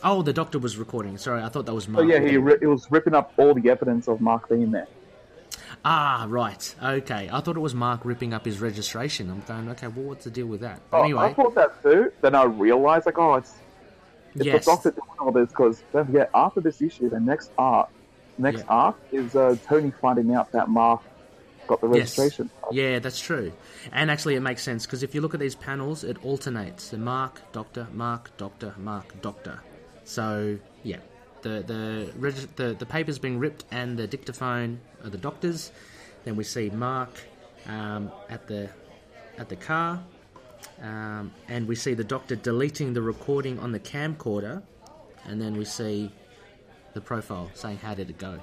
Oh, the doctor was recording. Sorry, I thought that was Mark. yeah, he ri- it was ripping up all the evidence of Mark being there. Ah, right. Okay, I thought it was Mark ripping up his registration. I'm going, okay, well, what's the deal with that? But Oh, anyway, I thought that too. Then I realized, like, oh, it's it's yes, the doctor doing all this because don't forget, after this issue, the next arc, next Yeah. arc is uh, Tony finding out that Mark got the Yes. registration. Yeah, that's true. And actually, it makes sense because if you look at these panels, it alternates. The Mark, Doctor, Mark, Doctor, Mark, Doctor. So yeah, the the the the paper's being ripped and the dictaphone the doctors. Then we see Mark um, at the at the car, um, and we see the doctor deleting the recording on the camcorder, and then we see the profile saying, "How did it go?"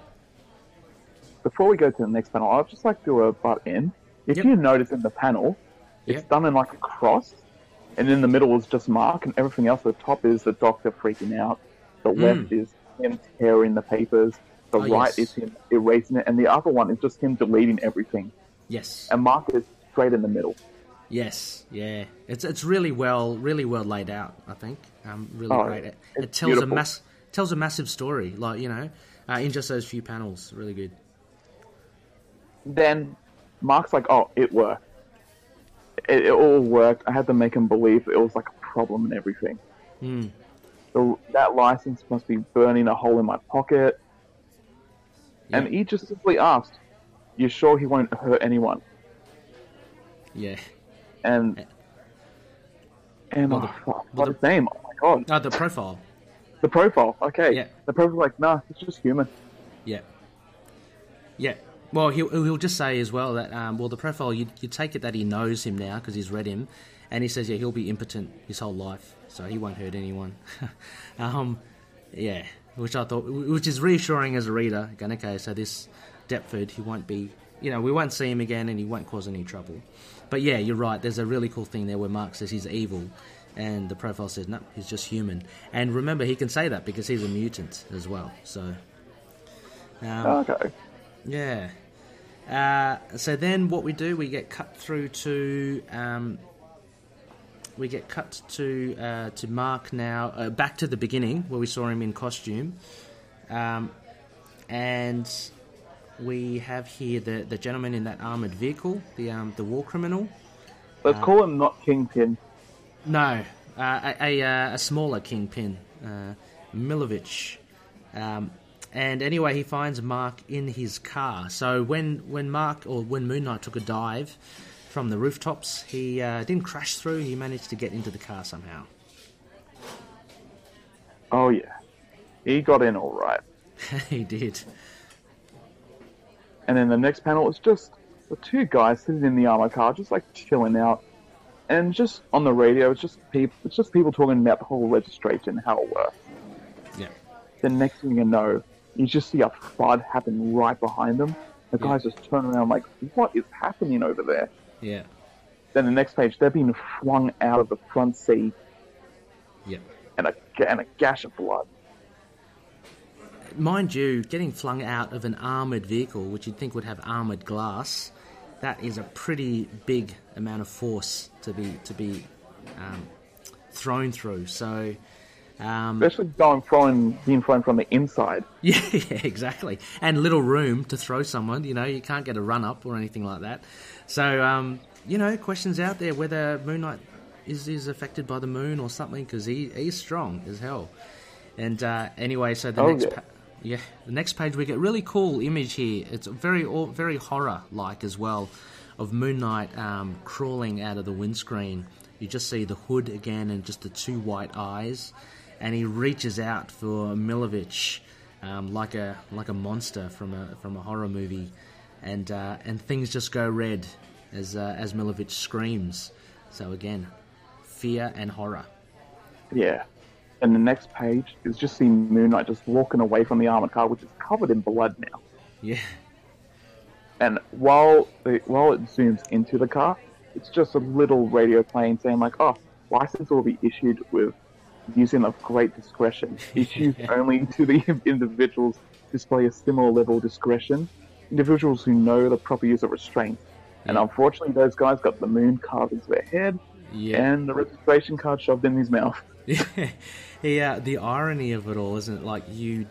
Before we go to the next panel, I'd just like to uh, butt in. If Yep. you notice in the panel, it's Yep. done in like a cross, and in the middle is just Mark, and everything else at the top is the doctor freaking out. The left is him tearing the papers. The. Oh, right yes. is him erasing it, and the other one is just him deleting everything. Yes. And Mark is straight in the middle. Yes, yeah, it's it's really well, really well laid out. I think, um, really Oh, great. It, it tells a mass tells a massive story, like you know, uh, in just those few panels. Really good. Then Mark's like, "Oh, it worked. It, it all worked. I had to make him believe it was like a problem and everything. Hmm. That license must be burning a hole in my pocket." And he just simply asked, "You sure he won't hurt anyone?" Yeah. And and Well, oh, the- fuck, well, what the- his name? Oh my god, Oh, the profile. the profile. Okay, Yeah. the profile's like, "Nah, it's just human." Yeah. Yeah. Well, he'll, he'll just say as well that, um, well, the profile, you, you take it that he knows him now because he's read him, and he says, yeah, he'll be impotent his whole life, so he won't hurt anyone. (laughs) um, yeah, which I thought, which is reassuring as a reader. Going, okay, so this Deptford, he won't be, you know, we won't see him again and he won't cause any trouble. But yeah, you're right, there's a really cool thing there where Mark says he's evil. And the profile says, no, he's just human. And remember, he can say that because he's a mutant as well. So, um, Okay. yeah. Uh, so then what we do, we get cut through to um, we get cut to uh, to Mark now, uh, back to the beginning where we saw him in costume, um, and we have here the, the gentleman in that armored vehicle, the um, the war criminal. Let's call him not Kingpin. No, uh, a, a, uh, a smaller kingpin, uh, Milovich. Um, and anyway, he finds Mark in his car. So when, when Mark, or when Moon Knight took a dive from the rooftops, he uh, didn't crash through, he managed to get into the car somehow. Oh yeah, he got in all right. (laughs) he did. And then the next panel is just the two guys sitting in the armor car, just like chilling out, and just on the radio, it's just people, it's just people talking about the whole registration, how it works. Yeah. The next thing you know, you just see a flood happen right behind them. The Yeah. guys just turn around like, what is happening over there? Yeah. Then the next page, they're being flung out of the front seat Yeah. and a and a gash of blood. Mind you, getting flung out of an armoured vehicle, which you'd think would have armoured glass, that is a pretty big amount of force to be to be um, thrown through. So, um, Especially going thrown, being thrown from the inside. (laughs) yeah, yeah, exactly, and little room to throw someone. You know, you can't get a run up or anything like that. So, um, you know, questions out there whether Moon Knight is is affected by the moon or something because he he's strong as hell. And uh, anyway, so the Oh, next yeah. pa- yeah, the next page we get really cool image here. It's very very horror like as well, of Moon Knight um, crawling out of the windscreen. You just see the hood again and just the two white eyes, and he reaches out for Milovich um, like a like a monster from a from a horror movie, and uh, and things just go red as uh, as Milovich screams. So again, fear and horror. Yeah. And the next page is just seeing Moon Knight just walking away from the armored car, which is covered in blood now. Yeah, And while the, while it zooms into the car, it's just a little radio playing saying like, "Oh, license will be issued with using of great discretion. (laughs) Issued only to the individuals display a similar level of discretion. Individuals who know the proper use of restraint." And unfortunately, those guys got the moon carved into their head yeah. and the registration card shoved in his mouth. (laughs) yeah, the irony of it all, isn't it? Like you,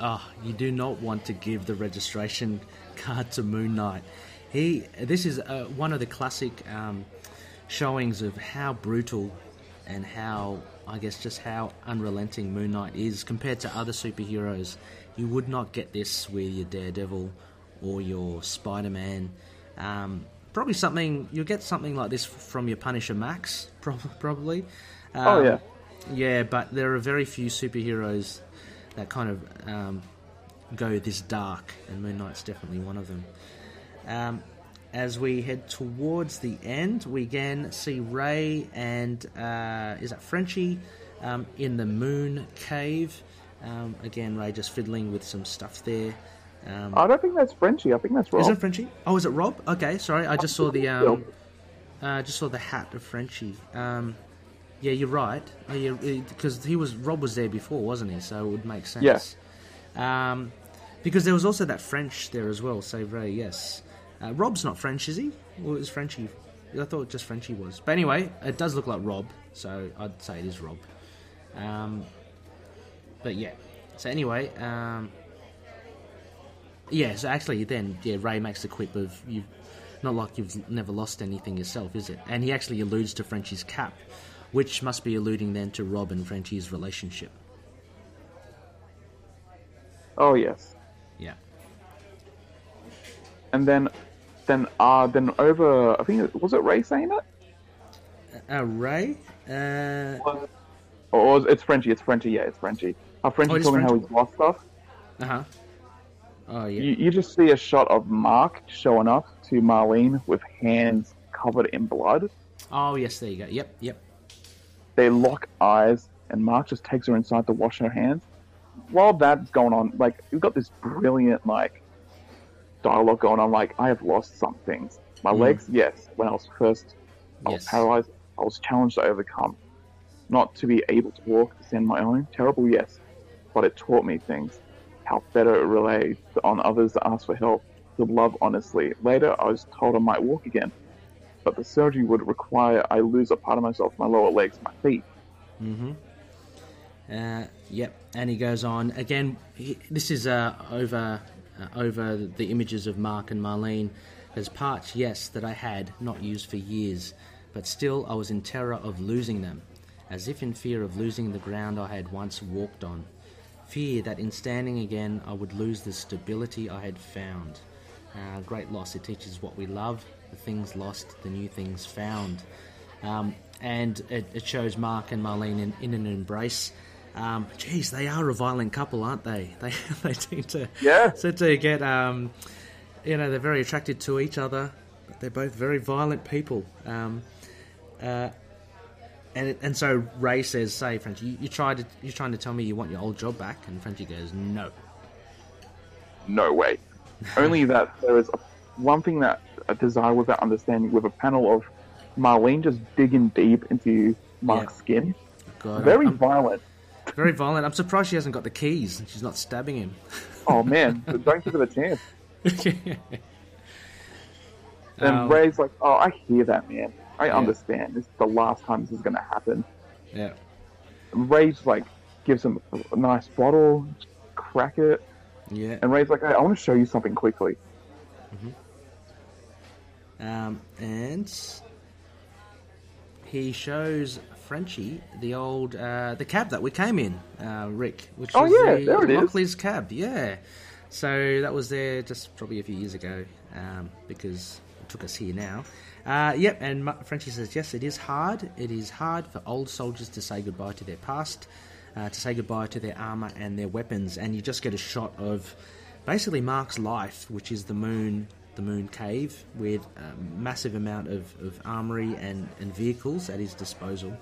ah, you do not want to give the registration card to Moon Knight. He, this is uh, one of the classic um, showings of how brutal and how, I guess, just how unrelenting Moon Knight is compared to other superheroes. You would not get this with your Daredevil or your Spider Man. Um, probably something you'll get something like this from your Punisher Max, (laughs) probably. Um, Oh, yeah. yeah, but there are very few superheroes that kind of um, go this dark, and Moon Knight's definitely one of them. Um, as we head towards the end, we again see Ray and uh, is that Frenchie um, in the Moon Cave. Um, again, Ray just fiddling with some stuff there. Um, I don't think that's Frenchie. I think that's Rob. is it Frenchie? Oh, is it Rob? Okay, sorry, I just saw the um, uh, just saw the hat of Frenchie. Um, yeah, you're right. Oh, yeah, because he was Rob was there before, wasn't he? So it would make sense. Yes. Um, because there was also that French there as well. So Ray, yes. Uh, Rob's not French, is he? Or is Frenchie? I thought just Frenchie was. But anyway, it does look like Rob, so I'd say it is Rob. Um, but yeah. So anyway, um, yeah. So actually, then yeah, Ray makes the quip of you. Not like you've never lost anything yourself, is it? And he actually alludes to Frenchie's cap, which must be alluding then to Rob and Frenchie's relationship. Oh yes. Yeah. And then, then, uh, then over. I think was it Ray saying it, Uh, Ray? Uh, or was, it's Frenchie. It's Frenchie. Yeah, it's Frenchie. Uh, Frenchie Oh, it is talking how Frenchie. he's lost stuff. uh huh. Oh, yeah. You, you just see a shot of Mark showing up to Marlene with hands covered in blood. Oh, yes, there you go. Yep, yep. They lock eyes, and Mark just takes her inside to wash her hands. While that's going on, like you've got this brilliant like dialogue going on. I'm like I have lost some things. My Mm. legs, yes. When I was first, I was paralyzed. I was challenged to overcome. Not to be able to walk, to stand on my own. Terrible, yes. But it taught me things. How better to rely on others to ask for help. To love honestly. Later, I was told I might walk again. But the surgery would require I lose a part of myself, my lower legs, my feet. Uh, yep. And he goes on again. He, this is uh, over uh, over the images of Mark and Marlene. as parts, yes, that I had not used for years, but still I was in terror of losing them, as if in fear of losing the ground I had once walked on. Fear that in standing again I would lose the stability I had found. Uh, great loss. It teaches what we love, the things lost, the new things found. Um, and it, it shows Mark and Marlene in, in an embrace. Um, geez, they are a violent couple, aren't they? (laughs) They they seem to Yeah. seem to get um, you know they're very attracted to each other, but they're both very violent people. Um, uh, and and so Ray says, "Say, Frenchie, you, you tried to you're trying to tell me you want your old job back?" And Frenchie goes, "No." No way. Only (laughs) that there is a, one thing that a desire without understanding with a panel of Marlene just digging deep into Mark's Yeah. skin. God, Very I'm- violent. Very violent. I'm surprised she hasn't got the keys and she's not stabbing him. Oh man, don't give it a chance. (laughs) And Um, Ray's like, "Oh, I hear that, man. I Yeah. understand. This is the last time this is gonna happen." yeah. And Ray's like, gives him a nice bottle, crack it, Yeah. and Ray's like, hey, "I want to show you something quickly." Um, and he shows Frenchie the old uh, the cab that we came in, uh, Rick, which Oh, yeah, the there it is. Lockley's cab. Yeah, so that was there just probably a few years ago um, because it took us here now. Uh, yep, and Frenchie says yes, it is hard. It is hard for old soldiers to say goodbye to their past, uh, to say goodbye to their armor and their weapons, and you just get a shot of basically Mark's life, which is the moon, the moon cave, with a massive amount of, of armory and, and vehicles at his disposal.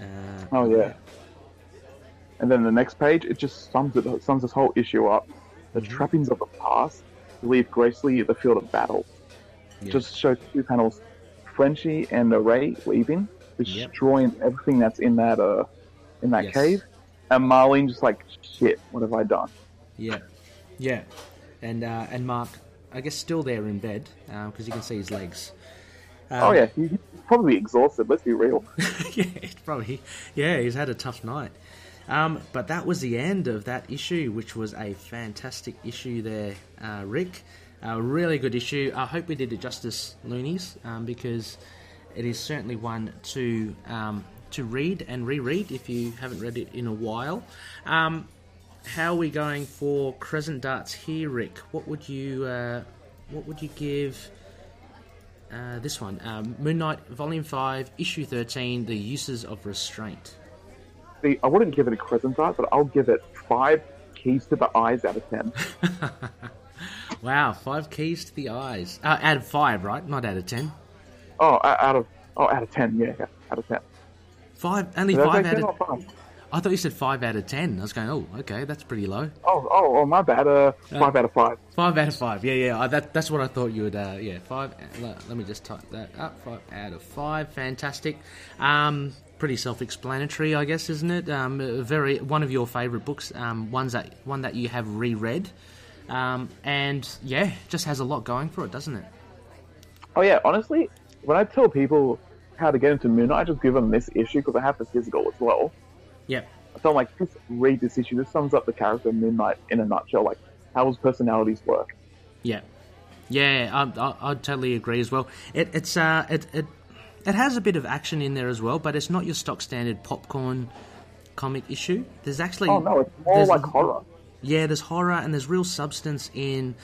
Uh, Oh yeah. And then the next page, it just sums it sums this whole issue up. The Mm-hmm. trappings of the past leave gracefully the field of battle. Just shows two panels, Frenchie and Ray leaving, Yep. destroying everything that's in that uh in that Yes. cave, and Marlene just like shit. What have I done? Yeah, yeah, and uh, and Mark, I guess still there in bed because you can see his legs. Um, oh yeah, he, probably exhausted. Let's be real. (laughs) yeah, probably yeah, he's had a tough night. Um, but that was the end of that issue, which was a fantastic issue there, uh, Rick. A really good issue. I hope we did it justice, Loonies, um, because it is certainly one to um, to read and reread if you haven't read it in a while. Um, how are we going for Crescent Darts here, Rick? What would you uh, what would you give? Uh, this one, um, Moon Knight, Volume 5, Issue 13, The Uses of Restraint. See, I wouldn't give it a crescent dart, but I'll give it five keys to the eyes out of ten. (laughs) Wow, five keys to the eyes. Uh, out of five, right? Not out of ten. Oh, out of oh, out of ten, yeah, yeah, out of ten. Five, only Did five out of. five? I thought you said five out of ten. I was going, oh, okay, that's pretty low. Oh, oh, oh, my bad. Uh, five out of five. Five out of five. Yeah, yeah. I, that, that's what I thought you would. Uh, yeah, five. Let, let me just type that up. Five out of five. Fantastic. Um, pretty self-explanatory, I guess, isn't it? Um, very one of your favourite books. Um, ones that one that you have reread. Um, and yeah, just has a lot going for it, doesn't it? Oh yeah, honestly, when I tell people how to get into Moon Knight, I just give them this issue because I have the physical as well. Yep. I tell them like, just read this issue. This sums up the character Knight in a nutshell. Like how his personalities work. Yeah, yeah, I, I, I totally agree as well. It, it's uh, it, it it has a bit of action in there as well, but it's not your stock standard popcorn comic issue. There's actually Oh no, it's more like horror. Yeah, there's horror and there's real substance in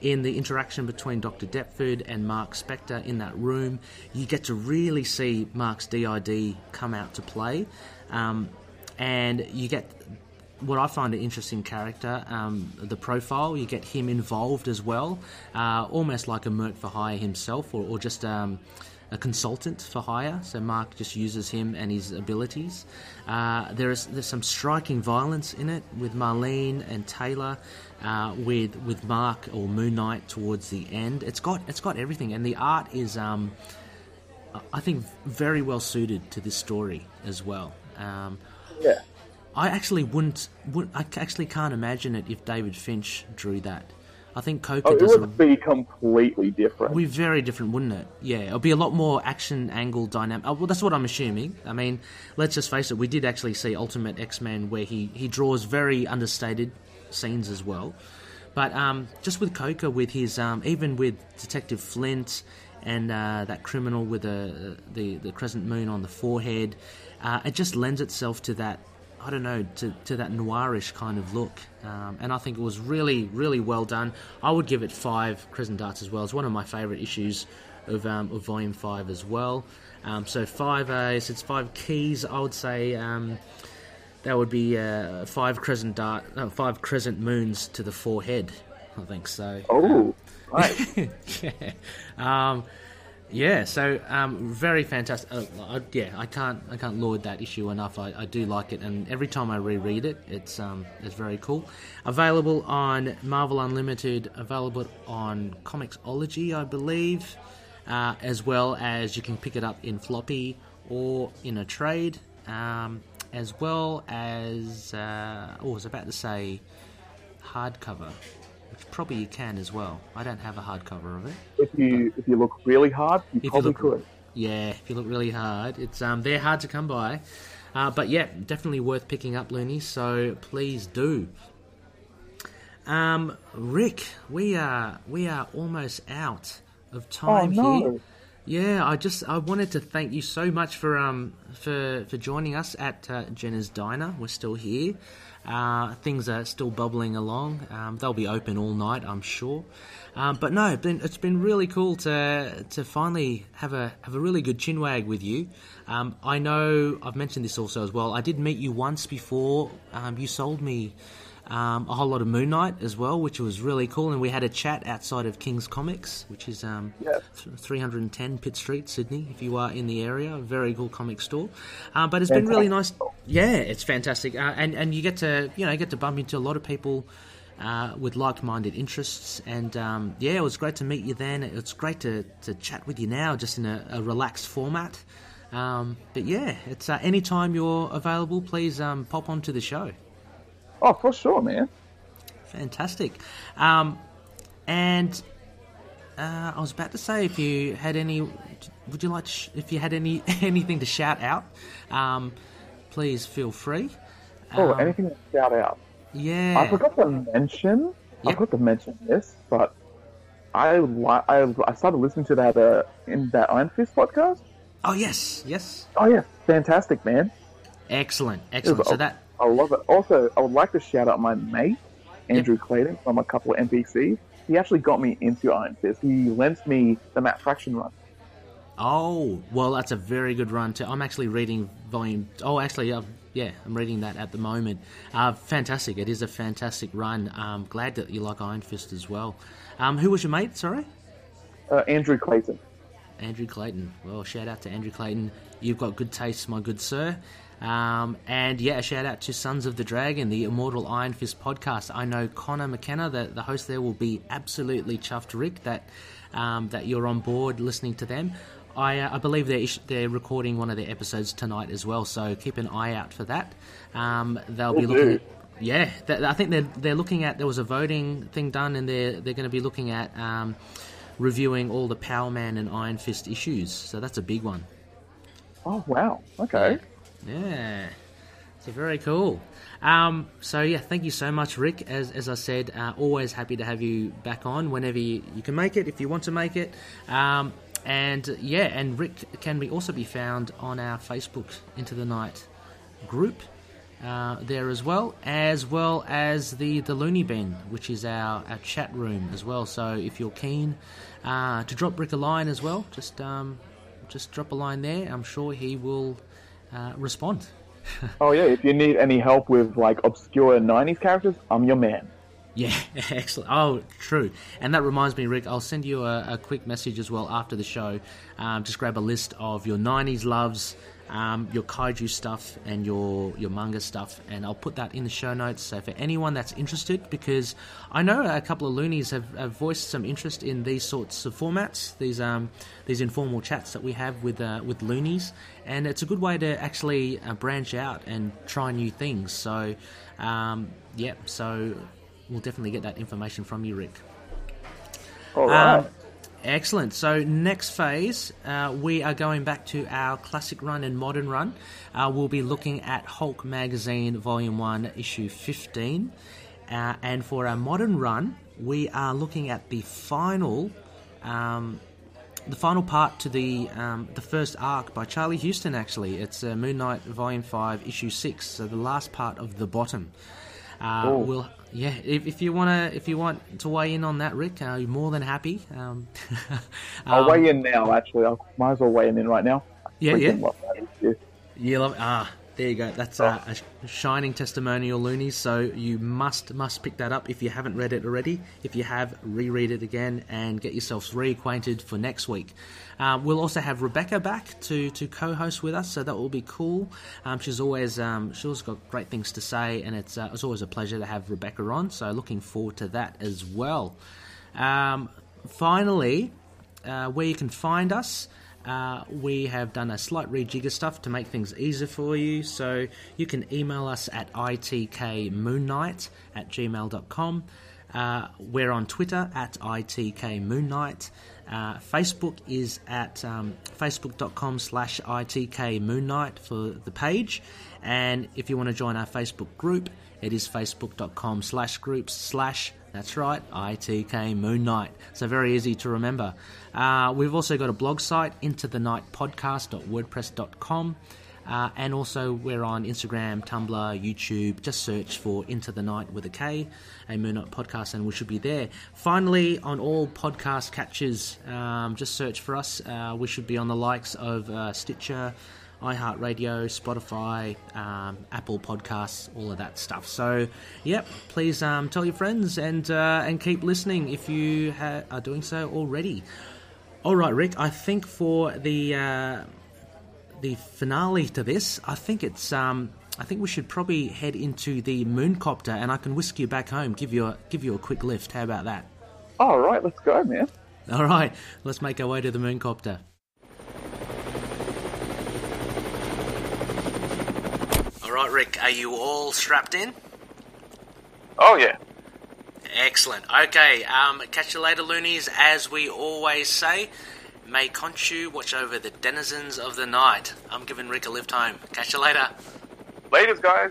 in the interaction between Dr. Deptford and Mark Spector in that room. You get to really see Mark's DID come out to play, um, and you get what I find an interesting character, um, the profile. You get him involved as well, uh, almost like a Merc for hire himself, or, or just um, a consultant for hire. So Mark just uses him and his abilities. Uh, there is there's some striking violence in it with Marlene and Taylor, uh, with with Mark or Moon Knight towards the end. It's got it's got everything, and the art is. Um, I think very well suited to this story as well. Yeah. I actually wouldn't, would, I actually can't imagine it if David Finch drew that. I think Coker Oh, it does a would be completely different. It'd be very different, wouldn't it? Yeah, it'll be a lot more action angle dynamic. Oh, well, that's what I'm assuming. I mean, let's just face it. We did actually see Ultimate X-Men where he he draws very understated scenes as well. But um, just with Coker, with his um, even with Detective Flint and uh, that criminal with the, the the crescent moon on the forehead, uh, it just lends itself to that. I don't know to, to that noirish kind of look, um, and I think it was really really well done. I would give it five crescent darts as well. It's one of my favourite issues of, um, of Volume Five as well. Um, so five A's, it's five keys. I would say um, that would be uh, five crescent dart, uh, five crescent moons to the forehead. I think so. Oh, right. (laughs) yeah. Yeah, so um, very fantastic. Uh, I, yeah, I can't I can't laud that issue enough. I, I do like it, and every time I reread it, it's um, it's very cool. Available on Marvel Unlimited, available on Comixology, I believe, uh, as well as you can pick it up in floppy or in a trade, um, as well as uh, oh, I was about to say hardcover, probably you can as well. I don't have a hardcover of it. if you if you look really hard, you If you probably look- could. Yeah, if you look really hard, it's um they're hard to come by, uh, but yeah, definitely worth picking up, Looney. So please do. Um, Rick, we are we are almost out of Oh time no. here. Yeah, I just I wanted to thank you so much for um for for joining us at uh, Jenna's Diner. We're still here. Uh, things are still bubbling along. Um, they'll be open all night, I'm sure. Um, but no, it's been, it's been really cool to to finally have a have a really good chinwag with you. Um, I know I've mentioned this also as well. I did meet you once before. Um, you sold me um, a whole lot of Moon Knight as well, which was really cool. And we had a chat outside of King's Comics, which is um, Yes. 310 Pitt Street, Sydney, if you are in the area. Very cool comic store. Uh, but it's been really nice. Yeah, it's fantastic. Uh, and, and you get to, you know, get to bump into a lot of people. Uh, with like-minded interests, and um, yeah, it was great to meet you then. It's great to, to chat with you now, just in a, a relaxed format. Um, but yeah, it's uh, anytime you're available, please um, pop onto the show. Oh, for sure, man. Fantastic. Um, and uh, I was about to say, if you had any, would you like to, sh- if you had any (laughs) anything to shout out, um, please feel free. Oh, Um, anything to shout out? Yeah. I forgot to mention. I Yep. forgot to mention this, but I li- I, I started listening to that uh, in that Iron Fist podcast. Oh yes, yes. Oh yeah, fantastic, man. Excellent, It was- excellent. So that I love it. Also, I would like to shout out my mate Andrew Clayton from a couple of NPCs. He actually got me into Iron Fist. He lent me the Matt Fraction run. Oh, well, that's a very good run too. I'm actually reading volume. Oh, actually, uh, yeah, I'm reading that at the moment. Uh, fantastic! It is a fantastic run. Um, glad that you like Iron Fist as well. Um, who was your mate? Sorry, Uh, Andrew Clayton. Andrew Clayton. Well, shout out to Andrew Clayton. You've got good taste, my good sir. Um, and yeah, a shout out to Sons of the Dragon, the Immortal Iron Fist podcast. I know Connor McKenna, the, the host there, will be absolutely chuffed, Rick, that um, that you're on board listening to them. I, uh, I believe they're, ish- they're recording one of their episodes tonight as well, so keep an eye out for that. Um, they'll be looking at yeah, th- I think they're they're looking at there was a voting thing done, and they're they're going to be looking at um, reviewing all the Power Man and Iron Fist issues. So that's a big one. Oh wow. Okay. Yeah, so very cool. Um, so yeah, thank you so much, Rick. As as I said, uh, always happy to have you back on whenever you, you can make it, if you want to make it. Um, and yeah, and Rick can be also be found on our Facebook Into the Night group uh, there as well, as well as the the Looney Bin, which is our, our chat room as well. So if you're keen uh, to drop Rick a line as well, just um, just drop a line there. I'm sure he will uh, respond. (laughs) Oh yeah. If you need any help with like obscure '90s characters, I'm your man. Yeah, (laughs) excellent. Oh, true. And that reminds me, Rick, I'll send you a, a quick message as well after the show. Um, just grab a list of your 90s loves, um, your kaiju stuff, and your, your manga stuff, and I'll put that in the show notes. So for anyone that's interested, because I know a couple of loonies have, have voiced some interest in these sorts of formats, these um, these informal chats that we have with uh, with loonies, and it's a good way to actually uh, branch out and try new things. So, um, yeah, so we'll definitely get that information from you, Rick. All right. Um, excellent. So next phase, uh, we are going back to our classic run and modern run. Uh, we'll be looking at Hulk magazine, volume one, issue fifteen, uh, and for our modern run, we are looking at the final. Um, the final part to the um, the first arc by Charlie Huston. Actually, it's uh, Moon Knight Volume Five, Issue Six. So the last part of the bottom. Uh, Oh. we'll yeah. If, if you wanna if you want to weigh in on that, Rick, uh, you're more than happy. Um, (laughs) I'll um, weigh in now. Actually, I might as well weigh in right now. Yeah, freaking yeah. love that issue. You love ah. There you go. That's uh, a sh- shining testimonial, loonies. So you must must pick that up if you haven't read it already. If you have, reread it again and get yourselves reacquainted for next week. Um, we'll also have Rebecca back to, to co-host with us, so that will be cool. Um, she's always um, she's always got great things to say, and it's uh, it's always a pleasure to have Rebecca on. So looking forward to that as well. Um, finally, uh, where you can find us. Uh, we have done a slight rejigger stuff to make things easier for you. So you can email us at itkmoonnight at gmail.com. Uh, we're on Twitter at itkmoonnight. Uh, Facebook is at um, facebook.com slash itkmoonnight for the page. And if you want to join our Facebook group, it is facebook.com slash groups slash that's right, ITK Moon Knight. So very easy to remember. Uh, we've also got a blog site, into the night podcast.wordpress.com. Uh, and also, we're on Instagram, Tumblr, YouTube. Just search for Into the Night with a K, a Moon Knight podcast, and we should be there. Finally, on all podcast catches, um, just search for us. Uh, we should be on the likes of uh, Stitcher, iHeartRadio, Spotify, um, Apple Podcasts, all of that stuff. So, yep, please um, tell your friends and uh, and keep listening if you ha- are doing so already. All right, Rick. I think for the uh, the finale to this, I think it's um, I think we should probably head into the mooncopter, and I can whisk you back home, give you a give you a quick lift. How about that? All right, let's go, man. All right, let's make our way to the mooncopter. All right, Rick, are you all strapped in? Oh yeah. Excellent. Okay, um, catch you later, loonies. As we always say, may Khonshu watch over the denizens of the night. I'm giving Rick a lift home. Catch you later. Ladies, guys.